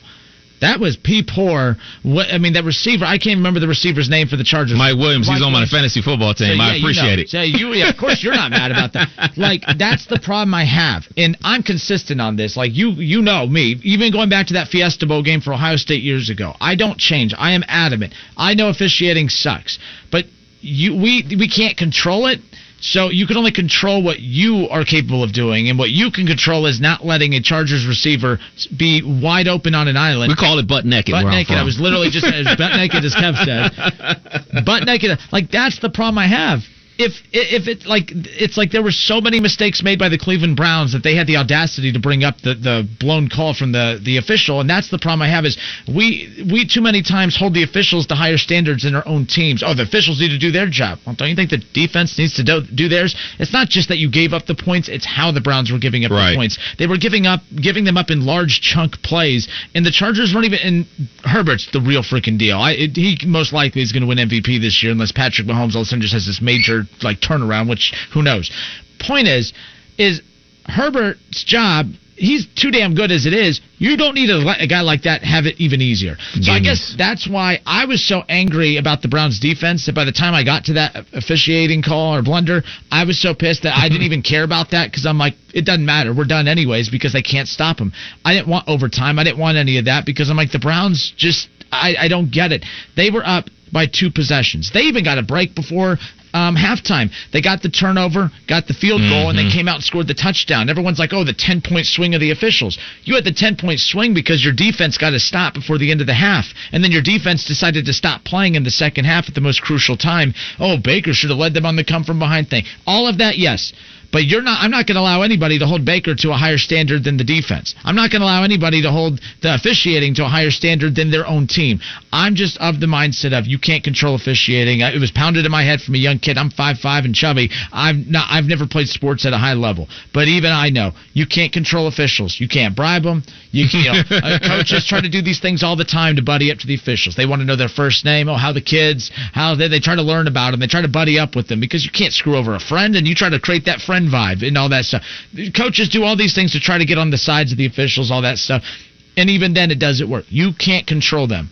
That was P poor. What I mean, that receiver. I can't remember the receiver's name for the Chargers. Mike Williams. Mike he's on my fantasy football team. So, yeah, I appreciate you know. it. So you, yeah, of course, you're not mad about that. Like that's the problem I have, and I'm consistent on this. Like you, you know me. Even going back to that Fiesta Bowl game for Ohio State years ago, I don't change. I am adamant. I know officiating sucks, but you, we, we can't control it. So you can only control what you are capable of doing, and what you can control is not letting a Chargers receiver be wide open on an island. We call it butt naked. Butt naked. I was literally just as butt naked as Kev said. Butt naked. Like that's the problem I have if if it like it's like there were so many mistakes made by the Cleveland Browns that they had the audacity to bring up the, the blown call from the, the official, and that's the problem I have is we we too many times hold the officials to higher standards in our own teams. Oh, the officials need to do their job. Well, don't you think the defense needs to do, do theirs? It's not just that you gave up the points; it's how the Browns were giving up right. the points. They were giving up giving them up in large chunk plays, and the Chargers weren't even. And Herbert's the real freaking deal. I, it, he most likely is going to win MVP this year unless Patrick Mahomes all of a sudden just has this major like turnaround, which who knows. Point is, is Herbert's job. He's too damn good as it is. You don't need a, a guy like that have it even easier. So Genius. I guess that's why I was so angry about the Browns defense that by the time I got to that officiating call or blunder, I was so pissed that I didn't even care about that because I'm like, it doesn't matter. We're done anyways because they can't stop him. I didn't want overtime. I didn't want any of that because I'm like, the Browns just, I, I don't get it. They were up by two possessions. They even got a break before um, halftime. They got the turnover, got the field goal, mm-hmm. and they came out and scored the touchdown. Everyone's like, oh, the 10 point swing of the officials. You had the 10 point swing because your defense got to stop before the end of the half. And then your defense decided to stop playing in the second half at the most crucial time. Oh, Baker should have led them on the come from behind thing. All of that, yes. But you're not. I'm not going to allow anybody to hold Baker to a higher standard than the defense. I'm not going to allow anybody to hold the officiating to a higher standard than their own team. I'm just of the mindset of you can't control officiating. It was pounded in my head from a young kid. I'm five five and chubby. I've not. I've never played sports at a high level, but even I know you can't control officials. You can't bribe them. You, you know, uh, coaches try to do these things all the time to buddy up to the officials. They want to know their first name. Oh, how the kids. How they, they try to learn about them. They try to buddy up with them because you can't screw over a friend, and you try to create that friend vibe and all that stuff. Coaches do all these things to try to get on the sides of the officials, all that stuff. And even then, it doesn't work. You can't control them.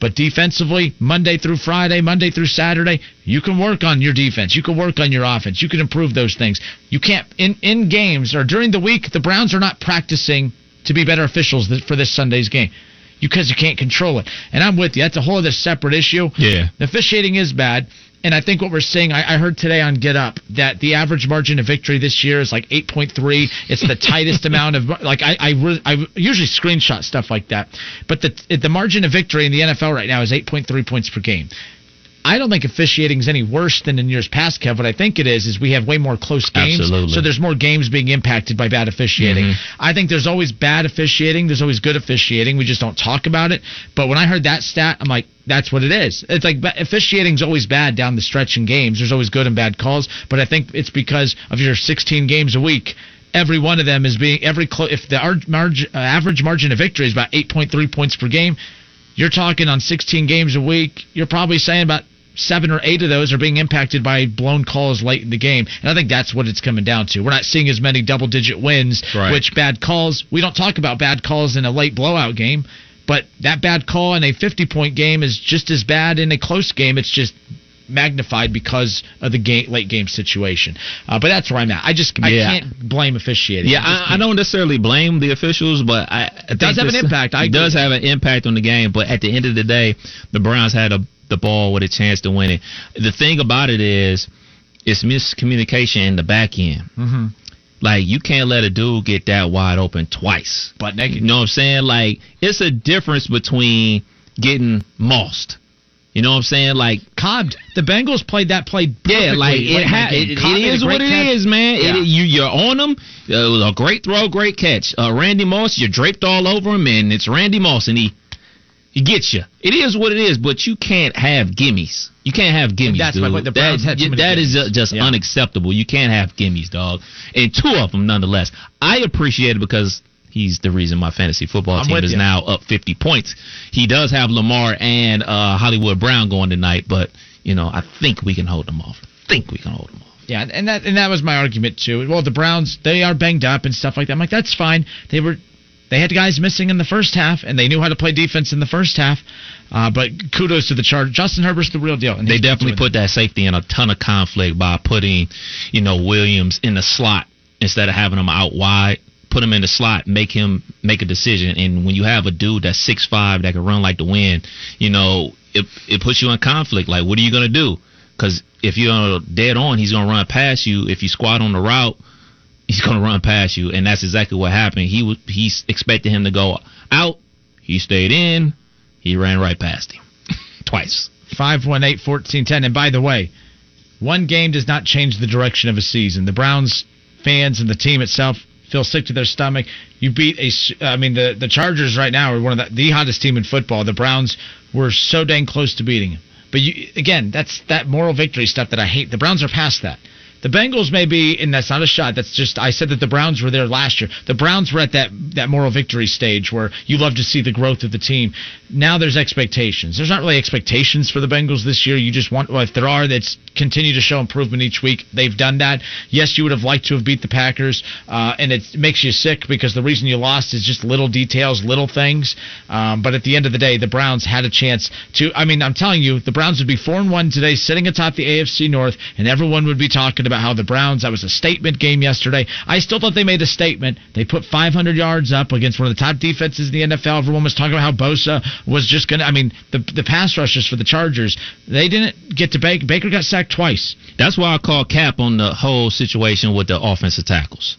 But defensively, Monday through Friday, Monday through Saturday, you can work on your defense. You can work on your offense. You can improve those things. You can't in in games or during the week. The Browns are not practicing to be better officials for this Sunday's game because you can't control it. And I'm with you. That's a whole other separate issue. Yeah, the officiating is bad. And I think what we're seeing, I, I, heard today on Get Up that the average margin of victory this year is like 8.3. It's the tightest amount of like I I, I usually screenshot stuff like that, but the the margin of victory in the NFL right now is 8.3 points per game. I don't think officiating is any worse than in years past, Kev. What I think it is is we have way more close games, Absolutely. so there's more games being impacted by bad officiating. Mm-hmm. I think there's always bad officiating. There's always good officiating. We just don't talk about it. But when I heard that stat, I'm like, that's what it is. It's like officiating's always bad down the stretch in games. There's always good and bad calls, but I think it's because of your 16 games a week every one of them is being every clo- if the uh, average margin of victory is about 8.3 points per game you're talking on 16 games a week you're probably saying about seven or eight of those are being impacted by blown calls late in the game. And I think that's what it's coming down to. We're not seeing as many double digit wins, Right. which bad calls. We don't talk about bad calls in a late blowout game, but that bad call in a 50 point game is just as bad in a close game. It's just magnified because of the game, late game situation. Uh, but that's where I'm at. I just I Yeah. can't blame officiating. Yeah, I, I don't necessarily blame the officials, but I, I It does have an impact. It does have an impact on the game. But at the end of the day, the Browns had a, the ball with a chance to win it. The thing about it is, it's miscommunication in the back end. Mm-hmm. Like you can't let a dude get that wide open twice. But naked. You know what I'm saying? Like it's a difference between getting mossed. You know what I'm saying? Like Cobbed. The Bengals played that play. yeah, like it, ha- it, it a is what it catch. is, man. It- you you're on them. It was a great throw, great catch. Uh, Randy Moss, you're draped all over him, and it's Randy Moss, and he he gets you. It is what it is, but you can't have gimmies. You can't have gimmies, that's dude. my point. The Browns that had that is gimmies. just Yeah. unacceptable. You can't have gimmies, dog. And two of them, nonetheless. I appreciate it because. He's the reason my fantasy football team is you. now up 50 points. He does have Lamar and uh, Hollywood Brown going tonight, but you know I think we can hold them off. I think we can hold them off. Yeah, and that and that was my argument too. Well, the Browns they are banged up and stuff like that. I'm like, that's fine. They were they had guys missing in the first half, and they knew how to play defense in the first half. Uh, but kudos to the Chargers. Justin Herbert's the real deal. And They definitely put that safety in a ton of conflict by putting, you know, Williams in the slot instead of having him out wide. Put him in the slot, make him make a decision. And when you have a dude that's six five that can run like the wind, you know, it it puts you in conflict. Like, what are you gonna do? Because if you're dead on, he's gonna run past you. If you squat on the route, he's gonna run past you, and that's exactly what happened. He was he expected him to go out. He stayed in. He ran right past him twice. 518 1410. And by the way, one game does not change the direction of a season. The Browns fans and the team itself feel sick to their stomach. You beat a, I mean, the, the Chargers right now are one of the, the hottest team in football. The Browns were so dang close to beating. But you, again, that's that moral victory stuff that I hate. The Browns are past that. The Bengals may be, and that's not a shot. That's just I said that the Browns were there last year. The Browns were at that that moral victory stage where you love to see the growth of the team. Now there's expectations. There's not really expectations for the Bengals this year. You just want, well, if there are, that's continue to show improvement each week. They've done that. Yes, you would have liked to have beat the Packers, uh, and it makes you sick because the reason you lost is just little details, little things. Um, but at the end of the day, the Browns had a chance to. I mean, I'm telling you, the Browns would be four and one today, sitting atop the AFC North, and everyone would be talking about how the Browns. That was a statement game yesterday. I still thought they made a statement. They put 500 yards up against one of the top defenses in the NFL. Everyone was talking about how Bosa was just going to. I mean, the the pass rushers for the Chargers, they didn't get to Baker. Baker got sacked twice. That's why I call cap on the whole situation with the offensive tackles.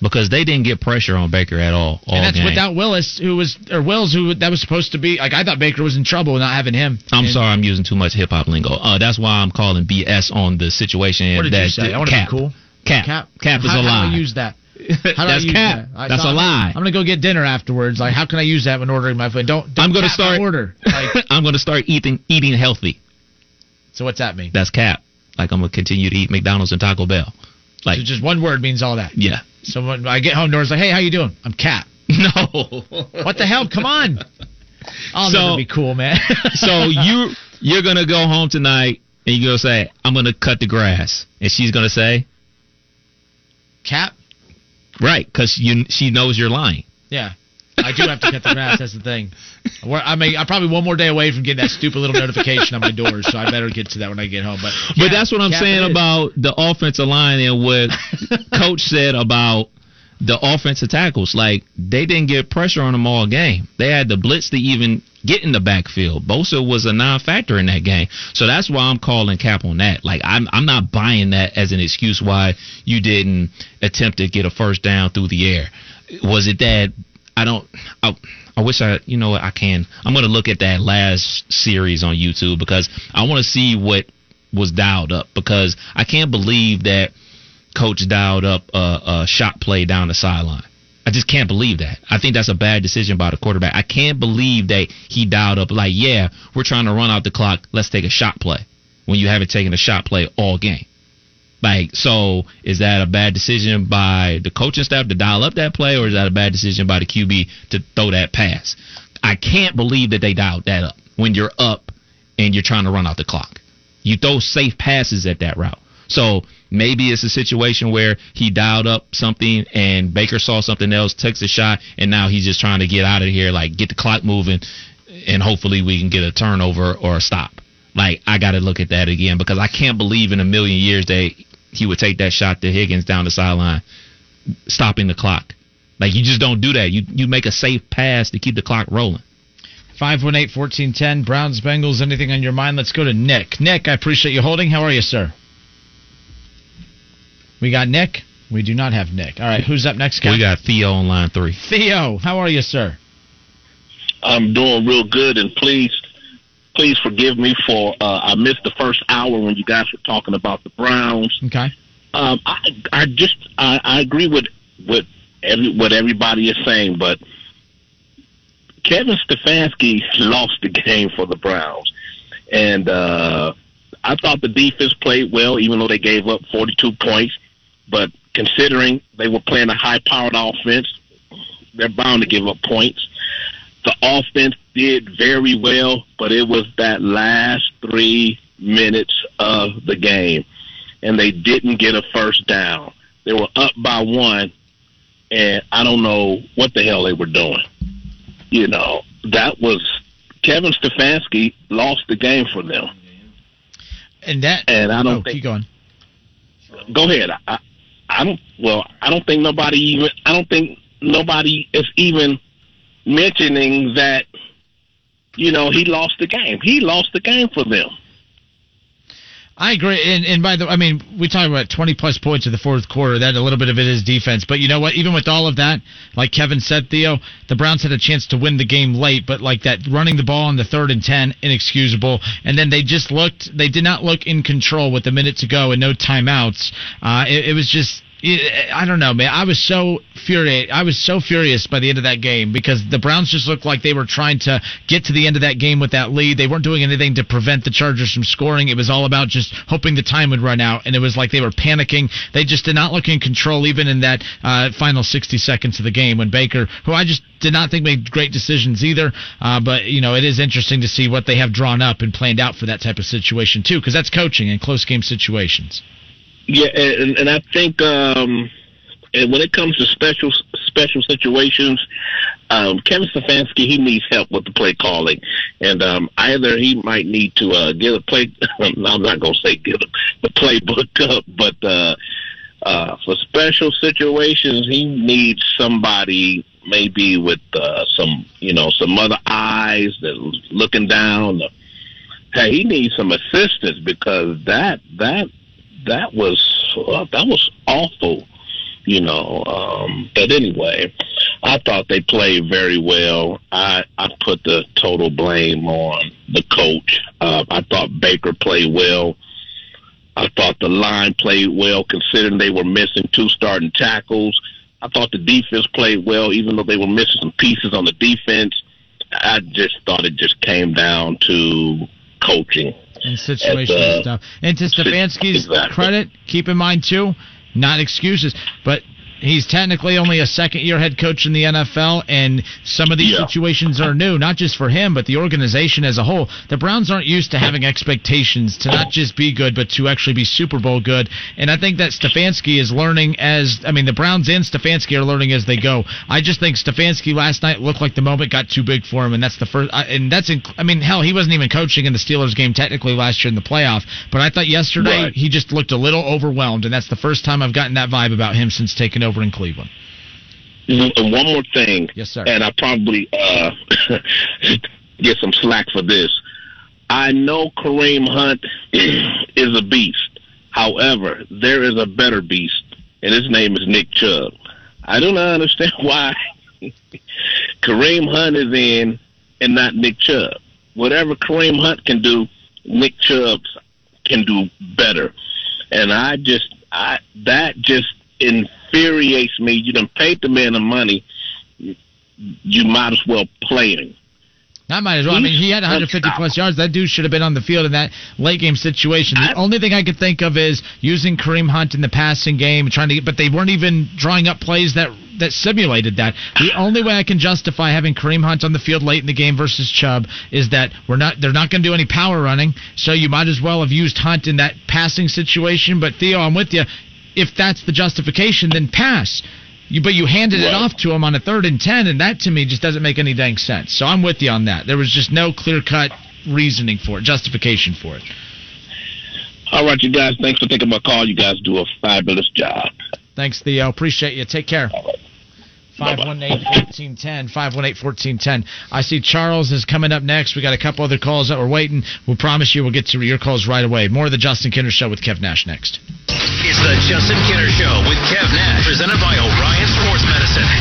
Because they didn't get pressure on Baker at all. all and that's game. without Willis, who was or Wills, who that was supposed to be. Like I thought Baker was in trouble not having him. I'm And- sorry, I'm using too much hip hop lingo. Uh, that's why I'm calling BS on the situation. What did that you say? I want to be cool. Cap. Cap. Cap is how, a How do I use that? How do I That's use cap. that? That's saw- a lie. I'm gonna go get dinner afterwards. Like, how can I use that when ordering my food? Don't. don't I'm gonna start order. Like, I'm gonna start eating eating healthy. so what's that mean? That's cap. Like I'm gonna continue to eat McDonald's and Taco Bell. Like So just one word means all that. yeah. So when I get home, Dora's like, "Hey, how you doing?" I'm Cap. No. What the hell? Come on. Oh, I'll So- never be cool, man. so you you're gonna go home tonight and you're gonna say, I'm gonna cut the grass. And she's gonna say, Cap? Right, because you she knows you're lying. Yeah. I do have to cut the grass. That's the thing. I mean, I'm probably one more day away from getting that stupid little notification on my door, so I better get to that when I get home. But But that's what I'm saying about the offensive line and what coach said about the offensive tackles. Like they didn't get pressure on them all game. They had the blitz to even get in the backfield. Bosa was a non-factor in that game, so that's why I'm calling cap on that. Like I'm I'm not buying that as an excuse why you didn't attempt to get a first down through the air. Was it that I don't I, I wish I you know what, I can I'm gonna look at that last series on YouTube because I want to see what was dialed up because I can't believe that coach dialed up a, a shot play down the sideline. I just can't believe that. I think that's a bad decision by the quarterback. I can't believe that he dialed up like, yeah, we're trying to run out the clock. Let's take a shot play when you haven't taken a shot play all game. Like, so is that a bad decision by the coaching staff to dial up that play, or is that a bad decision by the QB to throw that pass? I can't believe that they dialed that up when you're up and you're trying to run out the clock. You throw safe passes at that route. So maybe it's a situation where he dialed up something and Baker saw something else, takes a shot, and now he's just trying to get out of here, like get the clock moving, and hopefully we can get a turnover or a stop. Like I got to look at that again because I can't believe in a million years that he would take that shot to Higgins down the sideline, stopping the clock. Like you just don't do that. You you make a safe pass to keep the clock rolling. 518 1410, Browns, Bengals, anything on your mind? Let's go to Nick. Nick, I appreciate you holding. How are you, sir? We got Nick. We do not have Nick. All right, who's up next, Ken? We got Theo on line three. Theo. How are you, sir? I'm doing real good, and please, please forgive me for uh, I missed the first hour when you guys were talking about the Browns. Okay. Um, I, I just I, I agree with with every, what everybody is saying, but Kevin Stefanski lost the game for the Browns, and uh, I thought the defense played well, even though they gave up 42 points. But considering they were playing a high-powered offense, they're bound to give up points. The offense did very well, but it was that last three minutes of the game, and they didn't get a first down. They were up by one, and I don't know what the hell they were doing. You know, that was Kevin Stefanski lost the game for them. And that And I don't oh, think keep going. go ahead. I, I don't. Well, I don't think nobody even. I don't think nobody is even mentioning that. You know, he lost the game. He lost the game for them. I agree. And, and by the way, I mean, we talk about 20 plus points in the fourth quarter. That a little bit of it is defense. But you know what? Even with all of that, like Kevin said, Theo, the Browns had a chance to win the game late, but like that running the ball on the third and 10, inexcusable. And then they just looked, they did not look in control with a minute to go and no timeouts. Uh, it, it was just, I don't know, man. I was so furious. I was so furious by the end of that game because the Browns just looked like they were trying to get to the end of that game with that lead. They weren't doing anything to prevent the Chargers from scoring. It was all about just hoping the time would run out, and it was like they were panicking. They just did not look in control even in that uh, final 60 seconds of the game when Baker, who I just did not think made great decisions either. Uh, but you know, it is interesting to see what they have drawn up and planned out for that type of situation too, because that's coaching in close game situations. Yeah, and, and I think um, and when it comes to special special situations, um, Kevin Stefanski he needs help with the play calling, and um, either he might need to uh, get a play. I'm not going to say get the playbook up, but uh, uh, for special situations, he needs somebody maybe with uh, some you know some other eyes that looking down. Hey, he needs some assistance because that that that was uh, that was awful, you know. Um, but anyway, I thought they played very well. I I put the total blame on the coach. Uh, I thought Baker played well. I thought the line played well, considering they were missing two starting tackles. I thought the defense played well, even though they were missing some pieces on the defense. I just thought it just came down to coaching and situation uh, stuff. And to Stefanski's exactly. credit, keep in mind too, not excuses, but he's technically only a second year head coach in the NFL, and some of these Yeah. situations are new, not just for him, but the organization as a whole. The Browns aren't used to having expectations to not just be good, but to actually be Super Bowl good. And I think that Stefanski is learning as, I mean, the Browns and Stefanski are learning as they go. I just think Stefanski last night looked like the moment got too big for him, and that's the first, and that's, I mean, hell, he wasn't even coaching in the Steelers game technically last year in the playoff, but I thought yesterday Right. he just looked a little overwhelmed, and that's the first time I've gotten that vibe about him since taking over in Cleveland. And one more thing. Yes, sir. And I probably uh, get some slack for this. I know Kareem Hunt is a beast. However, there is a better beast, and his name is Nick Chubb. I do not understand why Kareem Hunt is in and not Nick Chubb. Whatever Kareem Hunt can do, Nick Chubb can do better. And I just, I that just infuriates me. You done paid the man the money. You might as well play him. That might as well. I mean, he had 150 plus yards. That dude should have been on the field in that late game situation. The I- only thing I could think of is using Kareem Hunt in the passing game, trying to, get, but they weren't even drawing up plays that that simulated that. The only way I can justify having Kareem Hunt on the field late in the game versus Chubb is that we're not they're not going to do any power running, so you might as well have used Hunt in that passing situation. But Theo, I'm with you. If that's the justification, then pass. You, but you handed it off to him on a third and ten, and that to me just doesn't make any dang sense. So I'm with you on that. There was just no clear cut reasoning for it, justification for it. All right, you guys. Thanks for taking my call. You guys do a fabulous job. Thanks, Theo. Appreciate you. Take care. Bye-bye. 518-1410, 518-1410. I see Charles is coming up next. We got a couple other calls that we're waiting. We'll promise you we'll get to your calls right away. More of the Justin Kinner Show with Kev Nash next. It's the Justin Kinner Show with Kev Nash, presented by Orion Sports Medicine.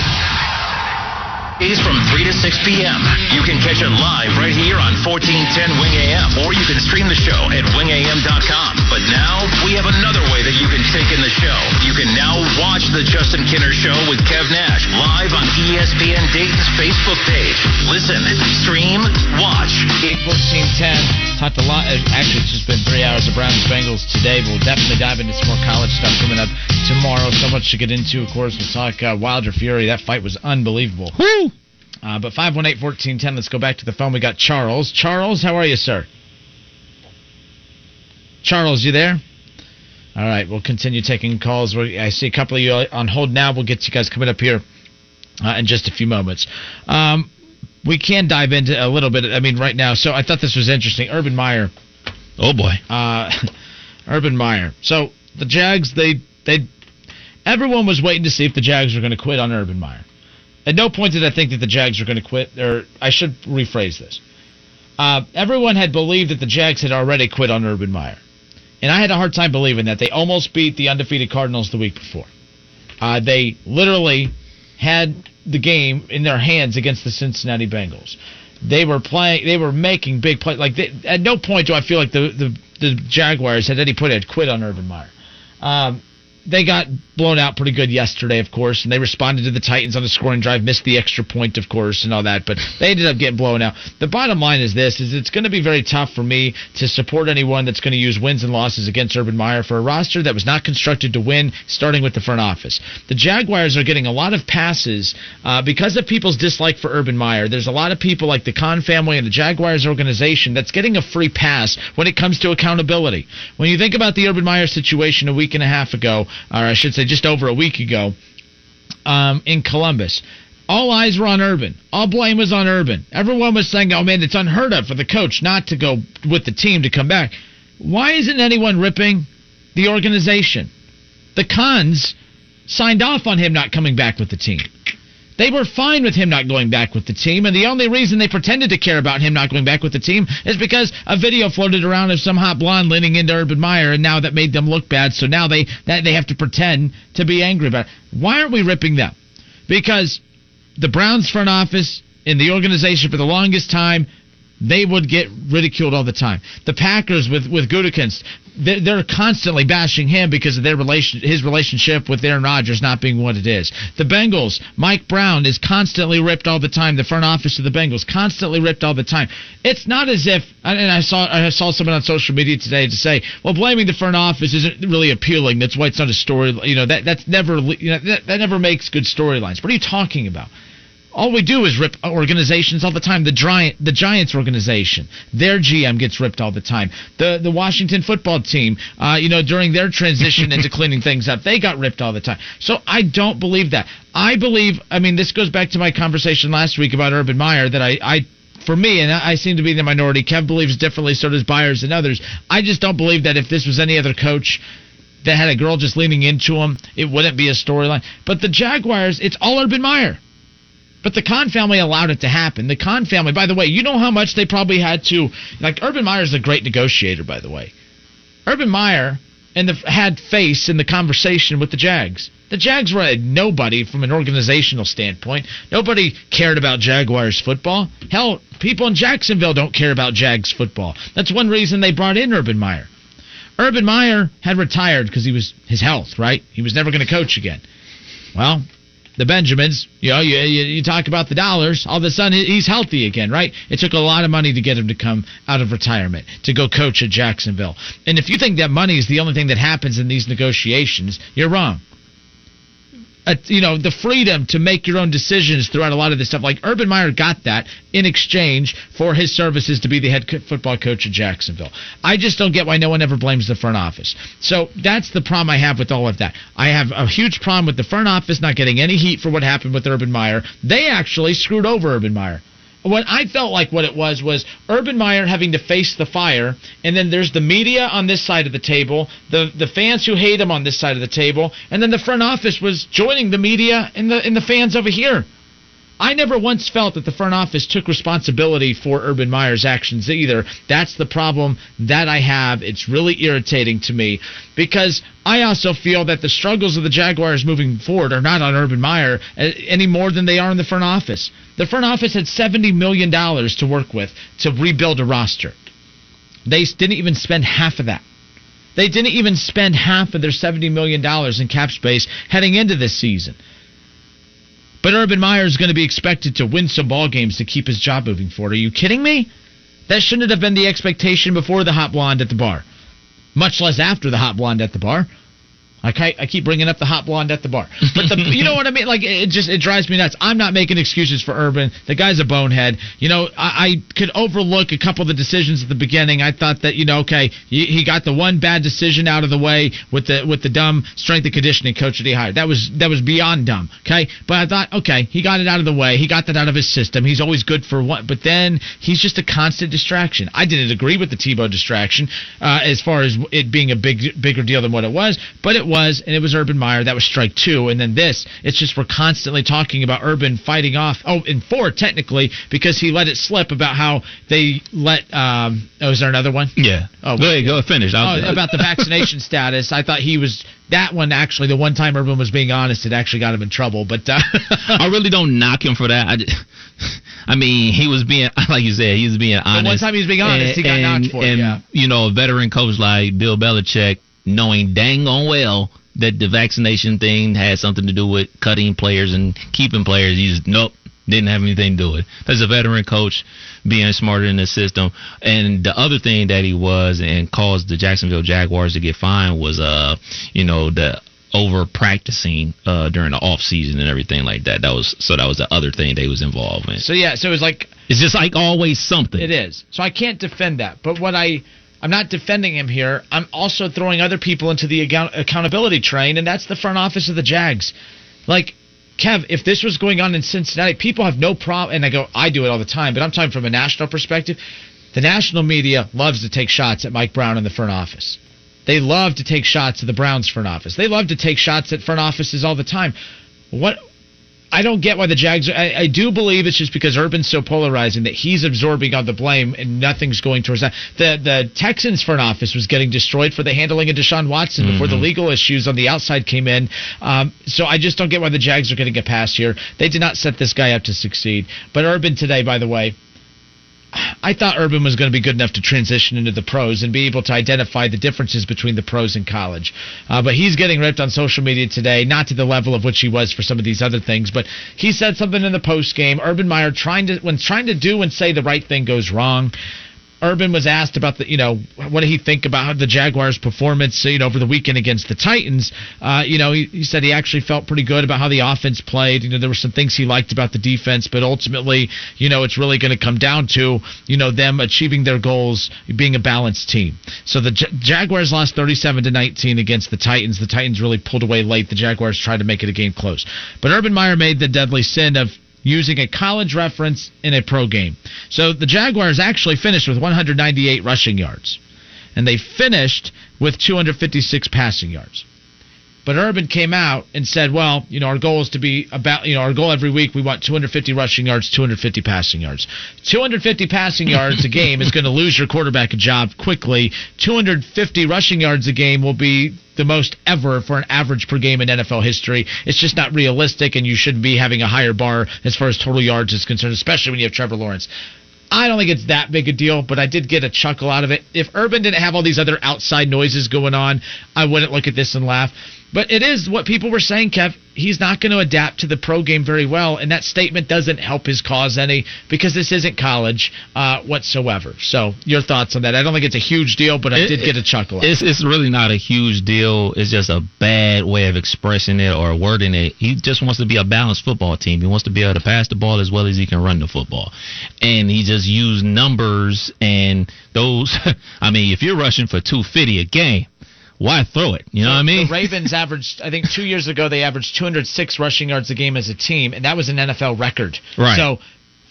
Is from 3 to 6 p.m. You can catch it live right here on 1410 Wing AM, or you can stream the show at wingam.com. But now we have another way that you can take in the show. You can now watch the Justin Kinner Show with Kev Nash live on ESPN Dayton's Facebook page. Listen, stream, watch. 1410. Talked a lot. Actually, it's just been three hours of Browns Bengals today, but we'll definitely dive into some more college stuff coming up tomorrow. So much to get into. Of course, we'll talk uh, Wilder Fury. That fight was unbelievable. Woo! Uh, but 518-1410, let's go back to the phone. We got Charles. Charles, how are you, sir? Charles, you there? All right, we'll continue taking calls. We- I see a couple of you on hold now. We'll get you guys coming up here uh, in just a few moments. Um, we can dive into a little bit. I mean, right now. So I thought this was interesting. Urban Meyer. Oh boy. Uh, Urban Meyer. So the Jags, they they everyone was waiting to see if the Jags were going to quit on Urban Meyer. At no point did I think that the Jags were going to quit. Or I should rephrase this. Uh, everyone had believed that the Jags had already quit on Urban Meyer, and I had a hard time believing that. They almost beat the undefeated Cardinals the week before. Uh, they literally had the game in their hands against the Cincinnati Bengals. They were playing. They were making big plays. Like they, at no point do I feel like the, the the Jaguars at any point had quit on Urban Meyer. Um, they got blown out pretty good yesterday, of course, and they responded to the Titans on the scoring drive, missed the extra point, of course, and all that, but they ended up getting blown out. The bottom line is this: is it's going to be very tough for me to support anyone that's going to use wins and losses against Urban Meyer for a roster that was not constructed to win, starting with the front office. The Jaguars are getting a lot of passes uh, because of people's dislike for Urban Meyer. There's a lot of people like the Khan family and the Jaguars organization that's getting a free pass when it comes to accountability. When you think about the Urban Meyer situation a week and a half ago, or I should say just over a week ago, um, in Columbus. All eyes were on Urban. All blame was on Urban. Everyone was saying, "Oh man, it's unheard of for the coach not to go with the team to come back." Why isn't anyone ripping the organization? The Khans signed off on him not coming back with the team. They were fine with him not going back with the team, and the only reason they pretended to care about him not going back with the team is because a video floated around of some hot blonde leaning into Urban Meyer, and now that made them look bad. So now they that they have to pretend to be angry about it. Why aren't we ripping them? Because the Browns front office in the organization for the longest time, they would get ridiculed all the time. The Packers with with Gutekunst, they're, they're constantly bashing him because of their relation, his relationship with Aaron Rodgers not being what it is. The Bengals, Mike Brown is constantly ripped all the time. The front office of the Bengals constantly ripped all the time. It's not as if, and I saw I saw someone on social media today to say, well, blaming the front office isn't really appealing. That's why it's not a story. You know that that's never you know that, that never makes good storylines. What are you talking about? All we do is rip organizations all the time. The Giant, the Giants organization, their GM gets ripped all the time. The the Washington football team, uh, you know, during their transition into cleaning things up, they got ripped all the time. So I don't believe that. I believe. I mean, this goes back to my conversation last week about Urban Meyer that I. I for me, and I seem to be the minority. Kev believes differently, so does Byers and others. I just don't believe that if this was any other coach that had a girl just leaning into him, it wouldn't be a storyline. But the Jaguars, it's all Urban Meyer. But the Khan family allowed it to happen. The Khan family, by the way, you know how much they probably had to. Like Urban Meyer's a great negotiator, by the way. Urban Meyer and the had face in the conversation with the Jags. The Jags were nobody from an organizational standpoint. Nobody cared about Jaguars football. Hell, people in Jacksonville don't care about Jags football. That's one reason they brought in Urban Meyer. Urban Meyer had retired because he was his health, right? He was never going to coach again. Well, the Benjamins, you know, you, you, you talk about the dollars, all of a sudden he's healthy again, right? It took a lot of money to get him to come out of retirement, to go coach at Jacksonville. And if you think that money is the only thing that happens in these negotiations, you're wrong. Uh, you know, the freedom to make your own decisions throughout a lot of this stuff. Like Urban Meyer got that in exchange for his services to be the head co- football coach of Jacksonville. I just don't get why no one ever blames the front office. So that's the problem I have with all of that. I have a huge problem with the front office not getting any heat for what happened with Urban Meyer. They actually screwed over Urban Meyer what I felt like what it was was Urban Meyer having to face the fire, and then there's the media on this side of the table, the the fans who hate him on this side of the table, and then the front office was joining the media and the and the fans over here. I never once felt that the front office took responsibility for Urban Meyer's actions either. That's the problem that I have. It's really irritating to me because I also feel that the struggles of the Jaguars moving forward are not on Urban Meyer uh, any more than they are in the front office. The front office had $70 million to work with to rebuild a roster. They didn't even spend half of that. They didn't even spend half of their $70 million in cap space heading into this season. But Urban Meyer is going to be expected to win some ball games to keep his job moving forward. Are you kidding me? That shouldn't have been the expectation before the hot blonde at the bar, much less after the hot blonde at the bar. I, I keep bringing up the hot blonde at the bar, but the, you know what I mean. Like it just it drives me nuts. I'm not making excuses for Urban. The guy's a bonehead. You know, I, I could overlook a couple of the decisions at the beginning. I thought that you know, okay, he, he got the one bad decision out of the way with the with the dumb strength and conditioning coach that he hired. That was that was beyond dumb. Okay, but I thought, okay, he got it out of the way. He got that out of his system. He's always good for what, but then he's just a constant distraction. I didn't agree with the Tebow distraction uh, as far as it being a big bigger deal than what it was, but it was, and it was Urban Meyer. That was strike two, and then this. It's just we're constantly talking about Urban fighting off. Oh, in four technically because he let it slip about how they let. Um, oh, is there another one? Yeah. Oh, go ahead, go finish. Oh, about the vaccination status. I thought he was that one. Actually, the one time Urban was being honest, it actually got him in trouble. But uh, I really don't knock him for that. I, just, I mean, he was being like you said, he was being honest. The one time he was being honest, and, he got and, knocked for it. Yeah. you know, a veteran coach like Bill Belichick, knowing dang on well that the vaccination thing had something to do with cutting players and keeping players, he just nope. Didn't have anything to do with it. That's a veteran coach being smarter in the system. And the other thing that he was and caused the Jacksonville Jaguars to get fined was, uh, you know, the over practicing uh, during the off season and everything like that. That was so that was the other thing they was involved in. so yeah, so it was like It's just like always something. It is. So I can't defend that. But what I I'm not defending him here. I'm also throwing other people into the account- accountability train, and that's the front office of the Jags. Like, Kev, if this was going on in Cincinnati, people have no problem. And I go, I do it all the time, but I'm talking from a national perspective. The national media loves to take shots at Mike Brown in the front office. They love to take shots at the Browns front office. They love to take shots at front offices all the time. What I don't get why the Jags. I, I do believe it's just because Urban's so polarizing that he's absorbing all the blame and nothing's going towards that. The the Texans front office was getting destroyed for the handling of Deshaun Watson before the legal issues on the outside came in. Um, so I just don't get why the Jags are going to get past here. They did not set this guy up to succeed. But Urban today, by the way, I thought Urban was going to be good enough to transition into the pros and be able to identify the differences between the pros and college. Uh, but he's getting ripped on social media today, not to the level of which he was for some of these other things. But he said something in the post game. Urban Meyer trying to when trying to do and say the right thing goes wrong. Urban was asked about the, you know, what did he think about the Jaguars' performance, you know, over the weekend against the Titans. Uh, you know, he, he said he actually felt pretty good about how the offense played. You know, there were some things he liked about the defense, but ultimately, you know, it's really going to come down to, you know, them achieving their goals, being a balanced team. So the J- Jaguars lost 37 to 19 against the Titans. The Titans really pulled away late. The Jaguars tried to make it a game close, but Urban Meyer made the deadly sin of using a college reference in a pro game. So the Jaguars actually finished with 198 rushing yards, and they finished with 256 passing yards. But Urban came out and said, well, you know, our goal is to be about, you know, our goal every week, we want 250 rushing yards, 250 passing yards. 250 passing yards a game is going to lose your quarterback a job quickly. 250 rushing yards a game will be the most ever for an average per game in NFL history. It's just not realistic, and you shouldn't be having a higher bar as far as total yards is concerned, especially when you have Trevor Lawrence. I don't think it's that big a deal, but I did get a chuckle out of it. If Urban didn't have all these other outside noises going on, I wouldn't look at this and laugh. But it is what people were saying, Kev. he's not going to adapt to the pro game very well, and that statement doesn't help his cause any because this isn't college uh, whatsoever. So, your thoughts on that? I don't think it's a huge deal, but I It- did get a chuckle. It's it's really not a huge deal. It's just a bad way of expressing it or wording it. He just wants to be a balanced football team. He wants to be able to pass the ball as well as he can run the football. And he just used numbers and those. I mean, if you're rushing for 250 a game, why throw it? You know what I mean? The Ravens averaged, I think, two years ago they averaged 206 rushing yards a game as a team, and that was an NFL record. Right. So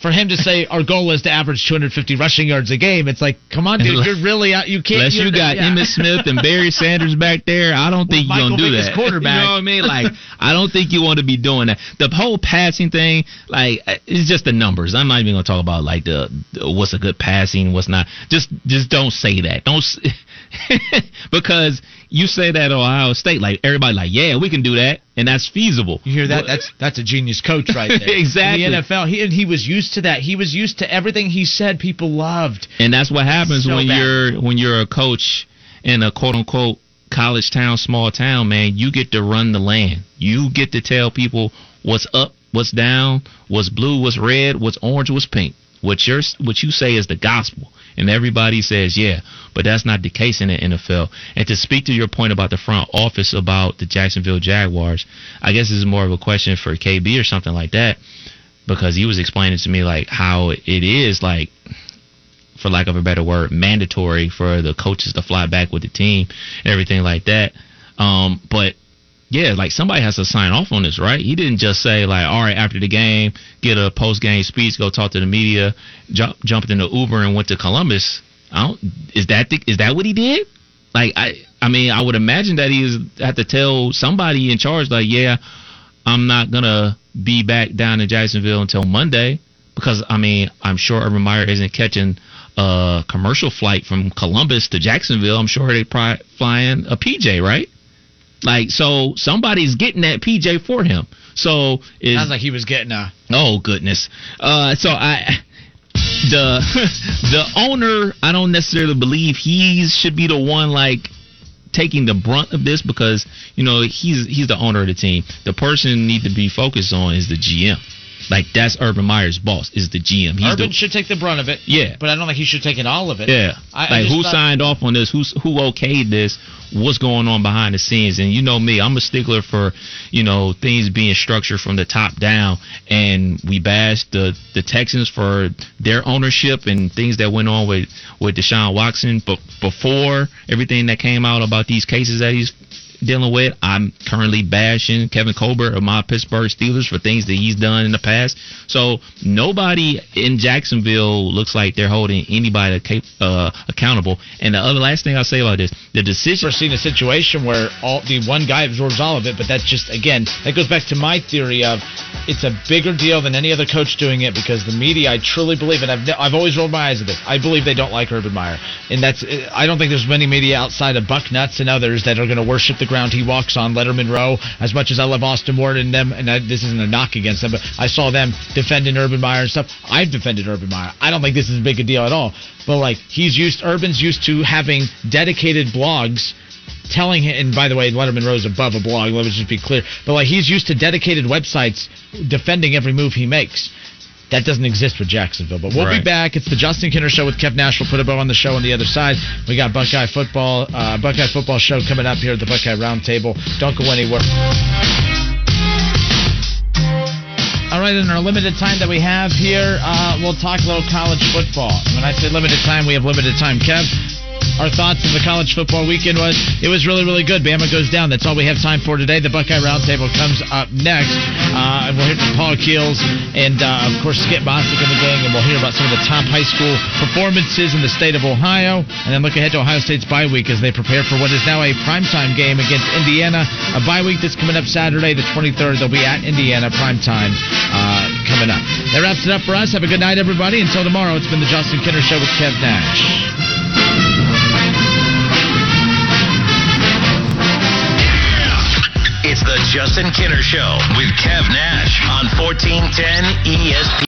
for him to say our goal is to average 250 rushing yards a game, it's like, come on, dude, you're really out. You can't. Unless you got yeah. Emmitt Smith and Barry Sanders back there, I don't think you're Michael gonna do Vick that. quarterback. You know what I mean? Like, I don't think you want to be doing that. The whole passing thing, like, it's just the numbers. I'm not even gonna talk about like the, the what's a good passing, what's not. Just, just don't say that. Don't, because you say that Ohio State, like everybody, like, yeah, we can do that, and that's feasible. You hear that? That's that's a genius coach right there. Exactly. In the NFL, he and he was used to that. He was used to everything he said. People loved. And that's what happens So when bad. you're when you're a coach in a quote unquote college town, small town, man. You get to run the land. You get to tell people what's up, what's down, what's blue, what's red, what's orange, what's pink. What you what you say is the gospel, and everybody says yeah, but that's not the case in the NFL. And to speak to your point about the front office about the Jacksonville Jaguars, I guess this is more of a question for KB or something like that, because he was explaining to me like how it is like for lack of a better word, mandatory for the coaches to fly back with the team and everything like that. Um, but yeah, like somebody has to sign off on this, right? He didn't just say like, all right, after the game, get a post game speech, go talk to the media, jump, jumped into Uber and went to Columbus. I don't, is that the, is that what he did? Like I, I mean, I would imagine that he had to tell somebody in charge, like, yeah, I'm not gonna be back down in Jacksonville until Monday because I mean, I'm sure Urban Meyer isn't catching a commercial flight from Columbus to Jacksonville. I'm sure they probably flying a PJ, right? Like, so somebody's getting that PJ for him. So is Sounds like he was getting a. Oh goodness. Uh, so I the the owner I don't necessarily believe he should be the one like taking the brunt of this because you know he's he's the owner of the team. The person need to be focused on is the GM. Like that's Urban Meyer's boss is the GM. He's Urban the, should take the brunt of it. Yeah. But I don't think he should take it all of it. yeah. I, I like just who thought- signed off on this? Who's who okayed this? What's going on behind the scenes? And you know me, I'm a stickler for you know things being structured from the top down. And we bashed the the Texans for their ownership and things that went on with with Deshaun Watson. But before everything that came out about these cases that he's dealing with. I'm currently bashing Kevin Colbert of my Pittsburgh Steelers for things that he's done in the past. So nobody in Jacksonville looks like they're holding anybody uh, accountable. And the other last thing I'll say about this, the decision. Ever seen a situation where all the one guy absorbs all of it, but that's just again that goes back to my theory of it's a bigger deal than any other coach doing it because the media. I truly believe, and I've I've always rolled my eyes at this. I believe they don't like Urban Meyer, and that's I don't think there's many media outside of Bucknuts and others that are going to worship the ground he walks on. Letterman Row, as much as I love Austin Ward and them, and I, this isn't a knock against them, but I saw them defending Urban Meyer and stuff. I've defended Urban Meyer. I don't think this is as big a deal at all. But like he's used, Urban's used to having dedicated blogs telling him, and by the way, Letterman Row's above a blog, let me just be clear, but like he's used to dedicated websites defending every move he makes. That doesn't exist with Jacksonville. But we'll be back. It's the Justin Kinner Show with Kev Nash. We'll put a bow on the show on the other side. We got Buckeye football, uh, Buckeye football show coming up here at the Buckeye Roundtable. Don't go anywhere. All right, in our limited time that we have here, uh, we'll talk a little college football. When I say limited time, we have limited time. Kev, our thoughts of the college football weekend was it was really, really good. Bama goes down. That's all we have time for today. The Buckeye Roundtable comes up next. Uh, and we'll hear from Paul Keels and, uh, of course, Skip Mosic in the gang. And we'll hear about some of the top high school performances in the state of Ohio. And then look ahead to Ohio State's bye week as they prepare for what is now a primetime game against Indiana. A bye week that's coming up Saturday, the 23rd. They'll be at Indiana primetime uh, coming up. That wraps it up for us. Have a good night, everybody. Until tomorrow, it's been the Justin Kinner Show with Kev Nash. The Justin Kinner Show with Kev Nash on 1410 ESP.